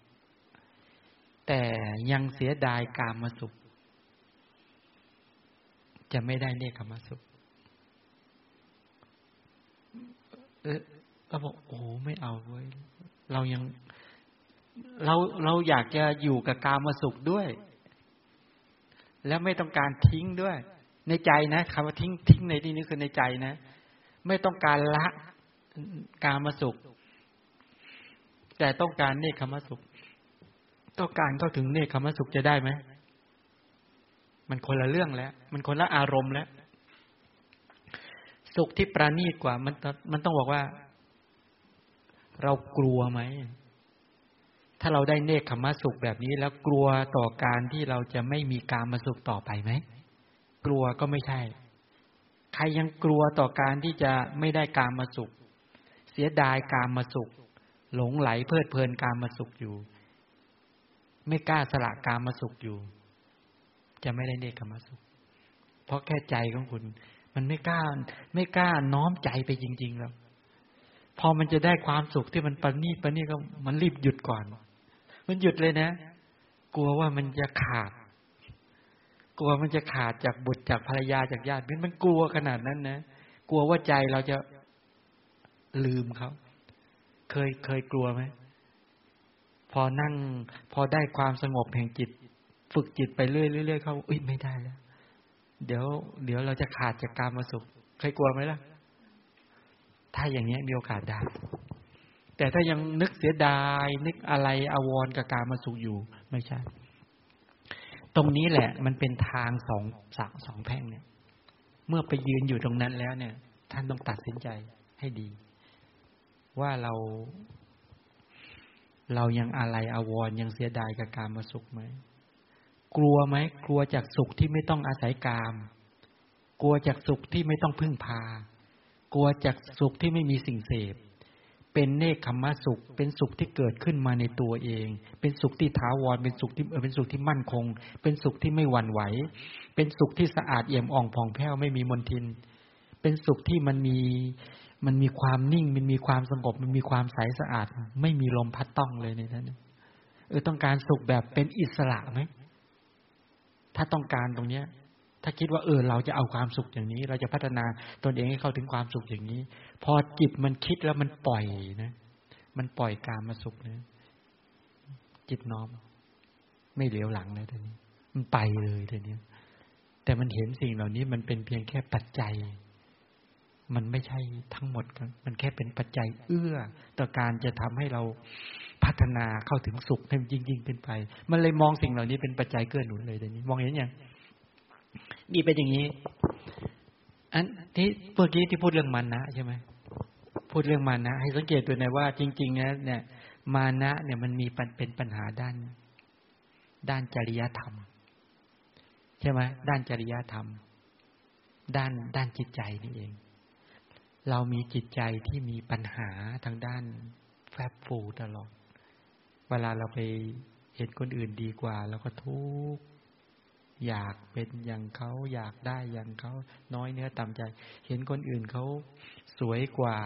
แต่ยังเสียดายกามาสุข จะไม่ได้เนคขมาสุขเออก็บอกโอ้ไม่เอาเว้ยเรายัง เราเราอยากจะอยู่กับกามาสุขด้วย แล้วไม่ต้องการทิ้งด้วย ในใจนะคำว่าทิ้งทิ้งในที่นี้คือในใจนะ ไม่ต้องการละกามาสุข แต่ต้องการเนคขมสุข ต้องการเข้าถึงเนคขมสุขจะได้ไหมมันคนละเรื่องแล้ว มันคนละอารมณ์แล้ว สุขที่ประณีตกว่า มันมันต้องบอกว่า เรากลัวไหม ถ้าเราได้เนคขมสุขแบบนี้ แล้วกลัวต่อการที่เราจะไม่มีการมาสุขต่อไปไหม กลัวก็ไม่ใช่ ใครยังกลัวต่อการที่จะไม่ได้การมาสุข เสียดายการมาสุข หลงไหลเพลิดเพลินการมาสุขอยู่ ไม่กล้าสละกามมาสุขอยู่ จะไม่ได้เนคขมาสุข เพราะแค่ใจของคุณ มันไม่กล้า ไม่กล้าน้อมใจไปจริง ๆ แล้ว พอมันจะได้ความสุขที่มันปนีปนีก็มันรีบหยุดก่อน มันหยุดเลยนะ กลัวว่ามันจะขาด กลัวมันจะขาดจากบุตรจากภรรยาจากญาติมันกลัวขนาดนั้นนะกลัวว่าใจเราจะลืมเขาเคยเคยกลัวไหมพอนั่ง พอได้ความสงบแห่งจิต ฝึกจิตไปเรื่อยๆเขาอุ้ยไม่ได้แล้ว เดี๋ยว เดี๋ยวเราจะขาดจากการมาสุขเคยกลัวไหมล่ะ ถ้าอย่างนี้มีโอกาสได้ แต่ถ้ายังนึกเสียดาย นึกอะไรอาวรกับการมาสุขอยู่ ไม่ใช่ ตรงนี้แหละ มันเป็นทางสองสางสองแพ่งเนี่ย เมื่อไปยืนอยู่ตรงนั้นแล้วเนี่ย ท่านต้องตัดสินใจให้ดี ว่าเรา เรายังอะไรอาวรยังเสียดายกับการมาสุขไหมกลัวไหมกลัวจากสุขที่ไม่ต้องอาศัยกาม กลัวจากสุขที่ไม่ต้องพึ่งพา กลัวจากสุขที่ไม่มีสิ่งเสพ เป็นเนคขมสุข เป็นสุขที่เกิดขึ้นมาในตัวเอง เป็นสุขที่ถาวร เป็นสุขที่เป็นสุขที่มั่นคง เป็นสุขที่ไม่หวั่นไหว เป็นสุขที่สะอาดเอี่ยมอ่องผ่องแผ้วไม่มีมลทิน เป็นสุขที่มันมีมันมีความนิ่ง มันมีความสงบ มันมีความใสสะอาด ไม่มีลมพัดต้องเลยในนั้นเออต้องการสุขแบบเป็นอิสระไหมถ้าต้องการตรงเนี้ย ถ้าคิดว่าเออเราจะเอาความสุขอย่างนี้ เราจะพัฒนาตนเองให้เข้าถึงความสุขอย่างนี้ พอจิตมันคิดแล้วมันปล่อยนะ มันปล่อยการมาสุขนะจิตน้อม ไม่เหลียวหลังเลยทีนี้ มันไปเลยทีนี้แต่มันเห็นสิ่งเหล่านี้มันเป็นเพียงแค่ปัจจัย มันไม่ใช่ทั้งหมดครับมันแค่เป็นปัจจัย เอื้อต่อการจะทำให้เราพัฒนาเข้าถึงสุขให้ยิ่งยิ่งขึ้นไป มันเลยมองสิ่งเหล่านี้เป็นปัจจัยเกื้อหนุนเลยเดี๋ยวนี้ มองเห็นยัง นี่เป็นอย่างนี้ อันที่เมื่อกี้ที่พูดเรื่องมันนะใช่ไหมพูดเรื่องมานะ ให้สังเกตตัวหน่อยว่า จริงๆนะเนี่ย มานะเนี่ยมันมีเป็นปัญหาด้าน ด้านจริยธรรม ใช่ไหมด้านจริยธรรม ด้านด้านจิตใจนี่เอง เรามีจิตใจที่มีปัญหาทางด้านแฟบฟูตลอด เวลาเราไปเห็นคนอื่นดีกว่าเราก็ทุกข์ อยากเป็นอย่างเขาอยากได้อย่างเขาน้อยเนื้อต่ำใจ เห็นคนอื่นเขาสวยกว่า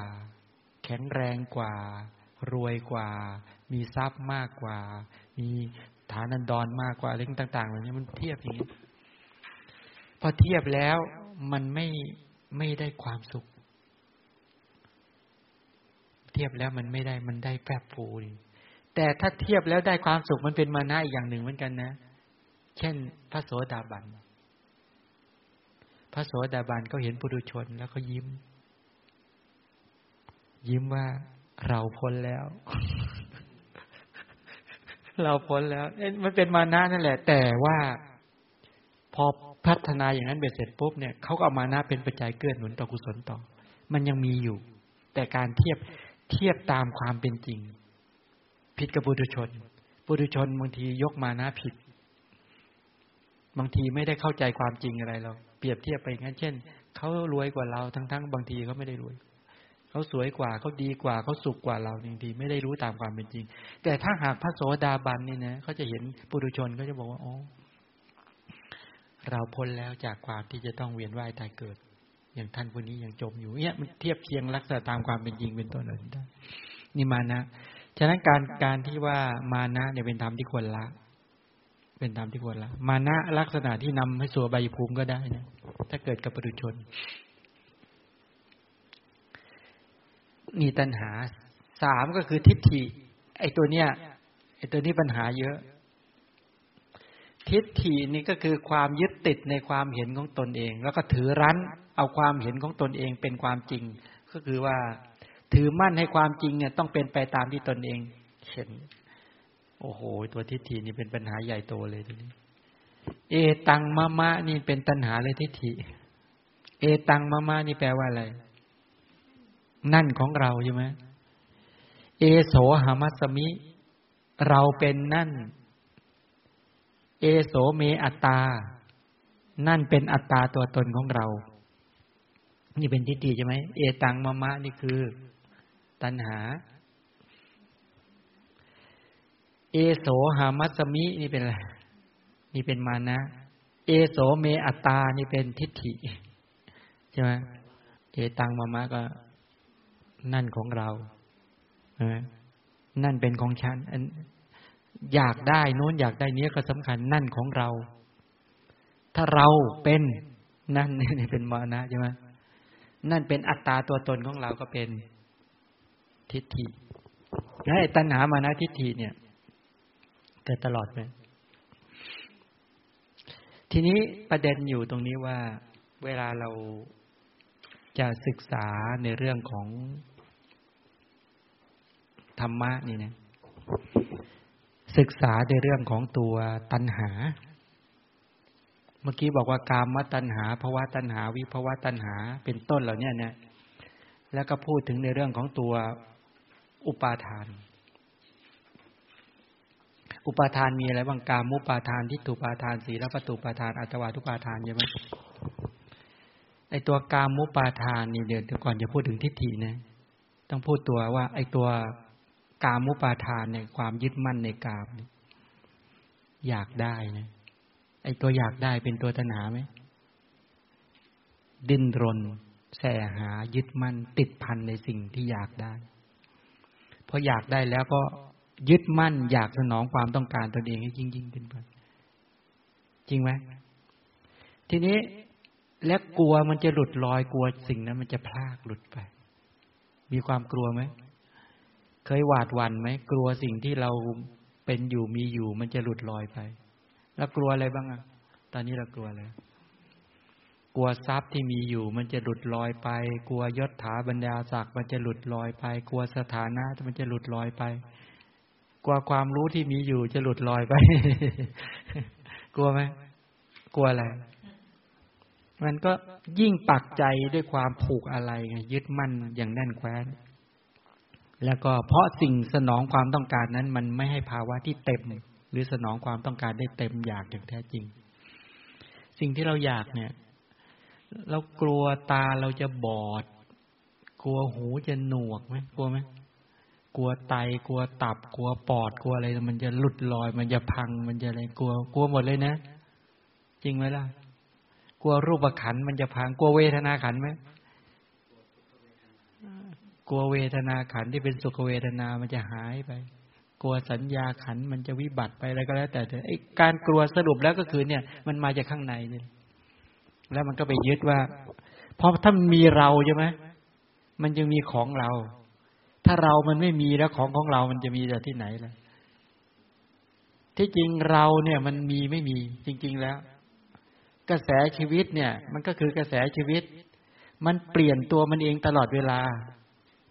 แข็งแรงกว่า รวยกว่า มีทรัพย์มากกว่า มีฐานันดรมากกว่าเรื่องต่างๆเหล่านี้มันเทียบอย่างนี้พอเทียบแล้วมันไม่ไม่ได้ความสุข เทียบแล้วมันไม่ได้มันได้แปบฟูแต่ถ้าเทียบแล้วได้ความสุขมันเป็นมานะอีกอย่างหนึ่งเหมือนกันนะ เช่น พระโสดาบัน พระโสดาบันก็เห็นปุถุชนแล้วก็ยิ้ม ยิ้มว่าเราพ้นแล้ว เราพ้นแล้วมันเป็นมานะนั่นแหละ แต่ว่าพอพัฒนาอย่างนั้นเบ็ดเสร็จปุ๊บเนี่ยเขาก็เอามานะเป็นปัจจัยเกื้อหนุนต่อกุศลต่อ มันยังมีอยู่ แต่การเทียบเทียบตามความเป็นจริง ผิดกับปุถุชนปุถุชนบางทียกมานะผิด บางทีไม่ได้เข้าใจความจริงอะไรเราเปรียบเทียบไปงั้นเช่นเขารวยกว่าเราทั้งๆ บางทีเขาไม่ได้รวยเขาสวยกว่าเขาดีกว่าเขาสุขกว่าเราบางทีไม่ได้รู้ตามความเป็นจริง แต่ถ้าหากพระโสดาบันนี่นะเขาจะเห็นปุถุชนเขาจะบอกว่าอ๋อเราพ้นแล้วจากความที่จะต้องเวียนว่ายตายเกิด อย่างท่านคนนี้ยังจมอยู่เนี่ยมันเทียบเคียงลักษณะตามความเป็นจริงเป็นต้นเลยได้นี่มานะ ฉะนั้นการการที่ว่ามานะเนี่ยเป็นธรรมที่ควรละ เป็นธรรมที่ควรละมานะลักษณะที่นำให้สัวใบภูมิก็ได้นะถ้าเกิดกับปุถุชนมีตัณหาสามก็คือทิฏฐิ ไอตัวเนี้ยไอตัวนี้ปัญหาเยอะ ทิฏฐินี่ก็คือความยึดติดในความเห็นของตนเอง แล้วก็ถือรั้น เอาความเห็นของตนเองเป็นความจริง ก็คือว่า ถือมั่นให้ความจริงเนี่ยต้องเป็นไปตามที่ตนเองเห็น โอ้โห ตัวทิฏฐินี่เป็นปัญหาใหญ่โตเลยทีนี้ เอตังมะมะนี่เป็นตัณหาเลยทิฏฐิ เอตังมะมะนี่แปลว่าอะไร นั่นของเราใช่ไหมเอโสหามัสมิ เราเป็นนั่น เอโสเมอัตตา นั่นเป็นอัตตาตัวตนของเรา นี่เป็นทิฏฐิใช่ไหม เอตังมะมะนี่คือ ตัณหา เอโสหามัสมินี่เป็นอะไรนี่เป็นมานะ เอโสเมอัตตานี่เป็นทิฏฐิใช่ไหมเอตังมามะก็ นั่นของเรานั่นเป็นของฉันอยากได้โน้นอยากได้เนี้ยก็สำคัญนั่นของเรา ถ้าเราเป็นนั่นนี่เป็นมานะใช่ไหมนั่นเป็นอัตตาตัวตนของเราก็เป็นทิฏฐิและตัณหามานะทิฏฐิเนี่ย เกิดตลอดไหมทีนี้ประเด็นอยู่ตรงนี้ว่า เวลาเราจะศึกษาในเรื่องของธรรมะนี่นะศึกษาในเรื่องของตัวตัณหา เมื่อกี้บอกว่ากามตัณหาภาวะตัณหา วิภาวะตัณหาเป็นต้นเหล่านี้เนี่ยแล้วก็พูดถึงในเรื่องของตัวอุปาทาน อุปาทานมีอะไรบ้างกามุปาทานทิฏฐุปาทานสีลประตูปาทานอัตวาทุปาทานใช่ไหมไอตัวกามุปาทานนี่เดี๋ยวก่อนจะพูดถึงทิฏฐินะต้องพูดตัวว่า ไอตัวกามุปาทานเนี่ยความยึดมั่นในกามอยากได้นะไอตัวอยากได้เป็นตัวตัณหาไหมดิ้นรน แสหายึดมั่น ติดพันในสิ่งที่อยากได้พออยากได้แล้วก็ ยึดมั่นอยากสนองความต้องการตนเองให้ยิ่งยิ่งขึ้นไปจริงไหมทีนี้และกลัวมันจะหลุดลอยกลัวสิ่งนั้น มันจะพลากหลุดไป มีความกลัวไหมเคยหวาดหวั่นไหมกลัวสิ่งที่เราเป็นอยู่มีอยู่ มันจะหลุดลอยไป แล้วกลัวอะไรบ้างอะตอนนี้เรากลัวอะไรกลัวทรัพย์ที่มีอยู่ มันจะหลุดลอยไป กลัวยศถาบรรดาศักดิ์มันจะหลุดลอยไป กลัวสถานะมันจะหลุดลอยไป กลัวความรู้ที่มีอยู่จะหลุดลอยไป กลัวไหมกลัวอะไร มันก็ยิ่งปักใจด้วยความผูกอะไรไงยึดมั่นอย่างแน่นแคว้น แล้วก็เพราะสิ่งสนองความต้องการนั้น มันไม่ให้ภาวะที่เต็ม หรือสนองความต้องการได้เต็มอยากอย่างแท้จริง สิ่งที่เราอยากเนี่ย เรากลัวตาเราจะบอด กลัวหูจะหนวกไหมกลัวไหม กลัวไตกลัวตับ กลัวปอดกลัวอะไร มันจะหลุดลอย มันจะพัง มันจะอะไรกลัว กลัวหมดเลยนะ จริงไหมล่ะ กลัวรูปขันมันจะพัง กลัวเวทนาขันไหมกลัวเวทนาขันที่เป็นสุขเวทนามันจะหายไป กลัวสัญญาขันมันจะวิบัติไปอะไรก็แล้ว แต่ไอ้การกลัวสรุปแล้วก็คือเนี่ย มันมาจากข้างในเนี่ยแล้วมันก็ไปยึดว่าเพราะถ้ามีเราใช่ไหมมันจะมีของเรา ถ้าเรามันไม่มีแล้วของของเรามันจะมีจากที่ไหนล่ะที่จริงเราเนี่ยมันมีไม่มีจริง ๆแล้ว กระแสชีวิตเนี่ย มันก็คือกระแสชีวิต มันเปลี่ยนตัวมันเองตลอดเวลา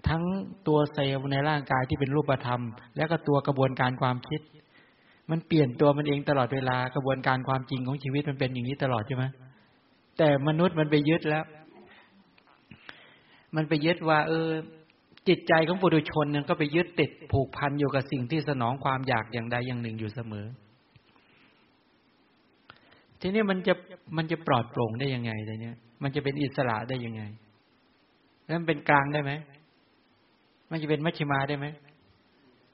ทั้งตัวเซลล์ในร่างกายที่เป็นรูปธรรม แล้วก็ตัวกระบวนการความคิด มันเปลี่ยนตัวมันเองตลอดเวลากระบวนการความจริงของชีวิตมันเป็นอย่างนี้ตลอดใช่ไหมแต่มนุษย์มันไปยึดแล้ว มันไปยึดว่า เออ จิตใจของปุถุชนนี่ยก็ไปยึดติดผูกพันอยู่กับสิ่งที่สนองความอยากอย่างใดอย่างหนึ่งอยู่เสมอ ทีนี้มันจะมันจะปลอดโปร่งได้ยังไงอะไรเนี้ย มันจะเป็นอิสระได้ยังไง แล้วมันเป็นกลางได้ไหมมันจะเป็นมัชชิมาได้ไหม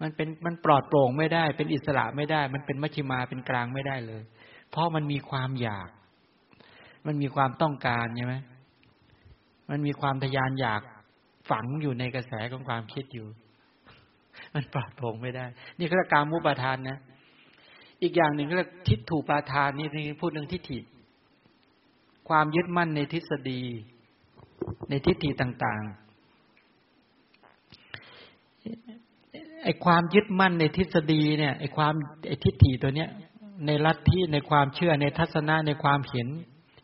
มันเป็นมันปลอดโปร่งไม่ได้ เป็นอิสระไม่ได้ มันเป็นมัชชิมาเป็นกลางไม่ได้เลย เพราะมันมีความอยาก มันมีความต้องการใช่ไหมมันมีความทยานอยาก ฝังอยู่ในกระแสของความคิดอยู่ มันปลอดโปร่งไม่ได้ นี่คือการมุปาทานนะ อีกอย่างหนึ่งก็ทิฏถูปาทานนี่พูดเรื่องทิฏฐิ ความยึดมั่นในทฤษฎี ในทิฏฐิต่าง ๆ ไอ้ความยึดมั่นในทฤษฎีเนี่ยไอ้ความไอ้ทิฏฐิตัวเนี้ย ในลัทธิในความเชื่อในทัศนะในความเห็น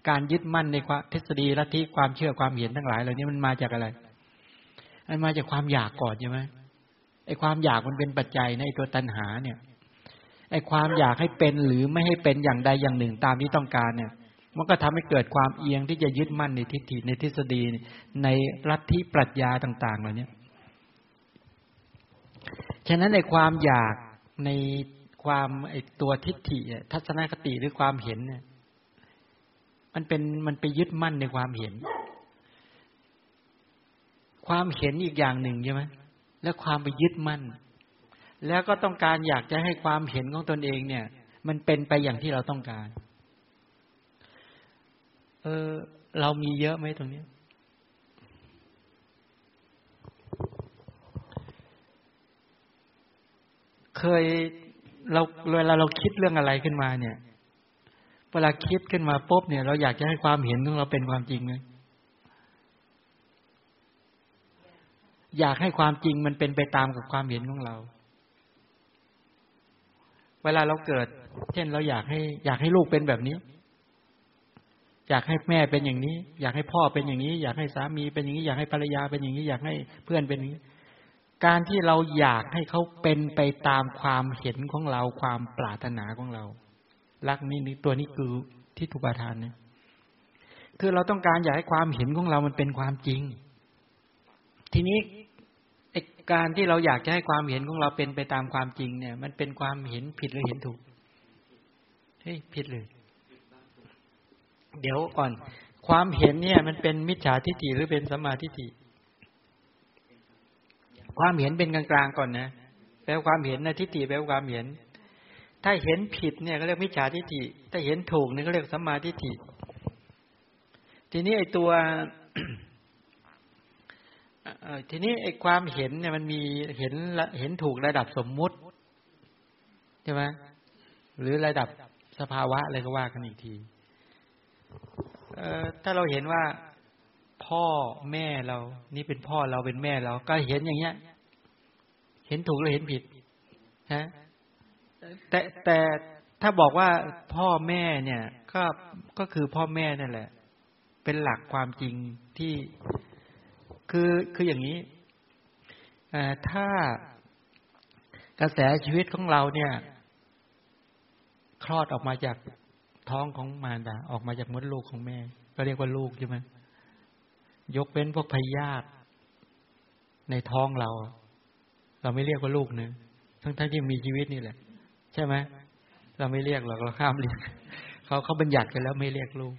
การยึดมั่นในความทฤษฎีลัทธิความเชื่อความเห็นทั้งหลายเหล่านี้มันมาจากอะไร มันมาจากความอยากก่อนใช่ไหมไอ้ความอยากมันเป็นปัจจัยในตัวตัณหาเนี่ย ไอ้ความอยากให้เป็นหรือไม่ให้เป็นอย่างใดอย่างหนึ่งตามที่ต้องการเนี่ย มันก็ทำให้เกิดความเอียงที่จะยึดมั่นในทิฏฐิในทฤษฎีในลัทธิปรัชญาต่าง ๆ เหล่านี้ฉะนั้นในความอยากในความไอ้ตัวทิฏฐิทัศนคติหรือความเห็นเนี่ย มันเป็นมันไปยึดมั่นในความเห็น ความเห็นอีกอย่างหนึ่งใช่ไหมและความไปยึดมั่น แล้วก็ต้องการอยากจะให้ความเห็นของตนเองเนี่ย มันเป็นไปอย่างที่เราต้องการ เออเรามีเยอะไหมตรงนี้เคยเราเวลาเราคิดเรื่องอะไรขึ้นมาเนี่ย เวลาคิดขึ้นมาปุ๊บเนี่ย เราอยากจะให้ความเห็นของเราเป็นความจริงไหม อยากให้ความจริงมันเป็นไปตามกับความเห็นของเรา เวลาเราเกิด เช่นเราอยากให้ อยากให้ลูกเป็นแบบนี้ อยากให้แม่เป็นอย่างนี้ อยากให้พ่อเป็นอย่างนี้ อยากให้สามีเป็นอย่างนี้ อยากให้ภรรยาเป็นอย่างนี้ อยากให้เพื่อนเป็นอย่างนี้ การที่เราอยากให้เขาเป็นไปตามความเห็นของเรา ความปรารถนาของเรา รักนี่นี่ตัวนี้คือที่ทุปาทานเนี่ยคือเราต้องการอยากให้ความเห็นของเรามันเป็นความจริง ทีนี้การที่เราอยากจะให้ความเห็นของเราเป็นไปตามความจริงเนี่ย มันเป็นความเห็นผิดหรือเห็นถูกเฮ้ยผิดเลย เดี๋ยวก่อน ความเห็นเนี่ย มันเป็นมิจฉาทิฏฐิหรือเป็นสัมมาทิฏฐิความเห็นเป็นกลางๆก่อนนะแปลความเห็นนะทิฏฐิแปลความเห็น ถ้าเห็นผิดเนี่ยก็เรียกมิจฉาทิฏฐิถ้าเห็นถูกเนี่ยก็เรียกสัมมาทิฏฐิทีนี้ไอ้ตัว ทีนี้ไอ้ความเห็นเนี่ยมันมีเห็นเห็นถูกระดับสมมุติใช่ไหมหรือระดับสภาวะอะไรก็ว่ากันอีกทีเออถ้าเราเห็นว่าพ่อแม่เรา นี่เป็นพ่อเราเป็นแม่เรา ก็เห็นอย่างเงี้ย เห็นถูกหรือเห็นผิดฮะแต่แต่ถ้าบอกว่าพ่อแม่เนี่ย ก็ก็คือพ่อแม่นั่นแหละ เป็นหลักความจริงที่ คือคืออย่างนี้ถ้ากระแสชีวิตของเราเนี่ย คลอดออกมาจากท้องของมารดาออกมาจากมดลูกของแม่ ก็เรียกว่าลูกใช่ไหมยกเว้นพวกพยาธิในท้องเรา เราไม่เรียกว่าลูกเนะทั้งทั้งที่มีชีวิตนี่แหละ ใช่ไหมเราไม่เรียกหรอกเราข้ามเรียกเขาเขาบัญญัติกันแล้วไม่เรียกลูก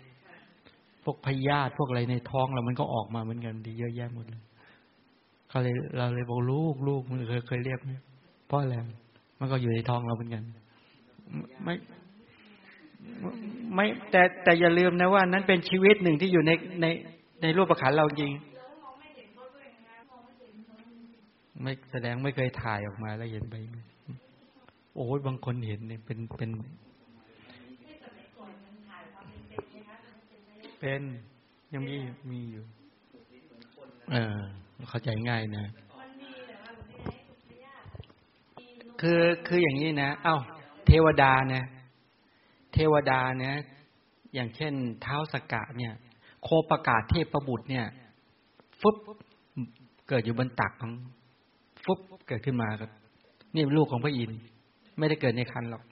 พวกพยาธิพวกอะไรในท้องเรามันก็ออกมาเหมือนกันดีเยอะแยะหมดเลยเขาเลยเราเลยบอกลูกลูกมันเคยเคยเรียกไหมเพราะอะไรมันก็อยู่ในท้องเราเหมือนกัน ไม่ไม่แต่แต่อย่าลืมนะว่านั้นเป็นชีวิตหนึ่งที่อยู่ในในในรูปประคันเราจริง ไม่แสดงไม่เคยถ่ายออกมาแล้วเห็นไปโอ้ยบางคนเห็นเนี่ยเป็นเป็น เป็น ยังมีมีอยู่ เออ เข้าใจง่ายนะ คือคืออย่างนี้นะ เอ้า เทวดาเนี่ยเทวดาเนี่ยอย่างเช่น เท้าสกกะเนี่ย โคประกาศเทพประบุตรเนี่ยฟุบเกิดอยู่บนตักของฟุบเกิดขึ้นมาครับนี่ลูกของพระอินทร์ไม่ได้เกิดในคันหรอก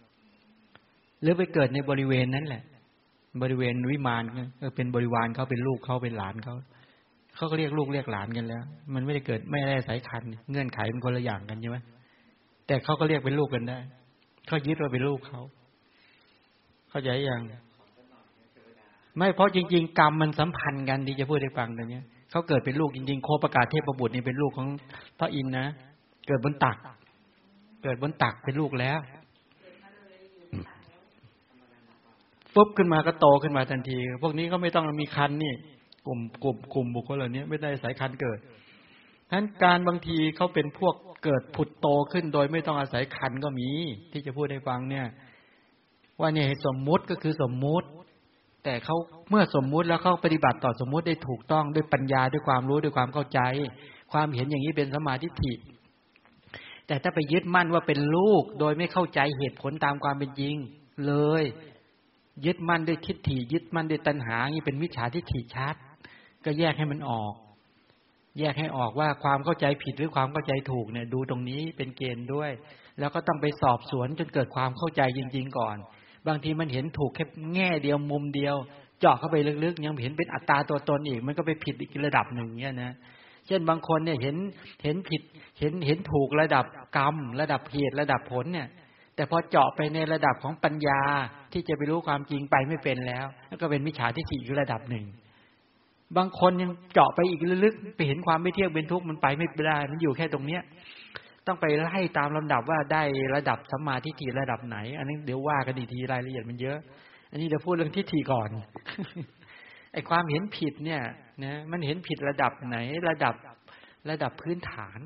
หรือไปเกิดในบริเวณนั้นแหละ บริเวณวิมานเออเป็นบริวารเขาเป็นลูกเขาเป็นหลานเขาเขาก็เรียกลูกเรียกหลานกันแล้ว มันไม่ได้เกิดไม่ได้สายคันเงื่อนไขเป็นคนละอย่างกันใช่ไหมแต่เขาก็เรียกเป็นลูกกันได้เขายึดว่าเป็นลูกเขาเข้าใจยังไม่เพราะจริง ๆ กรรมมันสัมพันธ์กันที่จะพูดให้ฟังตรงนี้เขาเกิดเป็นลูกจริง ๆ โคประกาศเทพประบุตรนี่เป็นลูกของพระอินทร์นะเกิดบนตัก เกิดบนตักเป็นลูกแล้ว ฟุบขึ้นมาก็โตขึ้นมาทันที พวกนี้ก็ไม่ต้องมีคันนี่ กลุ่มกลุ่มกลุ่มบุคคลเหล่านี้ไม่ได้สายคันเกิดฉะนั้นการบางทีเขาเป็นพวกเกิดผุดโตขึ้นโดยไม่ต้องอาศัยคันก็มี ที่จะพูดให้ฟังเนี่ย ว่าเนี่ยสมมุติก็คือสมมุติ แต่เขาเมื่อสมมุติแล้วเขาปฏิบัติต่อสมมุติได้ถูกต้องด้วยปัญญาด้วยความรู้ด้วยความเข้าใจ ความเห็นอย่างนี้เป็นสมาธิิแต่ถ้าไปยึดมั่นว่าเป็นลูก โดยไม่เข้าใจเหตุผลตามความเป็นจริง เลย ยึดมั่นด้วยทิฏฐิยึดมั่นด้วยตัณหานี่เป็นมิจฉาทิฏฐิชัด ก็แยกให้มันออก แยกให้ออกว่าความเข้าใจผิดหรือความเข้าใจถูกเนี่ย ดูตรงนี้เป็นเกณฑ์ด้วย แล้วก็ต้องไปสอบสวนจนเกิดความเข้าใจจริง ๆ ก่อน บางทีมันเห็นถูกแค่แง่เดียวมุมเดียว เจาะเข้าไปลึกๆ ยังเห็นเป็นอัตตาตัวตนอีก มันก็ไปผิดอีกระดับหนึ่งเนี่ยนะเช่นบางคนเนี่ยเห็นเห็นผิดเห็นเห็นถูกระดับกรรม ระดับเหตุระดับผลเนี่ย แต่พอเจาะไปในระดับของปัญญาที่จะไปรู้ความจริงไปไม่เป็นแล้วแล้วก็เป็นมิจฉาทิฏฐิอีกระดับหนึ่ง บางคนยังเจาะไปอีกลึกไปเห็นความไม่เที่ยงเป็นทุกข์มันไปไม่ได้ มันอยู่แค่ตรงเนี้ย ต้องไปไล่ตามลำดับว่าได้ระดับสัมมาทิฏฐิระดับไหน อันนี้เดี๋ยวว่ากันดีทีรายละเอียดมันเยอะ อันนี้เดี๋ยวพูดเรื่องทิฏฐิก่อนไอ้ความเห็นผิดเนี่ยนะมันเห็นผิดระดับไหน ระดับระดับพื้นฐาน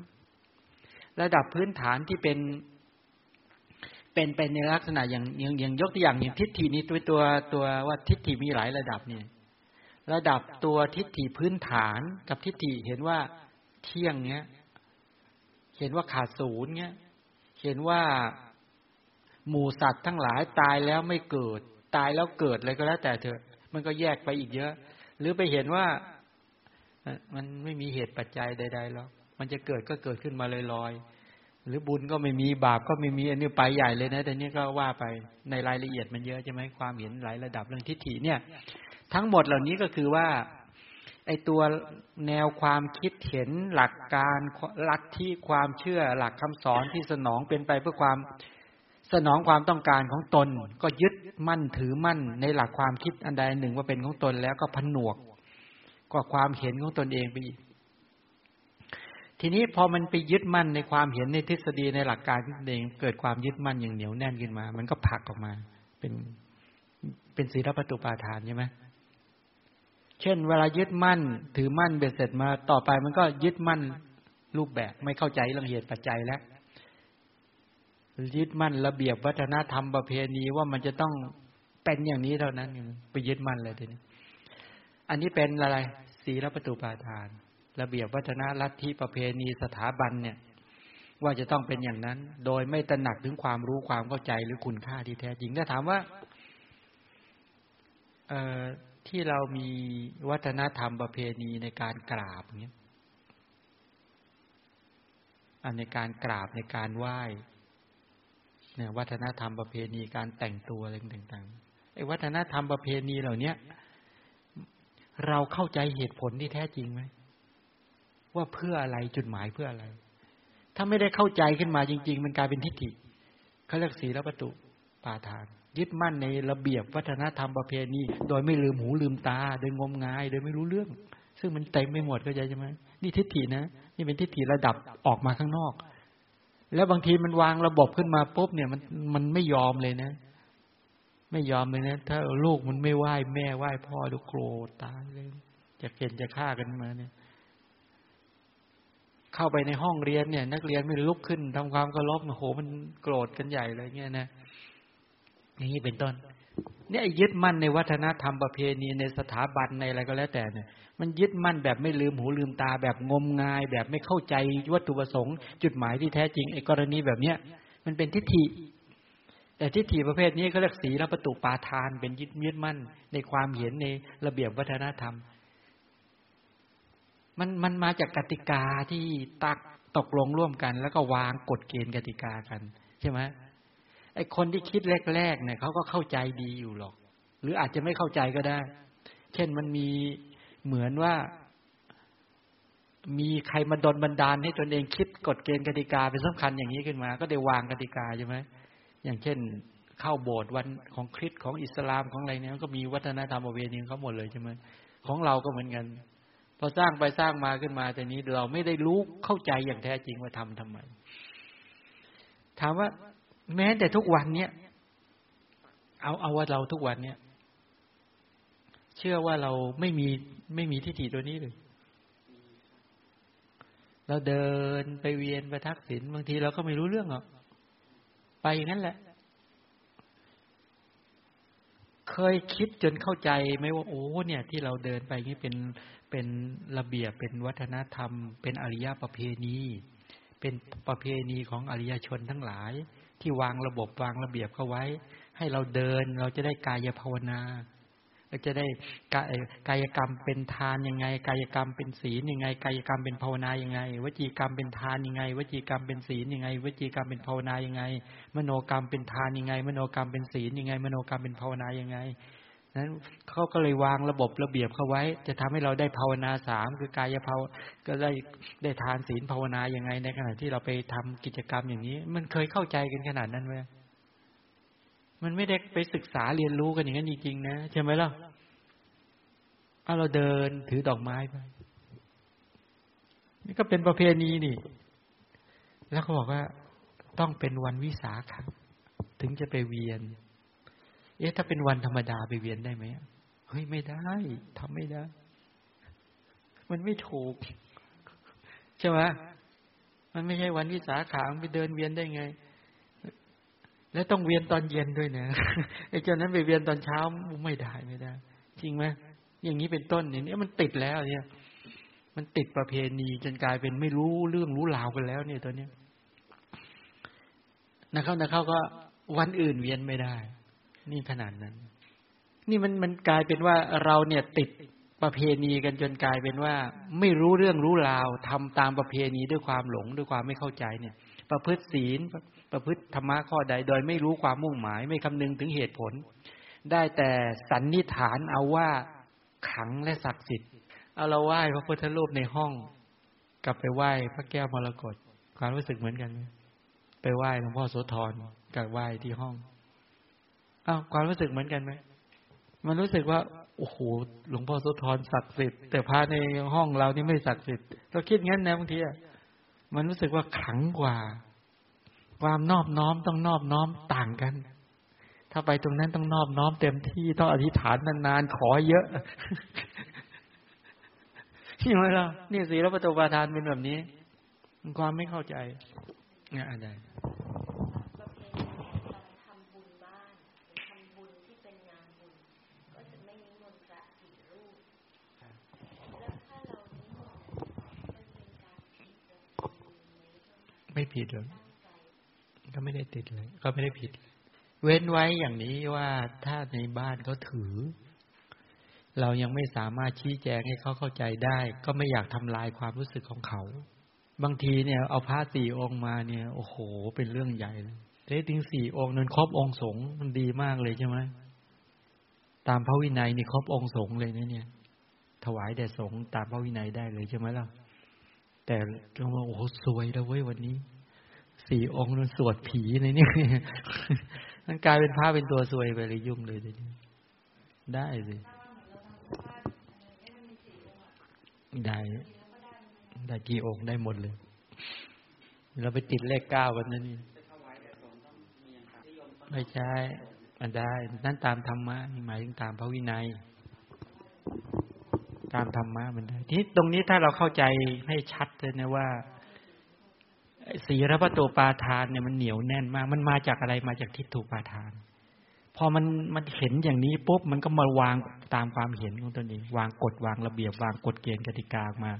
ระดับพื้นฐานที่เป็น เป็นเป็นในลักษณะอย่างอย่างอย่างยกตัวอย่างอย่างทิฏฐินี้ตัวตัวตัวว่าทิฏฐิมีหลายระดับเนี่ย ระดับตัวทิฏฐิพื้นฐานกับทิฏฐิเห็นว่าเที่ยงเนี้ย เห็นว่าขาดศูนย์เงี้ย เห็นว่าหมูสัตว์ทั้งหลายตายแล้วไม่เกิด ตายแล้วเกิดอะไรก็แล้ว แต่เถอะ มันก็แยกไปอีกเยอะ หรือไปเห็นว่ามันไม่มีเหตุปัจจัยใดๆแล้วมันจะเกิดก็เกิดขึ้นมาลอยๆ หรือบุญก็ไม่มีบาปก็ไม่มีอันนี้ไปใหญ่เลยนะแต่นี้ก็ว่าไปในรายละเอียดมันเยอะใช่ไหมความเห็นหลายระดับเรื่องทิฏฐิเนี่ย ทั้งหมดเหล่านี้ก็คือว่าไอตัวแนวความคิดเห็นหลักการหลักที่ความเชื่อหลักคำสอนที่สนองเป็นไปเพื่อความสนองความต้องการของตน ก็ยึดมั่นถือมั่น ในหลักความคิดอันใดหนึ่งว่าเป็นของตนแล้วก็ผนวกกว่าความเห็นของตนเองไปอีก ทีนี้พอมันไปยึดมั่นในความเห็นในทฤษฎีในหลักการเองเกิดความยึดมั่นอย่างเหนียวแน่นขึ้นมา มันก็ผลักออกมา เป็นเป็นศีลปตุปาทานใช่ไหมเช่น เวลายึดมั่น ถือมั่นเบ็ดเสร็จมาต่อไปมันก็ยึดมั่นรูปแบบไม่เข้าใจเรื่องเหตุปัจจัยแล้วยึดมั่นระเบียบวัฒนธรรมประเพณีว่ามันจะต้องเป็นอย่างนี้เท่านั้น ไปยึดมั่นเลยทีนี้ อันนี้เป็นอะไรศีลประตูปาทาน ระเบียบวัฒนลัทธิประเพณีสถาบันเนี่ย ว่าจะต้องเป็นอย่างนั้น โดยไม่ตระหนักถึงความรู้ความเข้าใจหรือคุณค่าที่แท้จริงถ้าถามว่าเอ่อที่เรามีวัฒนธรรมประเพณีในการกราบเงี้ยอันในการกราบในการไหว้เนี่ยวัฒนธรรมประเพณีการแต่งตัวอะไรต่างๆไอ้วัฒนธรรมประเพณีเหล่านี้เราเข้าใจเหตุผลที่แท้จริงไหม ว่าเพื่ออะไรจุดหมายเพื่ออะไร ถ้าไม่ได้เข้าใจขึ้นมาจริง ๆ มันกลายเป็นทิฏฐิเขาเรียกศีลประตูปาทาน ยึดมั่นในระเบียบวัฒนธรรมประเพณี โดยไม่ลืมหูลืมตา โดยงมงาย โดยไม่รู้เรื่อง ซึ่งมันเต็มไม่หมดเข้าใจใช่ไหมนี่ทิฏฐินะ นี่เป็นทิฏฐิระดับออกมาข้างนอก แล้วบางทีมันวางระบบขึ้นมาปุ๊บเนี่ยมันมันไม่ยอมเลยนะ ไม่ยอมเลยนะ ถ้าลูกมันไม่ไหว้แม่ไหว้พ่อดูโกรธตายเลยจะเกลียดจะฆ่ากันมาเนี่ย เข้าไปในห้องเรียนเนี่ย นักเรียนไม่ลุกขึ้นทำความเคารพโอ้โหมันโกรธกันใหญ่เลยเงี้ยนะอย่างนี้เป็นต้น เนี่ยยึดมั่นในวัฒนธรรมประเพณีในสถาบันในอะไรก็แล้วแต่เนี่ย มันยึดมั่นแบบไม่ลืมหูลืมตาแบบงมงาย แบบไม่เข้าใจวัตถุประสงค์ จุดหมายที่แท้จริงไอ้กรณีแบบเนี้ยมันเป็นทิฏฐิ แต่ทิฏฐิประเภทนี้เขาเรียกศีลประตูปาทาน เป็นยึดยึดมั่นในความเห็นในระเบียบวัฒนธรรม มันมันมาจากกติกาที่ตักตกลงร่วมกัน แล้วก็วางกฎเกณฑ์กติกากัน ใช่ไหมไอ้คนที่คิดแรกๆเนี่ยเขาก็เข้าใจดีอยู่หรอก หรืออาจจะไม่เข้าใจก็ได้ เช่นมันมีเหมือนว่า มีใครมาดนบันดาลให้ตนเองคิดกฎเกณฑ์กติกาเป็นสำคัญอย่างนี้ขึ้นมา ก็ได้วางกติกาใช่ไหมอย่างเช่น เข้าโบสถ์วันของคริสต์ของอิสลามของอะไรเนี่ยก็มีวัฒนธรรมประเพณีเขาหมดเลยใช่ไหมของเราก็เหมือนกัน พอสร้างไปสร้างมาขึ้นมาแต่นี้เราไม่ได้รู้เข้าใจอย่างแท้จริงว่าทำทำไม ถามว่า แม้แต่ทุกวันเนี้ยเอาเอาว่าเราทุกวันเนี้ยเชื่อว่าเราไม่มีไม่มีทิฏฐิตัวนี้เลยเราเดินไปเวียนไปทักษิณบางทีเราก็ไม่รู้เรื่องหรอกไปอย่างนั้นแหละ เคยคิดจนเข้าใจไหมว่าโอ้เนี่ย ที่เราเดินไปนี่เป็น เป็นระเบียบเป็นวัฒนธรรม เป็นอริยประเพณี เป็นประเพณีของอริยชนทั้งหลาย ที่วางระบบวางระเบียบเข้าไว้ ให้เราเดินเราจะได้กายภาวนาเราจะได้กายกรรมเป็นทานยังไง กายกรรมเป็นศีลยังไง กายกรรมเป็นภาวนายังไง วจีกรรมเป็นทานยังไง วจีกรรมเป็นศีลยังไง วจีกรรมเป็นภาวนายังไง มโนกรรมเป็นทานยังไง มโนกรรมเป็นศีลยังไง มโนกรรมเป็นภาวนายังไง นั้นเขาก็เลยวางระบบระเบียบเข้าไว้ จะทำให้เราได้ภาวนาสามคือกายภาวก็ได้ได้ทานศีลภาวนายังไง ในขณะที่เราไปทำกิจกรรมอย่างนี้ มันเคยเข้าใจกันขนาดนั้นไหมมันไม่ได้ไปศึกษาเรียนรู้กันอย่างนั้นจริงๆนะใช่ไหมล่ะเอาเราเดินถือดอกไม้ไปนี่ก็เป็นประเพณีนี่ แล้วเขาบอกว่าต้องเป็นวันวิสาขถึงจะไปเวียน เอ๊ะถ้าเป็นวันธรรมดาไปเวียนได้ไหมเฮ้ยไม่ได้ทำไม่ได้ มันไม่ถูกใช่ไหมมันไม่ใช่วันวิสาขาไปเดินเวียนได้ไง แล้วต้องเวียนตอนเย็นด้วยเนะไอ้เจ้านั้นไปเวียนตอนเช้าไม่ได้ไม่ได้ จริงไหมอย่างนี้เป็นต้นเนี่ยมันติดแล้วเนี่ย มันติดประเพณีจนกลายเป็นไม่รู้เรื่องรู้ราวกันแล้ว เนี่ยตัวเนี้ยนะเข้านะเข้าก็วันอื่นเวียนไม่ได้ นี่ขนาดนั้น นี่มันมันกลายเป็นว่าเราเนี่ยติดประเพณีกันจนกลายเป็นว่า ไม่รู้เรื่องรู้ราวทำตามประเพณีด้วยความหลงด้วยความไม่เข้าใจเนี่ย ประพฤติศีลประพฤติธรรมะข้อใด โดยไม่รู้ความมุ่งหมาย ไม่คำนึงถึงเหตุผล ได้แต่สันนิษฐานเอาว่าขังและศักดิ์สิทธิ์เอาเราไหว้พระพุทธรูปในห้อง กลับไปไหว้พระแก้วมรกตความรู้สึกเหมือนกันไหมไปไหว้หลวงพ่อโสธรกับไหว้ที่ห้อง อ้าวความรู้สึกเหมือนกันไหมมันรู้สึกว่าโอ้โหหลวงพ่อโสธรศักดิ์สิทธิ์แต่พระในห้องเรานี่ไม่ศักดิ์สิทธิ์เราคิดงั้นนะบางทีมันรู้สึกว่าขังกว่า ความนอบน้อมต้องนอบน้อมต่างกัน ถ้าไปตรงนั้นต้องนอบน้อมเต็มที่ต้องอธิษฐานนานๆขอเยอะใช่ไหมล่ะนี่สีลประตูปาทานเป็นแบบนี้ ความไม่เข้าใจเนี่ยอะไร ไม่ผิดหรอกก็ไม่ได้ติดเลยก็ไม่ได้ผิด เว้นไว้อย่างนี้ว่าถ้าในบ้านเขาถือ เรายังไม่สามารถชี้แจงให้เขาเข้าใจได้ ก็ไม่อยากทำลายความรู้สึกของเขา บางทีเนี่ย เอาพระสี่องค์มาเนี่ย โอ้โห เป็นเรื่องใหญ่เลยเต่ถึงสี่องค์นั้นครบองค์สงมันดีมากเลยใช่ไหมตามพระวินัยนี่ครบองค์สงเลยนะเนี่ย ถวายแด่สงตามพระวินัยได้เลยใช่ไหมล่ะ แต่เราว่าโอ้สวยแล้วเว้ยวันนี้สี่องค์นั้นสวดผีในนี่มันกลายเป็นพระเป็นตัวสวยไปเลยยุ่งเลยทีนี้ได้สิได้ได้กี่องค์ได้หมดเลย เราไปติดเลขเก้ากันนั่นนี่ไม่ใช่มันได้ นั่นตามธรรมะหมายถึงตามพระวินัย ตามธรรมะมันได้ที่ตรงนี้ถ้าเราเข้าใจให้ชัดเลยนะว่าสีรพัตโตปาทานเนี่ยมันเหนียวแน่นมาก มันมาจากอะไรมาจากทิฏฐุปาทาน พอมันมันเห็นอย่างนี้ปุ๊บมันก็มาวางตามความเห็นของตนเองวางกฎวางระเบียบวางกฎเกณฑ์กติกามา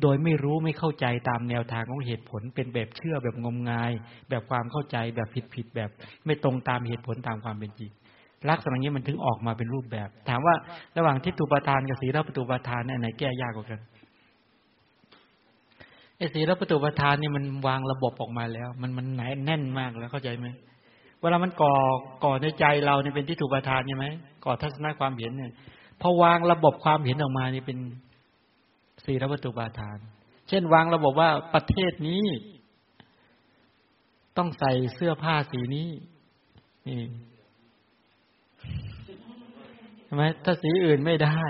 โดยไม่รู้ไม่เข้าใจตามแนวทางของเหตุผล เป็นแบบเชื่อแบบงมงาย แบบความเข้าใจแบบผิดผิดแบบ ไม่ตรงตามเหตุผลตามความเป็นจริง ลักษณะนี้มันถึงออกมาเป็นรูปแบบ ถามว่าระหว่างทิฏฐุปทานกับสีรพัตโตปทานเนี่ยไหนแก้ยากกว่ากันไอ้ศีลประตูประธานนี่มันวางระบบออกมาแล้ว มันมันไหนแน่นมากแล้วเข้าใจไหมเวลามันก่อก่อในใจเราเนี่ยเป็นที่ถูกประธานใช่ไหมก่อทัศนคความเห็นเนี่ยพอวางระบบความเห็นออกมานี่เป็นศีลประตูประธาน เช่นวางระบบว่าประเทศนี้ ต้องใส่เสื้อผ้าสีนี้นี่ ไหมถ้าสีอื่นไม่ได้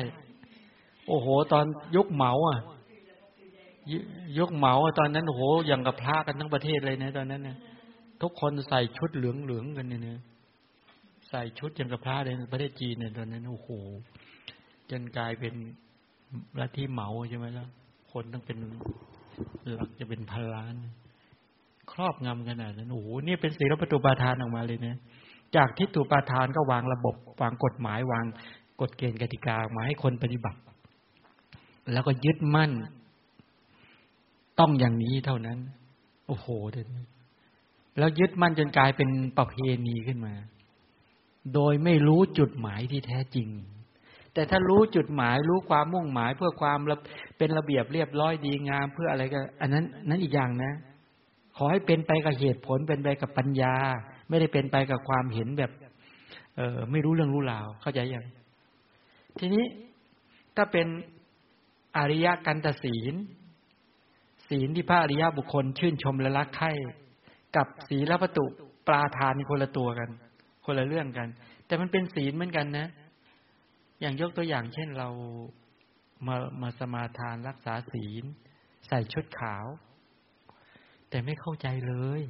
โอ้โห ตอนยุคเหมาอะยกเหมาตอนนั้นโอ้โหอย่างกับพระกันทั้งประเทศเลยนะตอนนั้นเนี่ยทุกคนใส่ชุดเหลืองเหลืองกันเนี่ยใส่ชุดอย่างกับพระเลยประเทศจีนเนี่ยตอนนั้นโอ้โหจนกลายเป็นลัทธิเหมาใช่ไหมล่ะคนต้องเป็นหลักจะเป็นพันล้าน ครอบงำขนาดนั้นโอ้โหนี่เป็นศีลประตูปาทานออกมาเลยเนี่ย จากทิฏฐุปาทานก็วางระบบ วางกฎหมายวางกฎเกณฑ์กติกามาให้คนปฏิบัติ แล้วก็ยึดมั่น ต้องอย่างนี้เท่านั้น โอ้โหเด็ดแล้วยึดมั่นจนกลายเป็นประเพณีขึ้นมา โดยไม่รู้จุดหมายที่แท้จริง แต่ถ้ารู้จุดหมายรู้ความมุ่งหมาย เพื่อความเป็นระเบียบเรียบร้อยดีงามเพื่ออะไรก็ อันนั้น นั้นอีกอย่างนะ ขอให้เป็นไปกับเหตุผลเป็นไปกับปัญญา ไม่ได้เป็นไปกับความเห็นแบบ เออไม่รู้เรื่องรู้ราว เข้าใจยังทีนี้ถ้าเป็นอริยกันตศีล ศีลที่พระอริยบุคคล ชื่นชมและรักใคร่กับศีลประตูปลาทานคนละตัวกัน คนละเรื่องกัน แต่มันเป็นศีลเหมือนกันนะ อย่างยกตัวอย่าง เช่นเรามามาสมาทานรักษาศีล ใส่ชุดขาว แต่ไม่เข้าใจเลย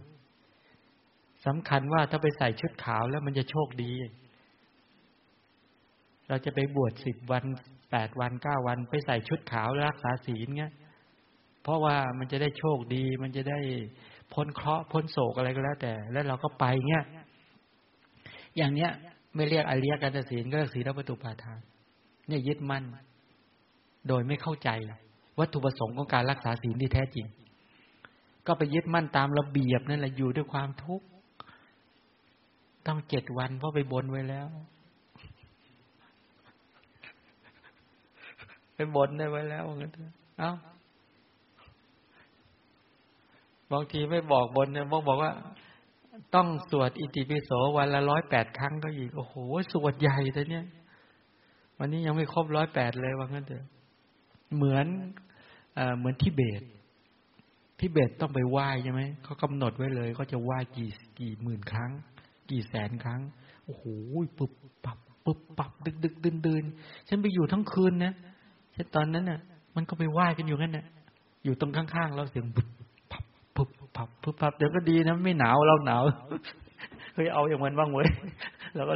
สำคัญว่าถ้าไปใส่ชุดขาวแล้วมันจะโชคดี เราจะไปบวชสิบวันแปดวันเก้าวัน ไปใส่ชุดขาวรักษาศีลเงี้ย เพราะว่ามันจะได้โชคดี มันจะได้พ้นเคราะห์พ้นโศกอะไรก็แล้ว แต่ แล้วเราก็ไปเงี้ย อย่างเนี้ย ไม่เรียกอริยการศีลก็เรียกศีลประตูปาทาน เนี่ยยึดมั่น โดยไม่เข้าใจ วัตถุประสงค์ของการรักษาศีลที่แท้จริง ก็ไปยึดมั่นตามระเบียบนั่นแหละอยู่ด้วยความทุกข์ ต้องเจ็ดวันเพราะไปบนไว้แล้ว ไปบนได้ไว้แล้วงั้นเอ้าบางทีไม่บอกบนเนี่ยบอกบอกว่า ต้องสวดอิติปิโสวันละร้อยแปดครั้งก็อีก โอ้โห สวดใหญ่แต่เนี้ยวันนี้ยังไม่ครบร้อยแปดเลยว่างั้นเถอะเหมือนอเหมือนทิเบตทิเบตต้องไปไหว้ใช่ไหมเขากำหนดไว้เลยเขาจะไหว้กี่กี่หมื่นครั้ง กี่แสนครั้ง โอ้โหปุบปับปุบปับ ดึกดึกดินดินฉันไปอยู่ทั้งคืนนะฉันตอนนั้นน่ะ มันก็ไปไหว้กันอยู่นั่นน่ะ อยู่ตรงข้างๆเราเสียงปุ๊บพุบพับพุบพับเดี๋ยวก็ดีนะไม่หนาวเราหนาวเคยเอาอย่างมันบ้างเว้ยแล้วก็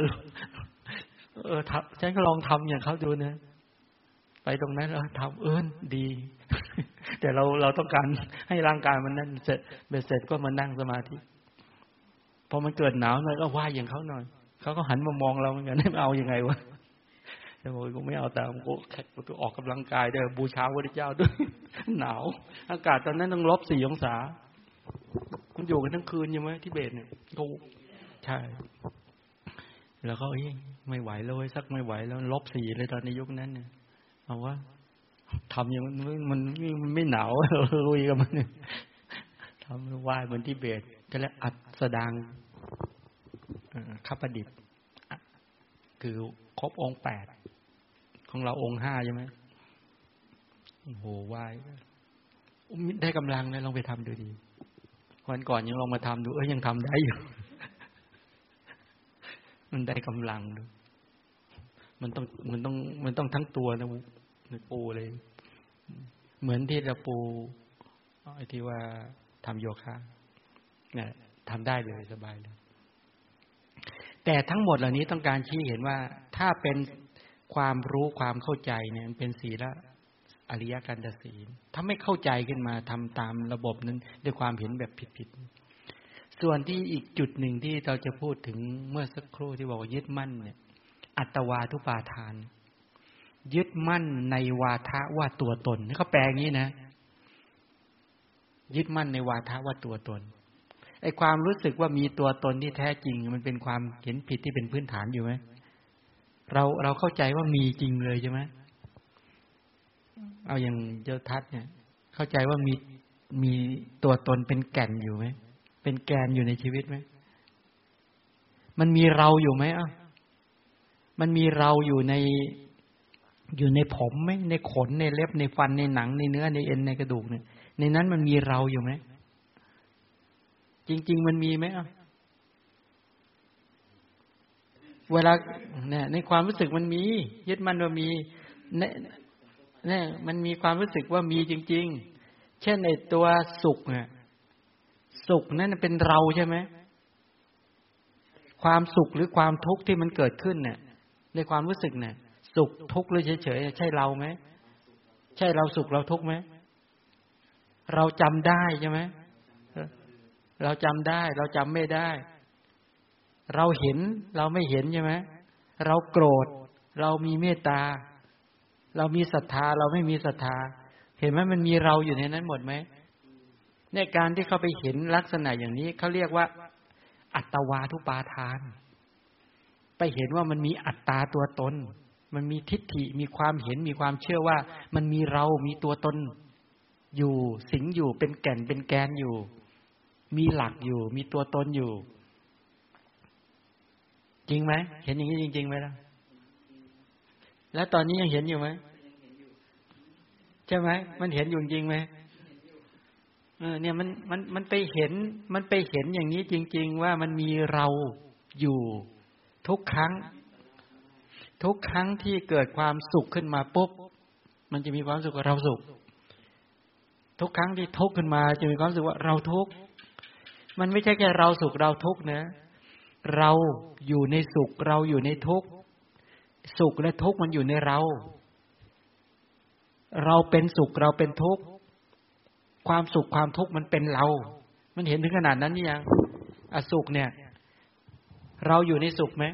เออทำฉันก็ลองทำอย่างเขาดูนะไปตรงนั้นเออทำเอิญดี แต่เราเราต้องการให้ร่างกายมันนั่นเสร็จเบ็ดเสร็จก็มานั่งสมาธิ พอมันเกิดหนาวหน่อยก็ว่าอย่างเขาหน่อยเขาก็หันมามองเราเหมือนกันไม่เอาอยัางไงวะแต่โอ้ยกูไม่เอาแต่กูกูออกกำลังกายเด้อบูชาพระเจ้าด้วยหนาว อากาศตอนนั้นต้องลบสี่องศามันอยู่กันทั้งคืนใช่ไหมที่เบตเนี่ยถูใช่ แล้วก็ไม่ไหวแล้วสักไม่ไหวแล้วลบสี่เลยตอนในยุคนั้นเนี่ยเอาว่าทำอย่างมันมันมันไม่หนาวลุยกับมันทำไหว้เหมือนที่เบตก็แล้วอัดสดาง ขับประดิษฐ์คือครบองค์แปดของเราองค์ห้าใช่ไหมโอ้โหไหวได้กำลังนะลองไปทำดูดีวันก่อนยังลองมาทำดู เอ้ยยังทำได้อยู่ มันได้กำลังดูมันต้องมันต้อง มันต้องทั้งตัวนะปูเลย เหมือนที่เราปูไอ้ที่ว่าทำโยคะเนี่ยทำได้เลยสบายเลย แต่ทั้งหมดเหล่านี้ต้องการชี้เห็นว่าถ้าเป็นความรู้ความเข้าใจเนี่ยมันเป็นศีลอริยกันตศีลถ้าไม่เข้าใจขึ้นมาทำตามระบบนั้นด้วยความเห็นแบบผิดๆส่วนที่อีกจุดหนึ่งที่เราจะพูดถึงเมื่อสักครู่ที่บอกว่ายึดมั่นเนี่ย อัตวาทุปาทาน ยึดมั่นในวาทะว่าตัวตนเขาแปลงนี้นะ ยึดมั่นในวาทะว่าตัวตน ไอความรู้สึกว่ามีตัวตนที่แท้จริง มันเป็นความเห็นผิดที่เป็นพื้นฐานอยู่ไหมเราเราเข้าใจว่ามีจริงเลยใช่ไหมเอาอย่างเจ้าทัศเนี่ย เข้าใจว่ามีมีตัวตนเป็นแก่นอยู่ไหมเป็นแกนอยู่ในชีวิตไหมมันมีเราอยู่ไหมอะมันมีเราอยู่ในอยู่ในผมไหมในขนในเล็บในฟันในหนังในเนื้อในเอ็นในกระดูกเนี่ย ในนั้นมันมีเราอยู่ไหม จริง ๆ มันมีไหมอะเวลาเนี่ย ในความรู้สึกมันมี ยึดมันว่ามีเนี่ยเนี่ยมันมีความรู้สึกว่ามีจริง ๆ เช่นในตัวสุขเนี่ยสุขนั่นเป็นเราใช่ไหมความสุขหรือความทุกข์ที่มันเกิดขึ้นเนี่ย ในความรู้สึกเนี่ย สุขทุกข์หรือเฉยๆใช่เราไหมใช่เราสุขเราทุกข์ไหมเราจำได้ใช่ไหม เราจำได้ เราจำไม่ได้ เราเห็นเราไม่เห็นใช่ไหมเราโกรธ เรามีเมตตา เรามีศรัทธา เราไม่มีศรัทธา เห็นไหมมันมีเราอยู่ในนั้นหมดไหมในการที่เขาไปเห็นลักษณะอย่างนี้เขาเรียกว่า อัตวาทุปาทาน ไปเห็นว่ามันมีอัตตาตัวตน มันมีทิฏฐิมีความเห็นมีความเชื่อว่า มันมีเรามีตัวตนอยู่สิงอยู่เป็นแก่นเป็นแกนอยู่ มีหลักอยู่ มีตัวตนอยู่ จริงไหมเห็นอย่างนี้จริงๆไหมล่ะแล้วตอนนี้ยังเห็นอยู่ไหมใช่ไหมมันเห็นอยู่จริงไหมเออเนี่ยมันมันมันไปเห็น มันไปเห็นอย่างนี้จริง ๆ ว่ามันมีเราอยู่ทุกครั้ง ทุกครั้งที่เกิดความสุขขึ้นมาปุ๊บมันจะมีความสุขกับเราสุข ทุกครั้งที่ทุกข์ขึ้นมา จะมีความสึกว่าเราทุกข์ มันไม่ใช่แค่เราสุขเราทุกข์นะ เราอยู่ในสุขเราอยู่ในทุกข์สุขและทุกข์มันอยู่ในเรา เราเป็นสุขเราเป็นทุกข์ความสุขความทุกข์มันเป็นเรา มันเห็นถึงขนาดนั้นยังอสุขเนี่ย เราอยู่ในสุขไหม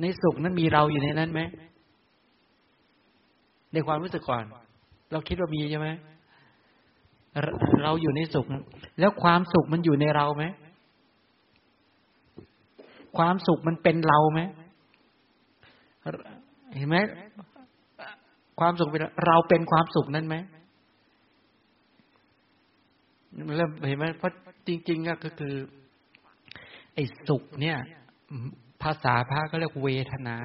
ในสุขนั้นมีเราอยู่ในนั้นไหมในความรู้สึกก่อน เราคิดว่ามีใช่ไหม เราอยู่ในสุข แล้วความสุขมันอยู่ในเราไหมความสุขมันเป็นเราไหมเห็นไหมความสุขเป็นเราเป็นความสุขนั้นไหมเริ่มเห็นไหมเพราะจริง ๆ ก็คือ ไอ้สุขเนี่ย ภาษาพระก็เรียกเวทนา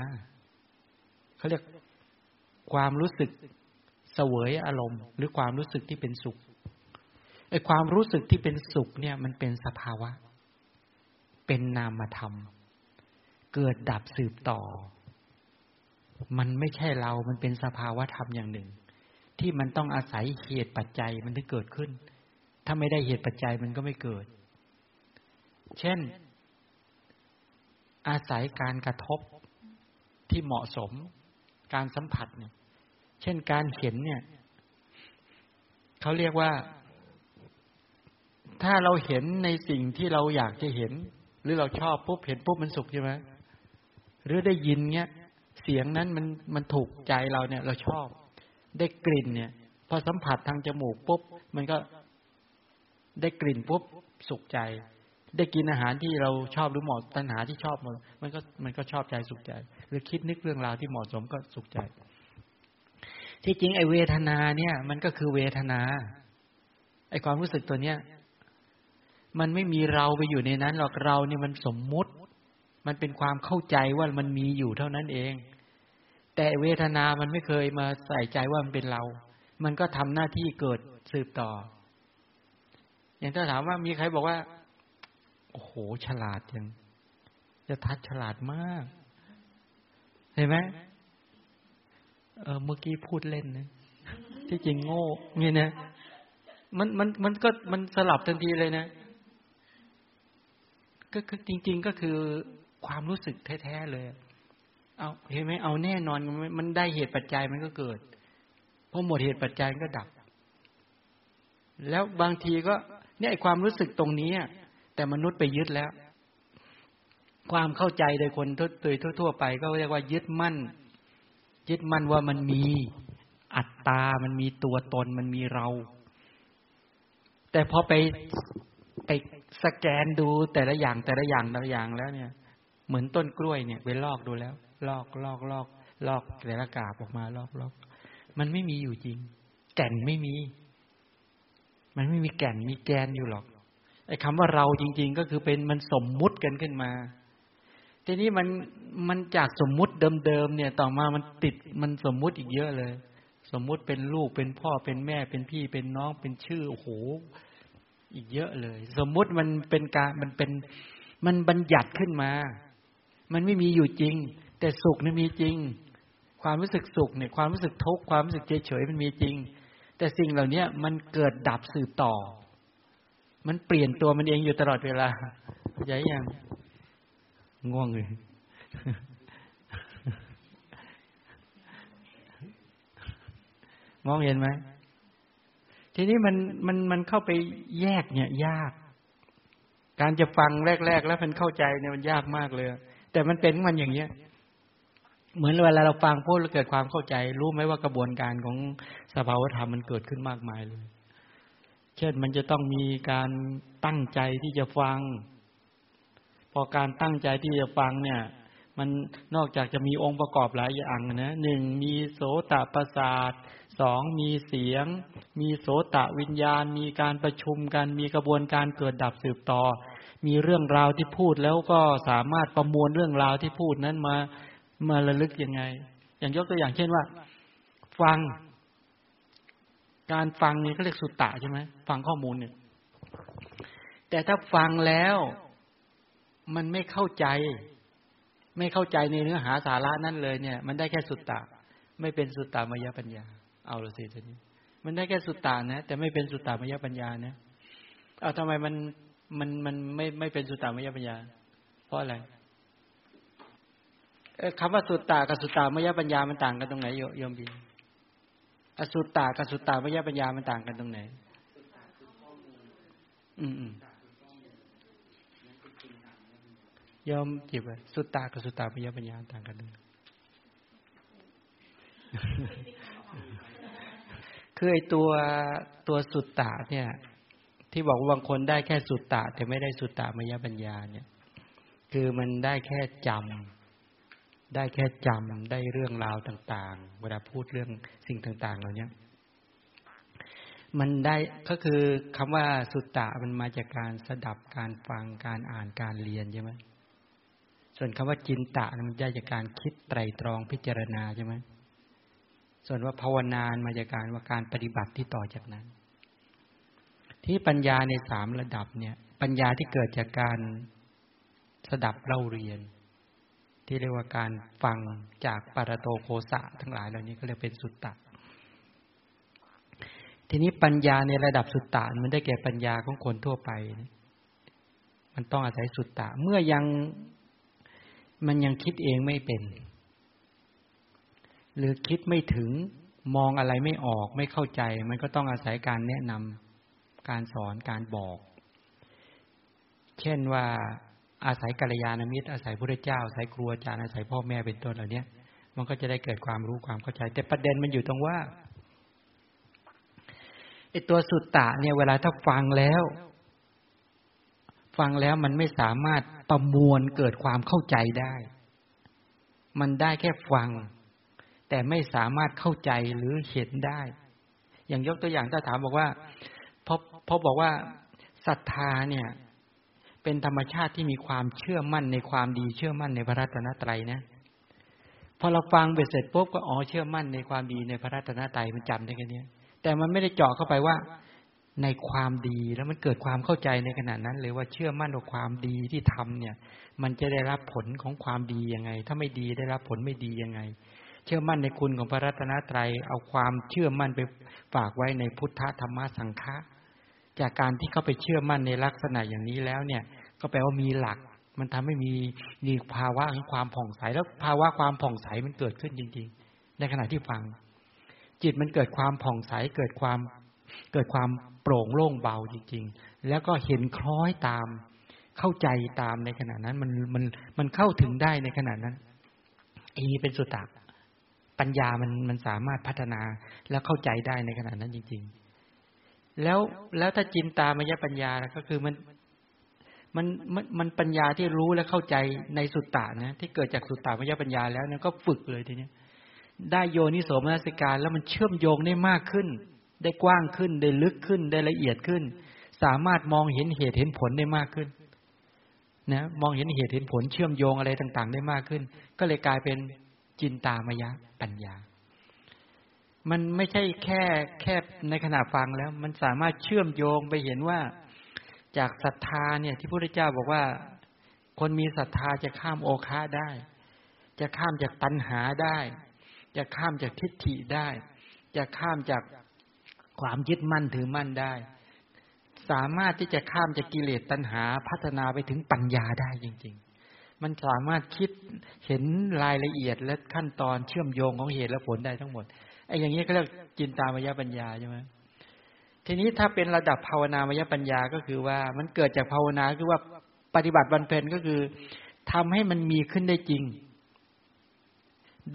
เขาเรียกความรู้สึกเสวยอารมณ์ หรือความรู้สึกที่เป็นสุข ไอ้ความรู้สึกที่เป็นสุขเนี่ยมันเป็นสภาวะ เป็นนามธรรม เกิดดับสืบต่อ มันไม่ใช่เรา มันเป็นสภาวะธรรมอย่างหนึ่ง ที่มันต้องอาศัยเหตุปัจจัยมันถึงเกิดขึ้น ถ้าไม่ได้เหตุปัจจัยมันก็ไม่เกิด เช่น อาศัยการกระทบที่เหมาะสม การสัมผัสเนี่ย เช่นการเห็นเนี่ย เขาเรียกว่า ถ้าเราเห็นในสิ่งที่เราอยากจะเห็น หรือเราชอบปุ๊บเห็นปุ๊บมันสุขใช่ไหมหรือได้ยินเนี้ย เสียงนั้นมันมันถูกใจเราเนี่ย เราชอบได้กลิ่นเนี่ย พอสัมผัสทางจมูกปุ๊บมันก็ได้กลิ่นปุ๊บสุขใจ ได้กินอาหารที่เราชอบหรือเหมาะตัณหาที่ชอบมันก็มันก็ชอบใจสุขใจ หรือคิดนึกเรื่องราวที่เหมาะสมก็สุขใจ ที่จริงไอเวทนาเนี่ย มันก็คือเวทนาไอความรู้สึกตัวเนี้ย มันไม่มีเราไปอยู่ในนั้นหรอกเราเนี่ยมันสมมุติ มันเป็นความเข้าใจว่ามันมีอยู่เท่านั้นเอง แต่เวทนามันไม่เคยมาใส่ใจว่ามันเป็นเรา มันก็ทำหน้าที่เกิดสืบต่อ อย่างถ้าถามว่ามีใครบอกว่า โอ้โห ฉลาดจังจะทัดฉลาดมาก เห็นไหมเออเมื่อกี้พูดเล่นนะที่จริงโง่เนี่ยนะมันมันมันก็มันสลับทันทีเลยนะ ก็คือจริง ๆก็คือความรู้สึกแท้ๆเลย เอาเห็นไหมเอาแน่นอนมันได้เหตุปัจจัยมันก็เกิดพอหมดเหตุปัจจัยก็ดับ แล้วบางทีก็เนี่ยความรู้สึกตรงนี้แต่มนุษย์ไปยึดแล้ว ความเข้าใจโดยคนโดยทั่วๆไป ก็เรียกว่ายึดมั่น ยึดมั่นว่ามันมีอัตตา มันมีตัวตน มันมีเรา แต่พอไปไป สแกนดูแต่ละอย่างแต่ละอย่างแต่ละอย่างแล้วเนี่ย เหมือนต้นกล้วยเนี่ยไปลอกดูแล้ว ลอกลอกลอกลอกแต่ละกาบออกมาลอกลอกมันไม่มีอยู่จริง แก่นไม่มี มันไม่มีแก่นมีแกนอยู่หรอกไอ้คำว่าเราจริง ๆ ก็คือเป็นมันสมมุติกันขึ้นมา ทีนี้มันมันจากสมมุติเดิมๆเนี่ย ต่อมามันติดมันสมมุติอีกเยอะเลย สมมุติเป็นลูกเป็นพ่อเป็นแม่เป็นพี่เป็นน้องเป็นชื่อโอ้โห อีกเยอะเลย สมมุติมันเป็นการมันเป็นมันบัญญัติขึ้นมา มันไม่มีอยู่จริง แต่สุขนี่มีจริง ความรู้สึกสุขเนี่ยความรู้สึกทุกข์ความรู้สึกเฉยเฉยมันมีจริง แต่สิ่งเหล่านี้มันเกิดดับสืบต่อ มันเปลี่ยนตัวมันเองอยู่ตลอดเวลาใหญ่ยังง่วงเลยมองเห็นไหม ทีนี้มันมันมันเข้าไปแยกเนี่ย ยาก การจะฟังแรก ๆ แล้วมันเข้าใจเนี่ยมันยากมากเลย แต่มันเป็นมันอย่างเนี้ย เหมือนเวลาเราฟังพูดแล้วเกิดความเข้าใจ รู้ไหมว่ากระบวนการของสภาวธรรมมันเกิดขึ้นมากมายเลย เช่นมันจะต้องมีการตั้งใจที่จะฟัง พอการตั้งใจที่จะฟังเนี่ยมันนอกจากจะมีองค์ประกอบหลายอย่างนะหนึ่งมีโสตประสาท สองมีเสียง มีโสตะวิญญาณ มีการประชุมกัน มีกระบวนการเกิดดับสืบต่อ มีเรื่องราวที่พูดแล้วก็สามารถประมวลเรื่องราวที่พูดนั้นมามาระลึกยังไง อย่างยกตัวอย่างเช่นว่า ฟัง การฟังนี่เขาเรียกสุตตะใช่ไหมฟังข้อมูลเนี่ย แต่ถ้าฟังแล้วมันไม่เข้าใจ ไม่เข้าใจในเนื้อหาสาระนั่นเลยเนี่ย มันได้แค่สุตตะ ไม่เป็นสุตตามยปัญญา เอาละสิทีนี้ มันได้แค่สุตตานะ แต่ไม่เป็นสุตตามยปัญญานะเอาทำไมมันมันมันไม่ไม่เป็นสุตตามยปัญญา เพราะอะไรคำว่าสุตตากับสุตตามยปัญญามันต่างกันตรงไหนโยมบีอสุตตากับสุตตามยปัญญามันต่างกันตรงไหน อืมอืมยอมจีบสุตตากับสุตตามยปัญญาต่างกันตรงไหน คือไอตัวตัวสุตตะเนี่ย ที่บอกว่าบางคนได้แค่สุตตะ แต่ไม่ได้สุตตะมยปัญญาเนี่ย คือมันได้แค่จำได้แค่จำได้เรื่องราวต่าง ๆ เวลาพูดเรื่องสิ่งต่าง ๆ เหล่านี้มันได้ก็คือคำว่าสุตตะมันมาจากการสดับการฟังการอ่านการเรียนใช่ไหมส่วนคำว่าจินตะมันได้จากการคิดไตรตรองพิจารณาใช่ไหม ส่วนว่าภาวนานมาจากการว่าการปฏิบัติที่ต่อจากนั้น ที่ปัญญาในสามระดับเนี่ย ปัญญาที่เกิดจากการสดับเล่าเรียน ที่เรียกว่าการฟังจากปารโตโคสะทั้งหลายเหล่านี้ก็เรียกเป็นสุตตะ ทีนี้ปัญญาในระดับสุตตะมันได้แก่ปัญญาของคนทั่วไป มันต้องอาศัยสุตตะ เมื่อยังมันยังคิดเองไม่เป็น หรือคิดไม่ถึงมองอะไรไม่ออกไม่เข้าใจ มันก็ต้องอาศัยการแนะนำการสอนการบอก เช่นว่าอาศัยกัลยาณมิตรอาศัยพระเจ้าอาศัยครูอาจารย์อาศัยพ่อแม่เป็นต้นเหล่านี้มันก็จะได้เกิดความรู้ความเข้าใจ แต่ประเด็นมันอยู่ตรงว่าไอตัวสุตตะเนี่ยเวลาถ้าฟังแล้ว ฟังแล้วมันไม่สามารถประมวลเกิดความเข้าใจได้ มันได้แค่ฟัง แต่ไม่สามารถเข้าใจหรือเห็นได้ อย่างยกตัวอย่างถ้าถามบอกว่าพอพอบอกว่าศรัทธาเนี่ย เป็นธรรมชาติที่มีความเชื่อมั่นในความดีเชื่อมั่นในพระรัตนตรัยนะพอเราฟังเบ็ดเสร็จปุ๊บก็อ๋อเชื่อมั่นในความดีในพระรัตนตรัยมันจำได้แค่นี้แต่มันไม่ได้เจาะเข้าไปว่าในความดีแล้วมันเกิดความเข้าใจในขณะนั้นเลยว่าเชื่อมั่นในความดีที่ทำเนี่ย มันจะได้รับผลของความดียังไง ถ้าไม่ดีได้รับผลไม่ดียังไง เชื่อมั่นในคุณของพระรัตนตรัย เอาความเชื่อมั่นไปฝากไว้ในพุทธธรรมสังฆะจากการที่เขาไปเชื่อมั่นในลักษณะอย่างนี้แล้วเนี่ย ก็แปลว่ามีหลัก มันทำให้มีมีภาวะของความผ่องใสแล้วภาวะความผ่องใสมันเกิดขึ้นจริง ๆ ในขณะที่ฟัง จิตมันเกิดความผ่องใสเกิดความเกิดความโปร่งโล่งเบาจริง ๆ แล้วก็เห็นคล้อยตาม เข้าใจตามในขณะนั้น มันมันมันเข้าถึงได้ในขณะนั้นอันนี้เป็นสุตตะ ปัญญามันมันสามารถพัฒนาแล้วเข้าใจได้ในขณะนั้นจริง ๆ แล้วแล้วถ้าจินตามยปัญญาก็คือมันมันมันมันปัญญาที่รู้และเข้าใจในสุตตะนะที่เกิดจากสุตตามยปัญญาแล้วเนี่ยก็ฝึกเลยทีนี้ได้โยนิโสมนสิการ แล้วมันเชื่อมโยงได้มากขึ้น ได้กว้างขึ้นได้ลึกขึ้นได้ละเอียดขึ้น สามารถมองเห็นเหตุเห็นผลได้มากขึ้นนะมองเห็นเหตุเห็นผลเชื่อมโยงอะไรต่าง ๆ ได้มากขึ้น ก็เลยกลายเป็น จินตามยะปัญญา มันไม่ใช่แค่แค่ในขณะฟังแล้ว มันสามารถเชื่อมโยงไปเห็นว่าจากศรัทธาเนี่ยที่พระพุทธเจ้าบอกว่า คนมีศรัทธาจะข้ามโอคาได้ จะข้ามจากตัณหาได้ จะข้ามจากทิฏฐิได้ จะข้ามจากความยึดมั่นถือมั่นได้ สามารถที่จะข้ามจากกิเลสตัณหาพัฒนาไปถึงปัญญาได้จริง มันสามารถคิดเห็นรายละเอียดและขั้นตอนเชื่อมโยงของเหตุและผลได้ทั้งหมดไอ้อย่างนี้ก็เรียกจินตามยปัญญาใช่ไหมทีนี้ถ้าเป็นระดับภาวนามยปัญญาก็คือว่า มันเกิดจากภาวนาคือว่าปฏิบัติบันเพนก็คือทำให้มันมีขึ้นได้จริง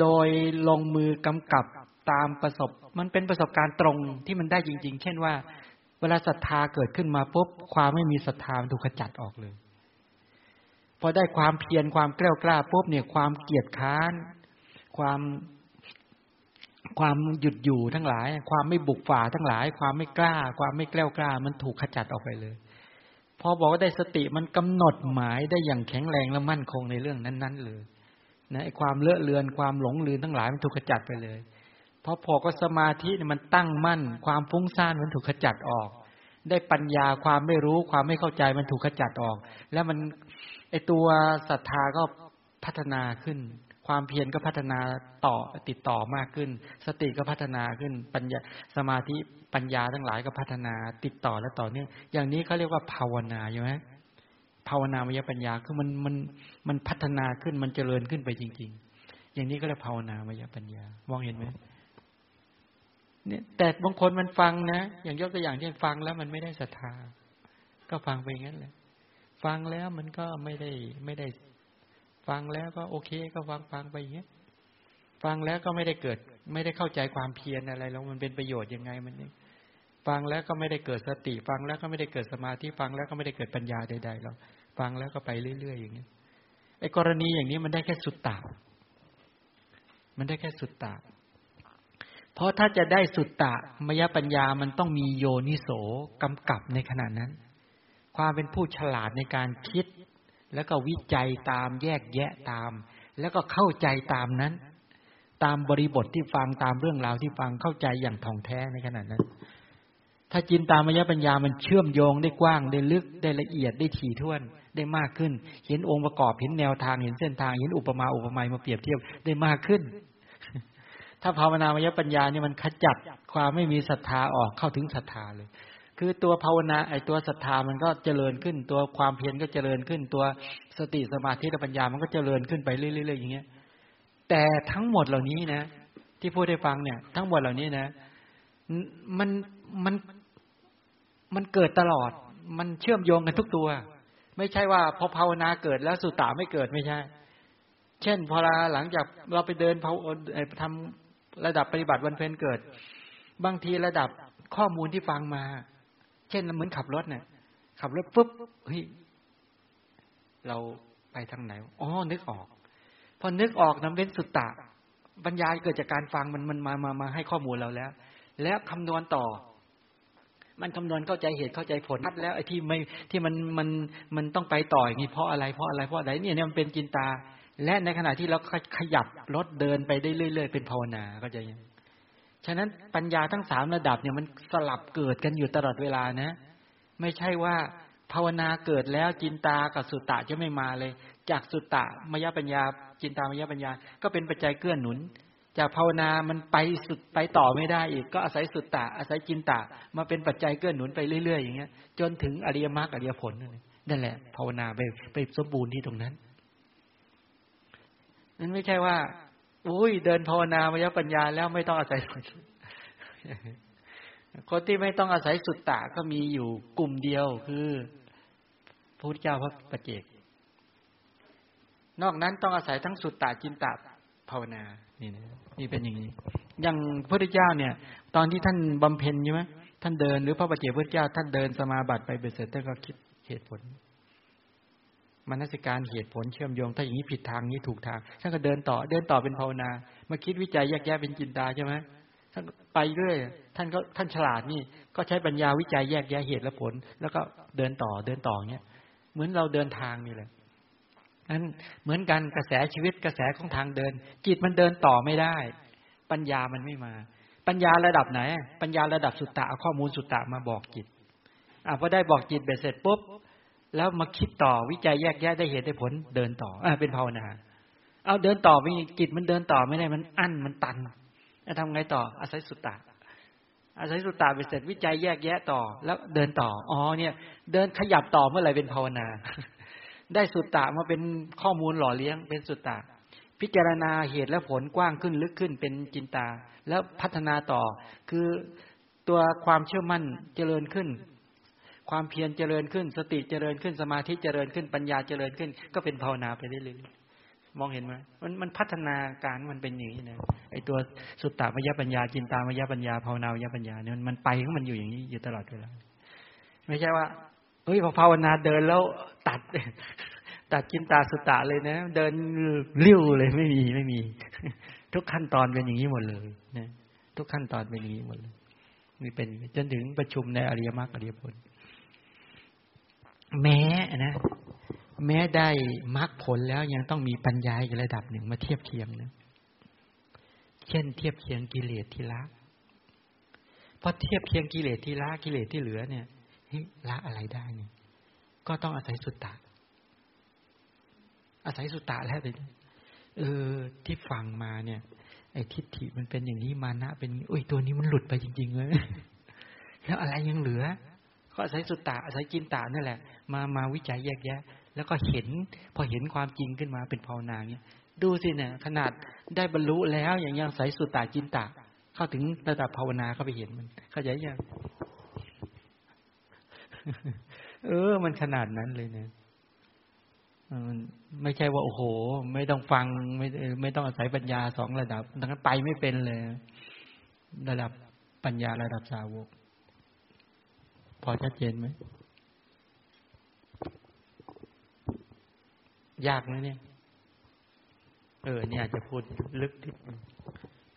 โดยลงมือกำกับตามประสบ มันเป็นประสบการณ์ตรงที่มันได้จริง ๆ เช่นว่า เวลาศรัทธาเกิดขึ้นมาปุ๊บความไม่มีศรัทธาถูกขจัดออกเลย พอได้ความเพียรความกล้ากล้าปุ๊บเนี่ยความเกียจค้าน ความความหยุดอยู่ทั้งหลาย ความไม่บุกฝ่าทั้งหลาย ความไม่กล้า ความไม่แกล้วกล้า มันถูกขจัดออกไปเลย พอบอกว่าได้สติมันกำหนดหมายได้อย่างแข็งแรงและมั่นคงในเรื่องนั้น ๆ เลยนะไอ้ความเลอะเลือนความหลงลืนทั้งหลายมันถูกขจัดไปเลยเพราะพอก็สมาธิเนี่ยมันตั้งมั่น ความฟุ้งซ่านมันถูกขจัดออก ได้ปัญญาความไม่รู้ความไม่เข้าใจมันถูกขจัดออก แล้วมัน ไอตัวศรัทธาก็พัฒนาขึ้น ความเพียรก็พัฒนาต่อติดต่อมากขึ้น สติก็พัฒนาขึ้นปัญญาสมาธิปัญญาทั้งหลายก็พัฒนาติดต่อและต่อเนื่องอย่างนี้เขาเรียกว่าภาวนาใช่ไหมภาวนามยปัญญาคือมันมันมันพัฒนาขึ้นมันเจริญขึ้นไปจริง ๆ อย่างนี้ก็เรียกภาวนามยปัญญามองเห็นไหมเนี่ยแต่บางคนมันฟังนะ อย่างยกตัวอย่างที่ฟังแล้วมันไม่ได้ศรัทธา ก็ฟังไปงั้นแหละ ฟังแล้วมันก็ไม่ได้ไม่ได้ ฟังแล้วก็โอเค ก็ฟังฟังไปอย่างเงี้ยฟังแล้วก็ไม่ได้เกิด ไม่ได้เข้าใจความเพียรอะไรแล้วมันเป็นประโยชน์ยังไงมันนี่ฟังแล้วก็ไม่ได้เกิดสติ ฟังแล้วก็ไม่ได้เกิดสมาธิฟังแล้วก็ไม่ได้เกิดปัญญาใดๆหรอกฟังแล้วก็ไปเรื่อยๆอย่างนี้ไอ้กรณีอย่างนี้มันได้แค่สุดตามันได้แค่สุดตาเพราะถ้าจะได้สุดตะมยปัญญามันต้องมีโยนิโสกำกับในขณะนั้น ความเป็นผู้ฉลาดในการคิด แล้วก็วิจัยตามแยกแยะตาม แล้วก็เข้าใจตามนั้น ตามบริบทที่ฟังตามเรื่องราวที่ฟังเข้าใจอย่างท่องแท้ในขณะนั้น ถ้าจินตามยปัญญามันเชื่อมโยงได้กว้างได้ลึกได้ละเอียดได้ถี่ถ้วนได้มากขึ้น เห็นองค์ประกอบเห็นแนวทางเห็นเส้นทางเห็นอุปมาอุปไมยมาเปรียบเทียบได้มากขึ้น ถ้าภาวนามยปัญญาเนี่ยมันขจัดความไม่มีศรัทธาออกเข้าถึงศรัทธาเลย คือตัวภาวนาไอตัวศรัทธามันก็เจริญขึ้น ตัวความเพียรก็เจริญขึ้น ตัวสติสมาธิและปัญญามันก็เจริญขึ้นไปเรื่อยๆอย่างเงี้ยแต่ทั้งหมดเหล่านี้นะ ที่พูดให้ฟังเนี่ย ทั้งหมดเหล่านี้นะ มันมันมันเกิดตลอด มันเชื่อมโยงกันทุกตัว ไม่ใช่ว่าพอภาวนาเกิดแล้วสุตตาไม่เกิดไม่ใช่ เช่น พอเราหลังจากเราไปเดินภาวทำระดับปฏิบัติวันเพนเกิด บางทีระดับข้อมูลที่ฟังมา เช่นเหมือนขับรถเนี่ยขับรถปุ๊บเฮ้ยเราไปทางไหนอ๋อนึกออก พอนึกออกน้ำเป็นสุตตะบรรยายเกิดจากการฟังมันมันมามามาให้ข้อมูลเราแล้ว แล้วคำนวณต่อ มันคำนวณเข้าใจเหตุเข้าใจผลแล้วไอ้ที่ไม่ที่มันมันมันต้องไปต่ออย่างนี้เพราะอะไรเพราะอะไรเพราะอะไรเนี่ยเนี่ยมันเป็นจินตา และในขณะที่เราขยับรถเดินไปได้เรื่อย ๆ เป็นภาวนาก็จะยัง ฉะนั้นปัญญาทั้งสามระดับเนี่ยมันสลับเกิดกันอยู่ตลอดเวลานะ ไม่ใช่ว่าภาวนาเกิดแล้วจินตากับสุตตะจะไม่มาเลย จากสุตตะมยปัญญา จินตามยปัญญา ก็เป็นปัจจัยเกื้อหนุน จากภาวนามันไปสุดไปต่อไม่ได้อีก ก็อาศัยสุตตะ อาศัยจินตะมาเป็นปัจจัยเกื้อหนุนไปเรื่อยๆอย่างเงี้ย จนถึงอริยมรรคอริยผลนั่นแหละ ภาวนาไปไปสมบูรณ์ที่ตรงนั้นนั่นไม่ใช่ว่า อุ้ยเดินภาวนามยปัญญาแล้วไม่ต้องอาศัยคนที่ไม่ต้องอาศัยสุตตะก็มีอยู่กลุ่มเดียวคือพระพุทธเจ้าพระปเจก นอกนั้นต้องอาศัยทั้งสุตตะจินตะภาวนานี่นะนี่เป็นอย่างนี้อย่างพระพุทธเจ้าเนี่ย ตอนที่ท่านบำเพ็ญใช่ไหมท่านเดินหรือพระปเจกพระเจ้าท่านเดินสมาบัติไปเบ็ดเสร็จท่านก็คิดเหตุผล มนสิการเหตุผลเชื่อมโยง ถ้าอย่างนี้ผิดทางนี้ถูกทางท่านก็เดินต่อ เดินต่อเป็นภาวนา มาคิดวิจัยแยกแยะเป็นจินตาใช่ไหมท่านไปเรื่อยท่านก็ท่านฉลาดนี่ ก็ใช้ปัญญาวิจัยแยกแยะเหตุและผล แล้วก็เดินต่อเดินต่อเนี้ยเหมือนเราเดินทางนี่แหละนั้นเหมือนกันกระแสชีวิตกระแสของทางเดิน จิตมันเดินต่อไม่ได้ ปัญญามันไม่มา ปัญญาระดับไหน ปัญญาระดับสุตตะเอาข้อมูลสุตตะมาบอกจิตอ่าพอได้บอกจิตเบ็ดเสร็จปุ๊บ แล้วมาคิดต่อวิจัยแยกแยะได้เหตุได้ผลเดินต่ออ่าเป็นภาวนา เอาเดินต่อไปจิตมันเดินต่อไม่ได้มันอั้นมันตันจะทำไงต่อ อาศัยสุตตะ อาศัยสุตตะไปเสร็จวิจัยแยกแยะต่อ แล้วเดินต่ออ๋อเนี่ย เดินขยับต่อเมื่อไหร่เป็นภาวนา ได้สุตตะมาเป็นข้อมูลหล่อเลี้ยงเป็นสุตตะ พิจารณาเหตุและผลกว้างขึ้นลึกขึ้นเป็นจินตา แล้วพัฒนาต่อคือตัวความเชื่อมั่นเจริญขึ้น ความเพียรเจริญขึ้น สติเจริญขึ้นสมาธิเจริญขึ้นปัญญาเจริญขึ้น ก็เป็นภาวนาไปเรื่อยๆมองเห็นไหมมันมันพัฒนาการมันเป็นอย่างนี้นะไอตัวสุตตามยปัญญาจินตามยปัญญาภาวนายปัญญาเนี่ยมันไปของมันอยู่อย่างนี้อยู่ตลอดเวลาไม่ใช่ว่าเฮ้ยพอภาวนาเดินแล้วตัด ตัดจินตาสุตตะเลยนะ เดินเลี้ยวเลยไม่มีไม่มี ทุกขั้นตอนเป็นอย่างนี้หมดเลยนะทุกขั้นตอนเป็นอย่างนี้หมดเลยนี่เป็นจนถึงประชุมในอริยมรรคอริยผล แม้นะแม้ได้มรรคผลแล้วยังต้องมีปัญญาอีกระดับหนึ่งมาเทียบเทียมนะเช่น เทียบเคียงกิเลสที่ละพอเทียบเคียงกิเลสที่ละกิเลสที่เหลือเนี่ยละอะไรได้เนี่ย ก็ต้องอาศัยสุตตะ อาศัยสุตตะแล้วเลยเออ ที่ฟังมาเนี่ย ไอ้ทิฏฐิมันเป็นอย่างนี้มานะเป็นโอ้ยตัวนี้มันหลุดไปจริง ๆ เลย แล้วอะไรยังเหลือ ก็อาศัยสุตตะอาศัยจินตานั่นแหละ มามาวิจัยแยกแยะ แล้วก็เห็นพอเห็นความจริงขึ้นมาเป็นภาวนาเนี่ยดูสิเนี่ยขนาดได้บรรลุแล้วอย่างยังใส่สุตตะจินตะ เข้าถึงระดับภาวนาเข้าไปเห็นมัน เข้าใจยังเออ มันขนาดนั้นเลยเนี่ยไม่ใช่ว่าโอ้โห ไม่ต้องฟังไม่ไม่ต้องอาศัยปัญญาสองระดับดังนั้นไปไม่เป็นเลย ระดับปัญญาระดับสาวก พอชัดเจนไหม ยากไหมเนี่ย เออ เนี่ยจะพูดลึกที่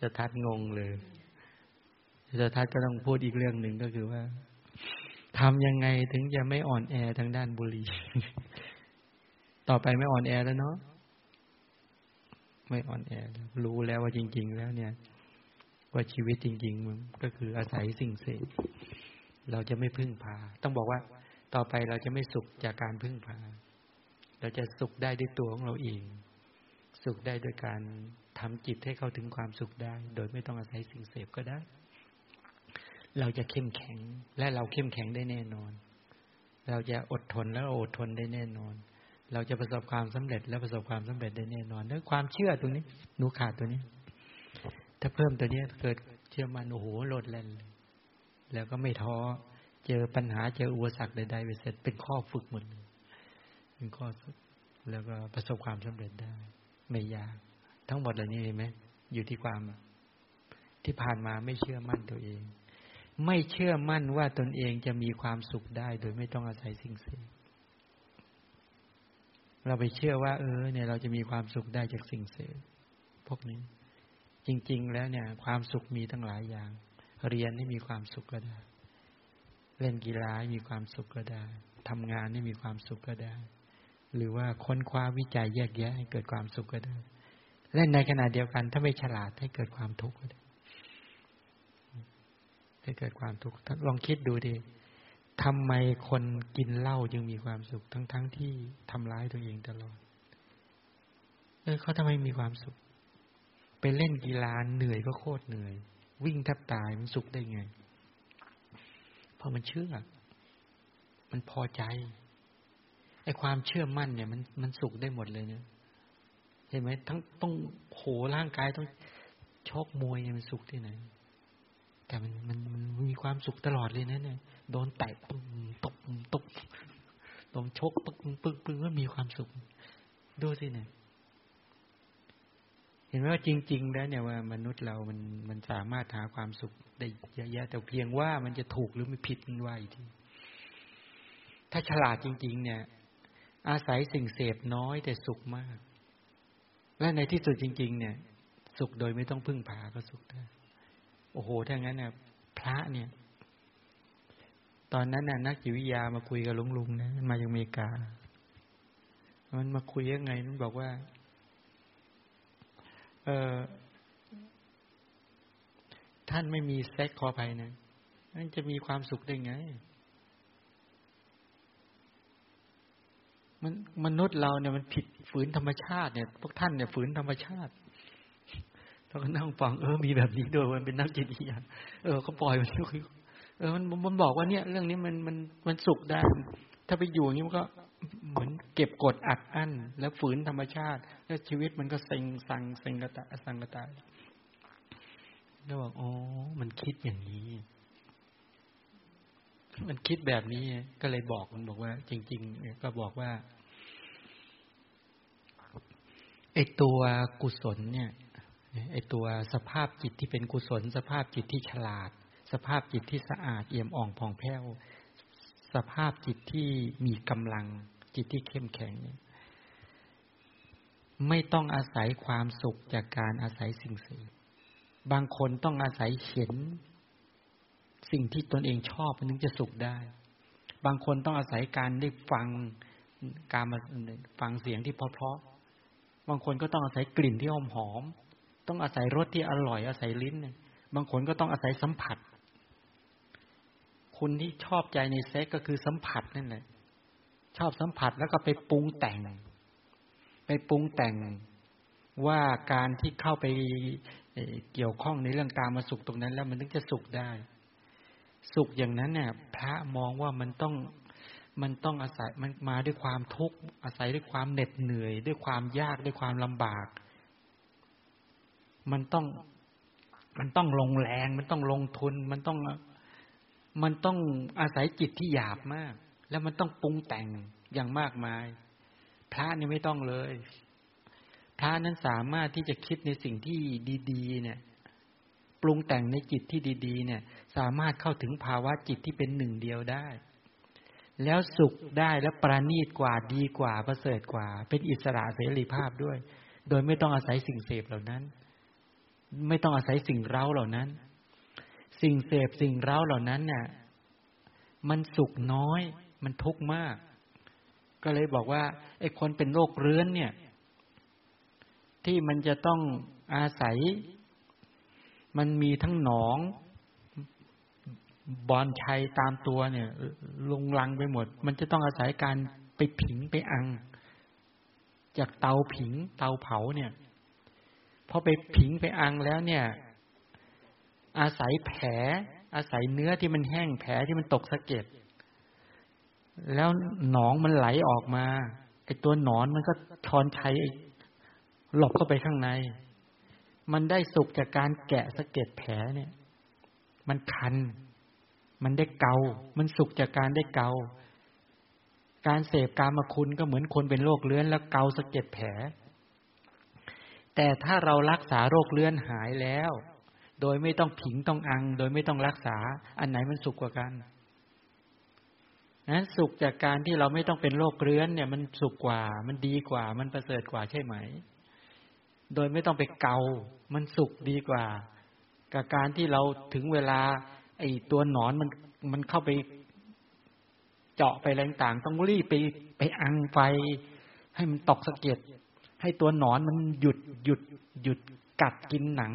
จะทัดงงเลยจะทัดก็ต้องพูดอีกเรื่องหนึ่งก็คือว่าทำยังไงถึงจะไม่อ่อนแอทางด้านบุรีต่อไปไม่อ่อนแอแล้วเนาะ ไม่อ่อนแอ รู้แล้วว่าจริง ๆ แล้วเนี่ย ว่าชีวิตจริง ๆ มันก็คืออาศัยสิ่งเสพ เราจะไม่พึ่งพา ต้องบอกว่า ต่อไปเราจะไม่สุขจากการพึ่งพา เราจะสุขได้ด้วยตัวของเราเอง สุขได้โดยการทำจิตให้เข้าถึงความสุขได้ โดยไม่ต้องอาศัยสิ่งเสพก็ได้ เราจะเข้มแข็งและเราเข้มแข็งได้แน่นอน เราจะอดทนแล้วอดทนได้แน่นอน เราจะประสบความสำเร็จและประสบความสำเร็จได้แน่นอนด้วยความเชื่อตรงนี้ หนูขาดตัวนี้ ถ้าเพิ่มตัวนี้เกิดเชื่อมันโอ้โหโลดแล่นเลย แล้วก็ไม่ท้อ เจอปัญหาเจออุปสรรคใดๆไปเสร็จเป็นข้อฝึกหมดเป็นข้อฝึกแล้วก็ประสบความสำเร็จได้ ไม่ยาก ทั้งหมดเหล่านี้เห็นไหมอยู่ที่ความ ที่ผ่านมาไม่เชื่อมั่นตัวเอง ไม่เชื่อมั่นว่าตนเองจะมีความสุขได้ โดยไม่ต้องอาศัยสิ่งเสพเราไปเชื่อว่า เออ เนี่ยเราจะมีความสุขได้จากสิ่งเสพพวกนี้ จริง ๆ แล้วเนี่ย ความสุขมีทั้งหลายอย่าง เรียนให้มีความสุขก็ได้ เล่นกีฬาให้มีความสุขก็ได้ทำงานให้มีความสุขก็ได้ หรือว่าค้นคว้าวิจัยแยกแยะให้เกิดความสุขก็ได้ และในขณะเดียวกัน ถ้าไม่ฉลาดให้เกิดความทุกข์ก็ได้ให้เกิดความทุกข์ลองคิดดูดิทำไมคนกินเหล้าจึงมีความสุขทั้งๆทที่ทำร้ายตัวเองตลอด เออเขาทำไมมีความสุข ไปเล่นกีฬาเหนื่อยก็โคตรเหนื่อย วิ่งแทบตายมันสุขได้ไง เพราะมันเชื่อ มันพอใจไอ้ความเชื่อมั่นเนี่ย มันมันสุขได้หมดเลยเนี่ยเห็นไหมทั้งต้องโหร่างกายต้องชกมวยมันสุขที่ไหนแต่มันมันมันมีความสุขตลอดเลยนะเนี่ยโดนแตะปึ้งตบตบโดนชกปึ้งปึ้งปึ้งก็มีความสุขดูสิเนี่ย เห็นไหมว่าจริง ๆ แล้วเนี่ยว่ามนุษย์เรามันมันสามารถหาความสุขได้เยอะแยะแต่เพียงว่ามันจะถูกหรือไม่ผิดมันว่าอีกทีถ้าฉลาดจริง ๆ เนี่ย อาศัยสิ่งเสพน้อยแต่สุขมาก และในที่สุดจริง ๆ เนี่ย สุขโดยไม่ต้องพึ่งพาก็สุขได้โอ้โหถ้างั้นเนี่ยพระเนี่ย ตอนนั้นน่ะนักจิตวิทยามาคุยกับลุงลุงนะมาจากอเมริกา มันมาคุยยังไงมันบอกว่า เออท่านไม่มีเซ็กคอภัยนะนั่นจะมีความสุขได้ไงมันมนุษย์เราเนี่ยมันผิดฝืนธรรมชาติเนี่ย พวกท่านเนี่ยฝืนธรรมชาติเราก็นั่งฟังเออมีแบบนี้ด้วยมันเป็นนักจิตวิทยาเออเขาปล่อยมันเออมันมันบอกว่าเนี่ย เรื่องนี้มันมันมันสุขได้ ถ้าไปอยู่อย่างนี้มันก็ เหมือนเก็บกดอัดอั้น แล้วฝืนธรรมชาติ แล้วชีวิตมันก็เซ็งสังเซ็งกระตะสังกระตาแล้วบอกอ๋อมันคิดอย่างนี้ มันคิดแบบนี้ก็เลยบอกมันบอกว่า จริง ๆ ก็บอกว่าไอตัวกุศลเนี่ยไอตัวสภาพจิตที่เป็นกุศล สภาพจิตที่ฉลาด สภาพจิตที่สะอาดเอี่ยมอ่องผ่องแผ้ว สภาพจิตที่มีกำลัง จิตที่เข้มแข็งเนี่ยไม่ต้องอาศัยความสุขจากการอาศัยสิ่งเสพบางคนต้องอาศัยเห็น สิ่งที่ตนเองชอบมันถึงจะสุขได้ บางคนต้องอาศัยการได้ฟังการมาฟังเสียงที่เพราะๆบางคนก็ต้องอาศัยกลิ่นที่หอมหอมต้องอาศัยรสที่อร่อยอาศัยลิ้น บางคนก็ต้องอาศัยสัมผัสคุณที่ชอบใจในเซ็กก็คือสัมผัสนั่นแหละ ชอบสัมผัสแล้วก็ไปปรุงแต่ง ไปปรุงแต่งว่าการที่เข้าไปเกี่ยวข้องในเรื่องการมาสุขตรงนั้น แล้วมันถึงจะสุขได้ สุขอย่างนั้นเนี่ยพระมองว่ามันต้องมันต้องอาศัยมันมาด้วยความทุกข์อาศัยด้วยความเหน็ดเหนื่อย ด้วยความยากด้วยความลำบาก มันต้อง มันต้องลงแรง มันต้องลงทุน มันต้อง มันต้องอาศัยจิตที่หยาบมาก แล้วมันต้องปรุงแต่งอย่างมากมาย พระนี่ไม่ต้องเลย พระนั้นสามารถที่จะคิดในสิ่งที่ดี ๆ เนี่ย ปรุงแต่งในจิตที่ดี ๆ เนี่ย สามารถเข้าถึงภาวะจิตที่เป็นหนึ่งเดียวได้ แล้วสุขได้และประณีตกว่าดีกว่าประเสริฐกว่า เป็นอิสระเสรีภาพด้วย โดยไม่ต้องอาศัยสิ่งเสพเหล่านั้น ไม่ต้องอาศัยสิ่งเร้าเหล่านั้น สิ่งเสพสิ่งเร้าเหล่านั้นเนี่ยมันสุขน้อย มันทุกข์มาก ก็เลยบอกว่าไอ้คนเป็นโรคเรื้อนเนี่ย ที่มันจะต้องอาศัย มันมีทั้งหนอง บอลชัยตามตัวเนี่ยลงลังไปหมด มันจะต้องอาศัยการไปผิงไปอัง จากเตาผิง เตาเผาเนี่ยพอไปผิงไปอังแล้วเนี่ย อาศัยแผล อาศัยเนื้อที่มันแห้งแผลที่มันตกสะเก็ด แล้วหนองมันไหลออกมาไอตัวหนอนมันก็ชอนชัยหลบเข้าไปข้างใน มันได้สุกจากการแกะสะเก็ดแผลเนี่ย มันคัน มันได้เกา มันสุกจากการได้เกา การเสพการมาคุณก็เหมือนคนเป็นโรคเลื้อนแล้วเกาสะเก็ดแผล แต่ถ้าเรารักษาโรคเลื้อนหายแล้ว โดยไม่ต้องผิงต้องอัง โดยไม่ต้องรักษา อันไหนมันสุขกว่ากัน นั้นสุขจากการที่เราไม่ต้องเป็นโรคเรื้อนเนี่ย มันสุขกว่า มันดีกว่า มันประเสริฐกว่าใช่ไหม โดยไม่ต้องไปเกา มันสุขดีกว่า กับการที่เราถึงเวลา ไอ้ตัวหนอนมันมันเข้าไปเจาะไปแรงต่างต้องรีบไปไปอังไฟ ให้มันตกสะเก็ดให้ตัวหนอนมันหยุดหยุดหยุดกัดกินหนัง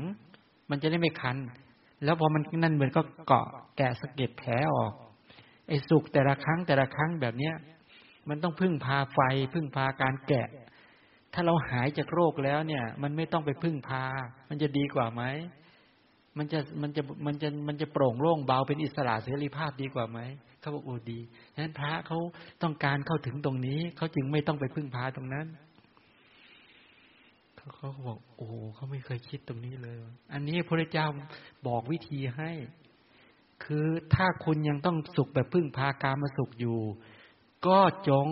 มันจะได้ไม่คัน แล้วพอมันนั่นเหมือนก็เกาะแกะสะเก็ดแผลออก ไอ้สุกแต่ละครั้งแต่ละครั้งแบบเนี้ย มันต้องพึ่งพาไฟ พึ่งพาการแกะ ถ้าเราหายจากโรคแล้วเนี่ย มันไม่ต้องไปพึ่งพา มันจะดีกว่าไหมมันจะมันจะมันจะมันจะโปร่งโล่งเบาเป็นอิสระเสรีภาพดีกว่าไหมเขาบอกโอ้ดีฉะนั้นพระเขาต้องการเข้าถึงตรงนี้เขาจึงไม่ต้องไปพึ่งพาตรงนั้นเขาเขาบอกโอ้เขาไม่เคยคิดตรงนี้เลย อันนี้พระเจ้าบอกวิธีให้ คือถ้าคุณยังต้องสุขแบบพึ่งพาการมาสุขอยู่ ก็จง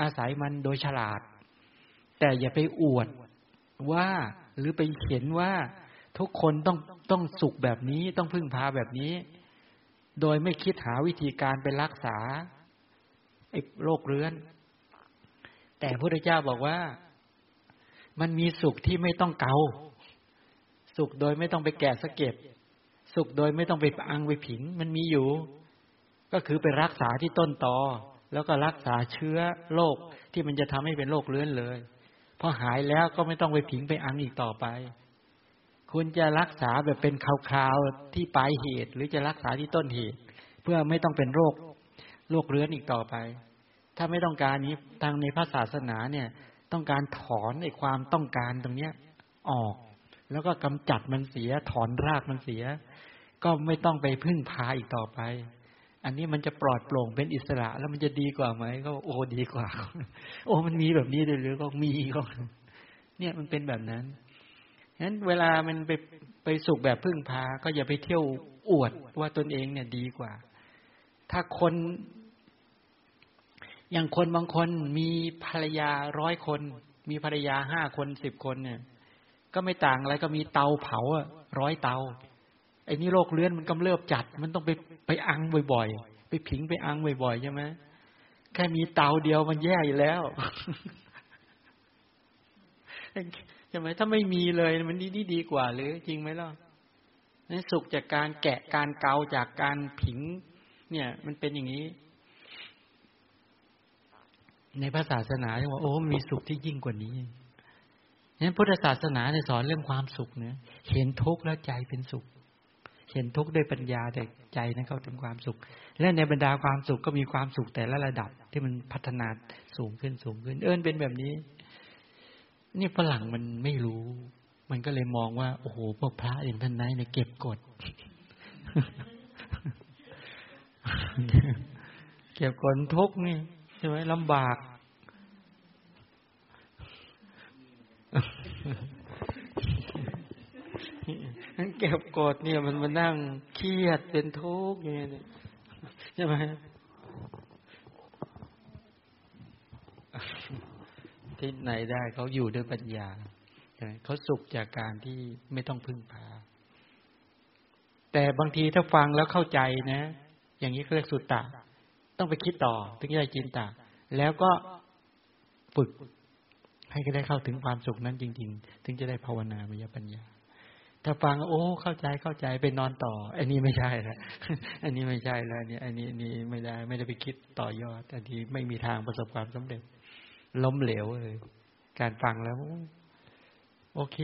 อาศัยมันโดยฉลาด แต่อย่าไปอวดว่าหรือไปเห็นว่าทุกคนต้องต้องสุขแบบนี้ต้องพึ่งพาแบบนี้ โดยไม่คิดหาวิธีการไปรักษาไอ้โรคเรื้อน แต่พระพุทธเจ้าบอกว่า มันมีสุขที่ไม่ต้องเกา สุขโดยไม่ต้องไปแกะสะเก็ด สุขโดยไม่ต้องไปอังไปผิง มันมีอยู่ ก็คือไปรักษาที่ต้นตอแล้วก็รักษาเชื้อโรคที่มันจะทำให้เป็นโรคเลื้อนเลยพอหายแล้วก็ไม่ต้องไปผิงไปอังอีกต่อไป คุณจะรักษาแบบเป็นคราวๆที่ปลายเหตุ หรือจะรักษาที่ต้นเหตุ เพื่อไม่ต้องเป็นโรคโรคเรื้อนอีกต่อไป ถ้าไม่ต้องการนี้ทางในพระศาสนาเนี่ย ต้องการถอนไอ้ความต้องการตรงเนี้ยออก แล้วก็กำจัดมันเสียถอนรากมันเสีย ก็ไม่ต้องไปพึ่งพาอีกต่อไป อันนี้มันจะปลอดโปร่งเป็นอิสระ แล้วมันจะดีกว่าไหมก็โอ้ดีกว่า โอ้มันมีแบบนี้เลยหรือก็มีก็เนี่ยมันเป็นแบบนั้นฉะนั้นเวลามันไปไปสุขแบบพึ่งพา ก็อย่าไปเที่ยวอวดว่าตนเองเนี่ยดีกว่า ถ้าคนอย่างคนบางคนมีภรรยาร้อยคน มีภรรยาห้าคนสิบคนเนี่ย ก็ไม่ต่างอะไรก็มีเตาเผาอะร้อยเตา ไอ้นี่โรคเลื้อนมันกำเริบจัด มันต้องไปไปอังบ่อยๆ ไปผิงไปอังบ่อยๆใช่ไหมแค่มีเตาเดียวมันแย่อยู่แล้วใช่ไหมถ้าไม่มีเลยมันดีดีดีกว่าหรือจริงไหมล่ะนี่สุขจากการแกะการเกาจากการผิง เนี่ย มันเป็นอย่างนี้ ในพระศาสนาที่ว่าโอ้มีสุขที่ยิ่งกว่านี้นั้นพุทธศาสนาเนี่ยสอนเรื่องความสุขเนี่ยเห็นทุกข์แล้วใจเป็นสุข เห็นทุกข์ด้วยปัญญาแต่ใจนั้นเข้าถึงความสุข และในบรรดาความสุขก็มีความสุขแต่ละระดับที่มันพัฒนาสูงขึ้นสูงขึ้น เอิญเป็นแบบนี้ นี่ฝรั่งมันไม่รู้ มันก็เลยมองว่า โอ้โหพวกพระอย่างท่านนายเนี่ยเก็บกดเก็บกดทุกข์นี่ใช่ไหมลำบาก เก็บกดเนี่ยมันมานั่งเครียดเป็นทุกข์อย่างเงี้ยใช่ไหมที่ไหนได้เขาอยู่ด้วยปัญญาเขาสุขจากการที่ไม่ต้องพึ่งพา แต่บางทีถ้าฟังแล้วเข้าใจนะ อย่างนี้เรียกสุตตะ ต้องไปคิดต่อถึงจะจินตะ แล้วก็ฝึกให้ได้เข้าถึงความสุขนั้นจริง ๆ ถึงจะได้ภาวนามยปัญญา ถ้าฟังโอ้เข้าใจเข้าใจไปนอนต่อ อันนี้ไม่ใช่แล้วอันนี้ไม่ใช่แล้วเนี่ยอันนี้นนี้ไม่ได้ไม่ได้ไปคิดต่อยอดอันนี้ไม่มีทางประสบความสำเร็จ ล้มเหลวเลย การฟังแล้ว โอเค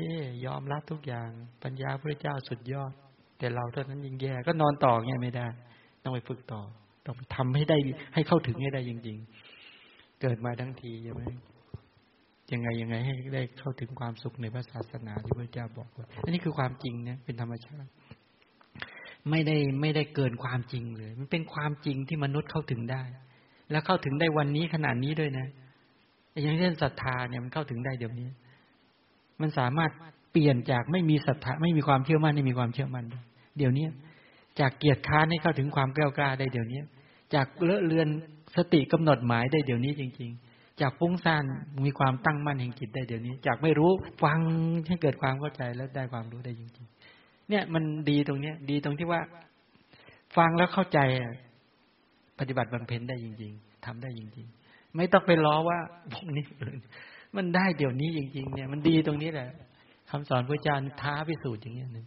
ยอมรับทุกอย่าง ปัญญาพระเจ้าสุดยอด แต่เราเท่านั้นยิ่งแย่ก็นอนต่อเงี้ยไม่ได้ ต้องไปฝึกต่อ ต้องทำให้ได้ให้เข้าถึงให้ได้จริง ๆ เกิดมาทั้งทีใช่ไหม ยังไงยังไงให้ได้เข้าถึงความสุขในพระศาสนาที่พระเจ้าบอกไว้อันนี้คือความจริงเนี่ยเป็นธรรมชาติ ไม่ได้ไม่ได้เกินความจริงเลย มันเป็นความจริงที่มนุษย์เข้าถึงได้ แล้วเข้าถึงได้วันนี้ขนาดนี้ด้วยนะอย่างเช่นศรัทธาเนี่ยมันเข้าถึงได้เดี๋ยวนี้ มันสามารถเปลี่ยนจากไม่มีศรัทธาไม่มีความเชื่อมั่นให้มีความเชื่อมั่นเดี๋ยวนี้จากเกียรติค้านให้เข้าถึงความกล้ากล้าได้เดี๋ยวนี้จากเลอะเลือนสติกำหนดหมายได้เดี๋ยวนี้จริง ๆ จากฟุ้งซ่านมีความตั้งมั่นแห่งจิตได้เดี๋ยวนี้ จากไม่รู้ฟังให้เกิดความเข้าใจแล้วได้ความรู้ได้จริงเนี่ยมันดีตรงเนี้ย ดีตรงที่ว่า ฟังแล้วเข้าใจปฏิบัติบำเพ็ญได้จริง ๆทำได้จริง ๆ ไม่ต้องไปล้อว่าพวกนี้มันได้เดี๋ยวนี้จริง ๆ เนี่ย มันดีตรงนี้แหละคำสอนพระอาจารย์ท้าพิสูจน์อย่างเงี้ยนึง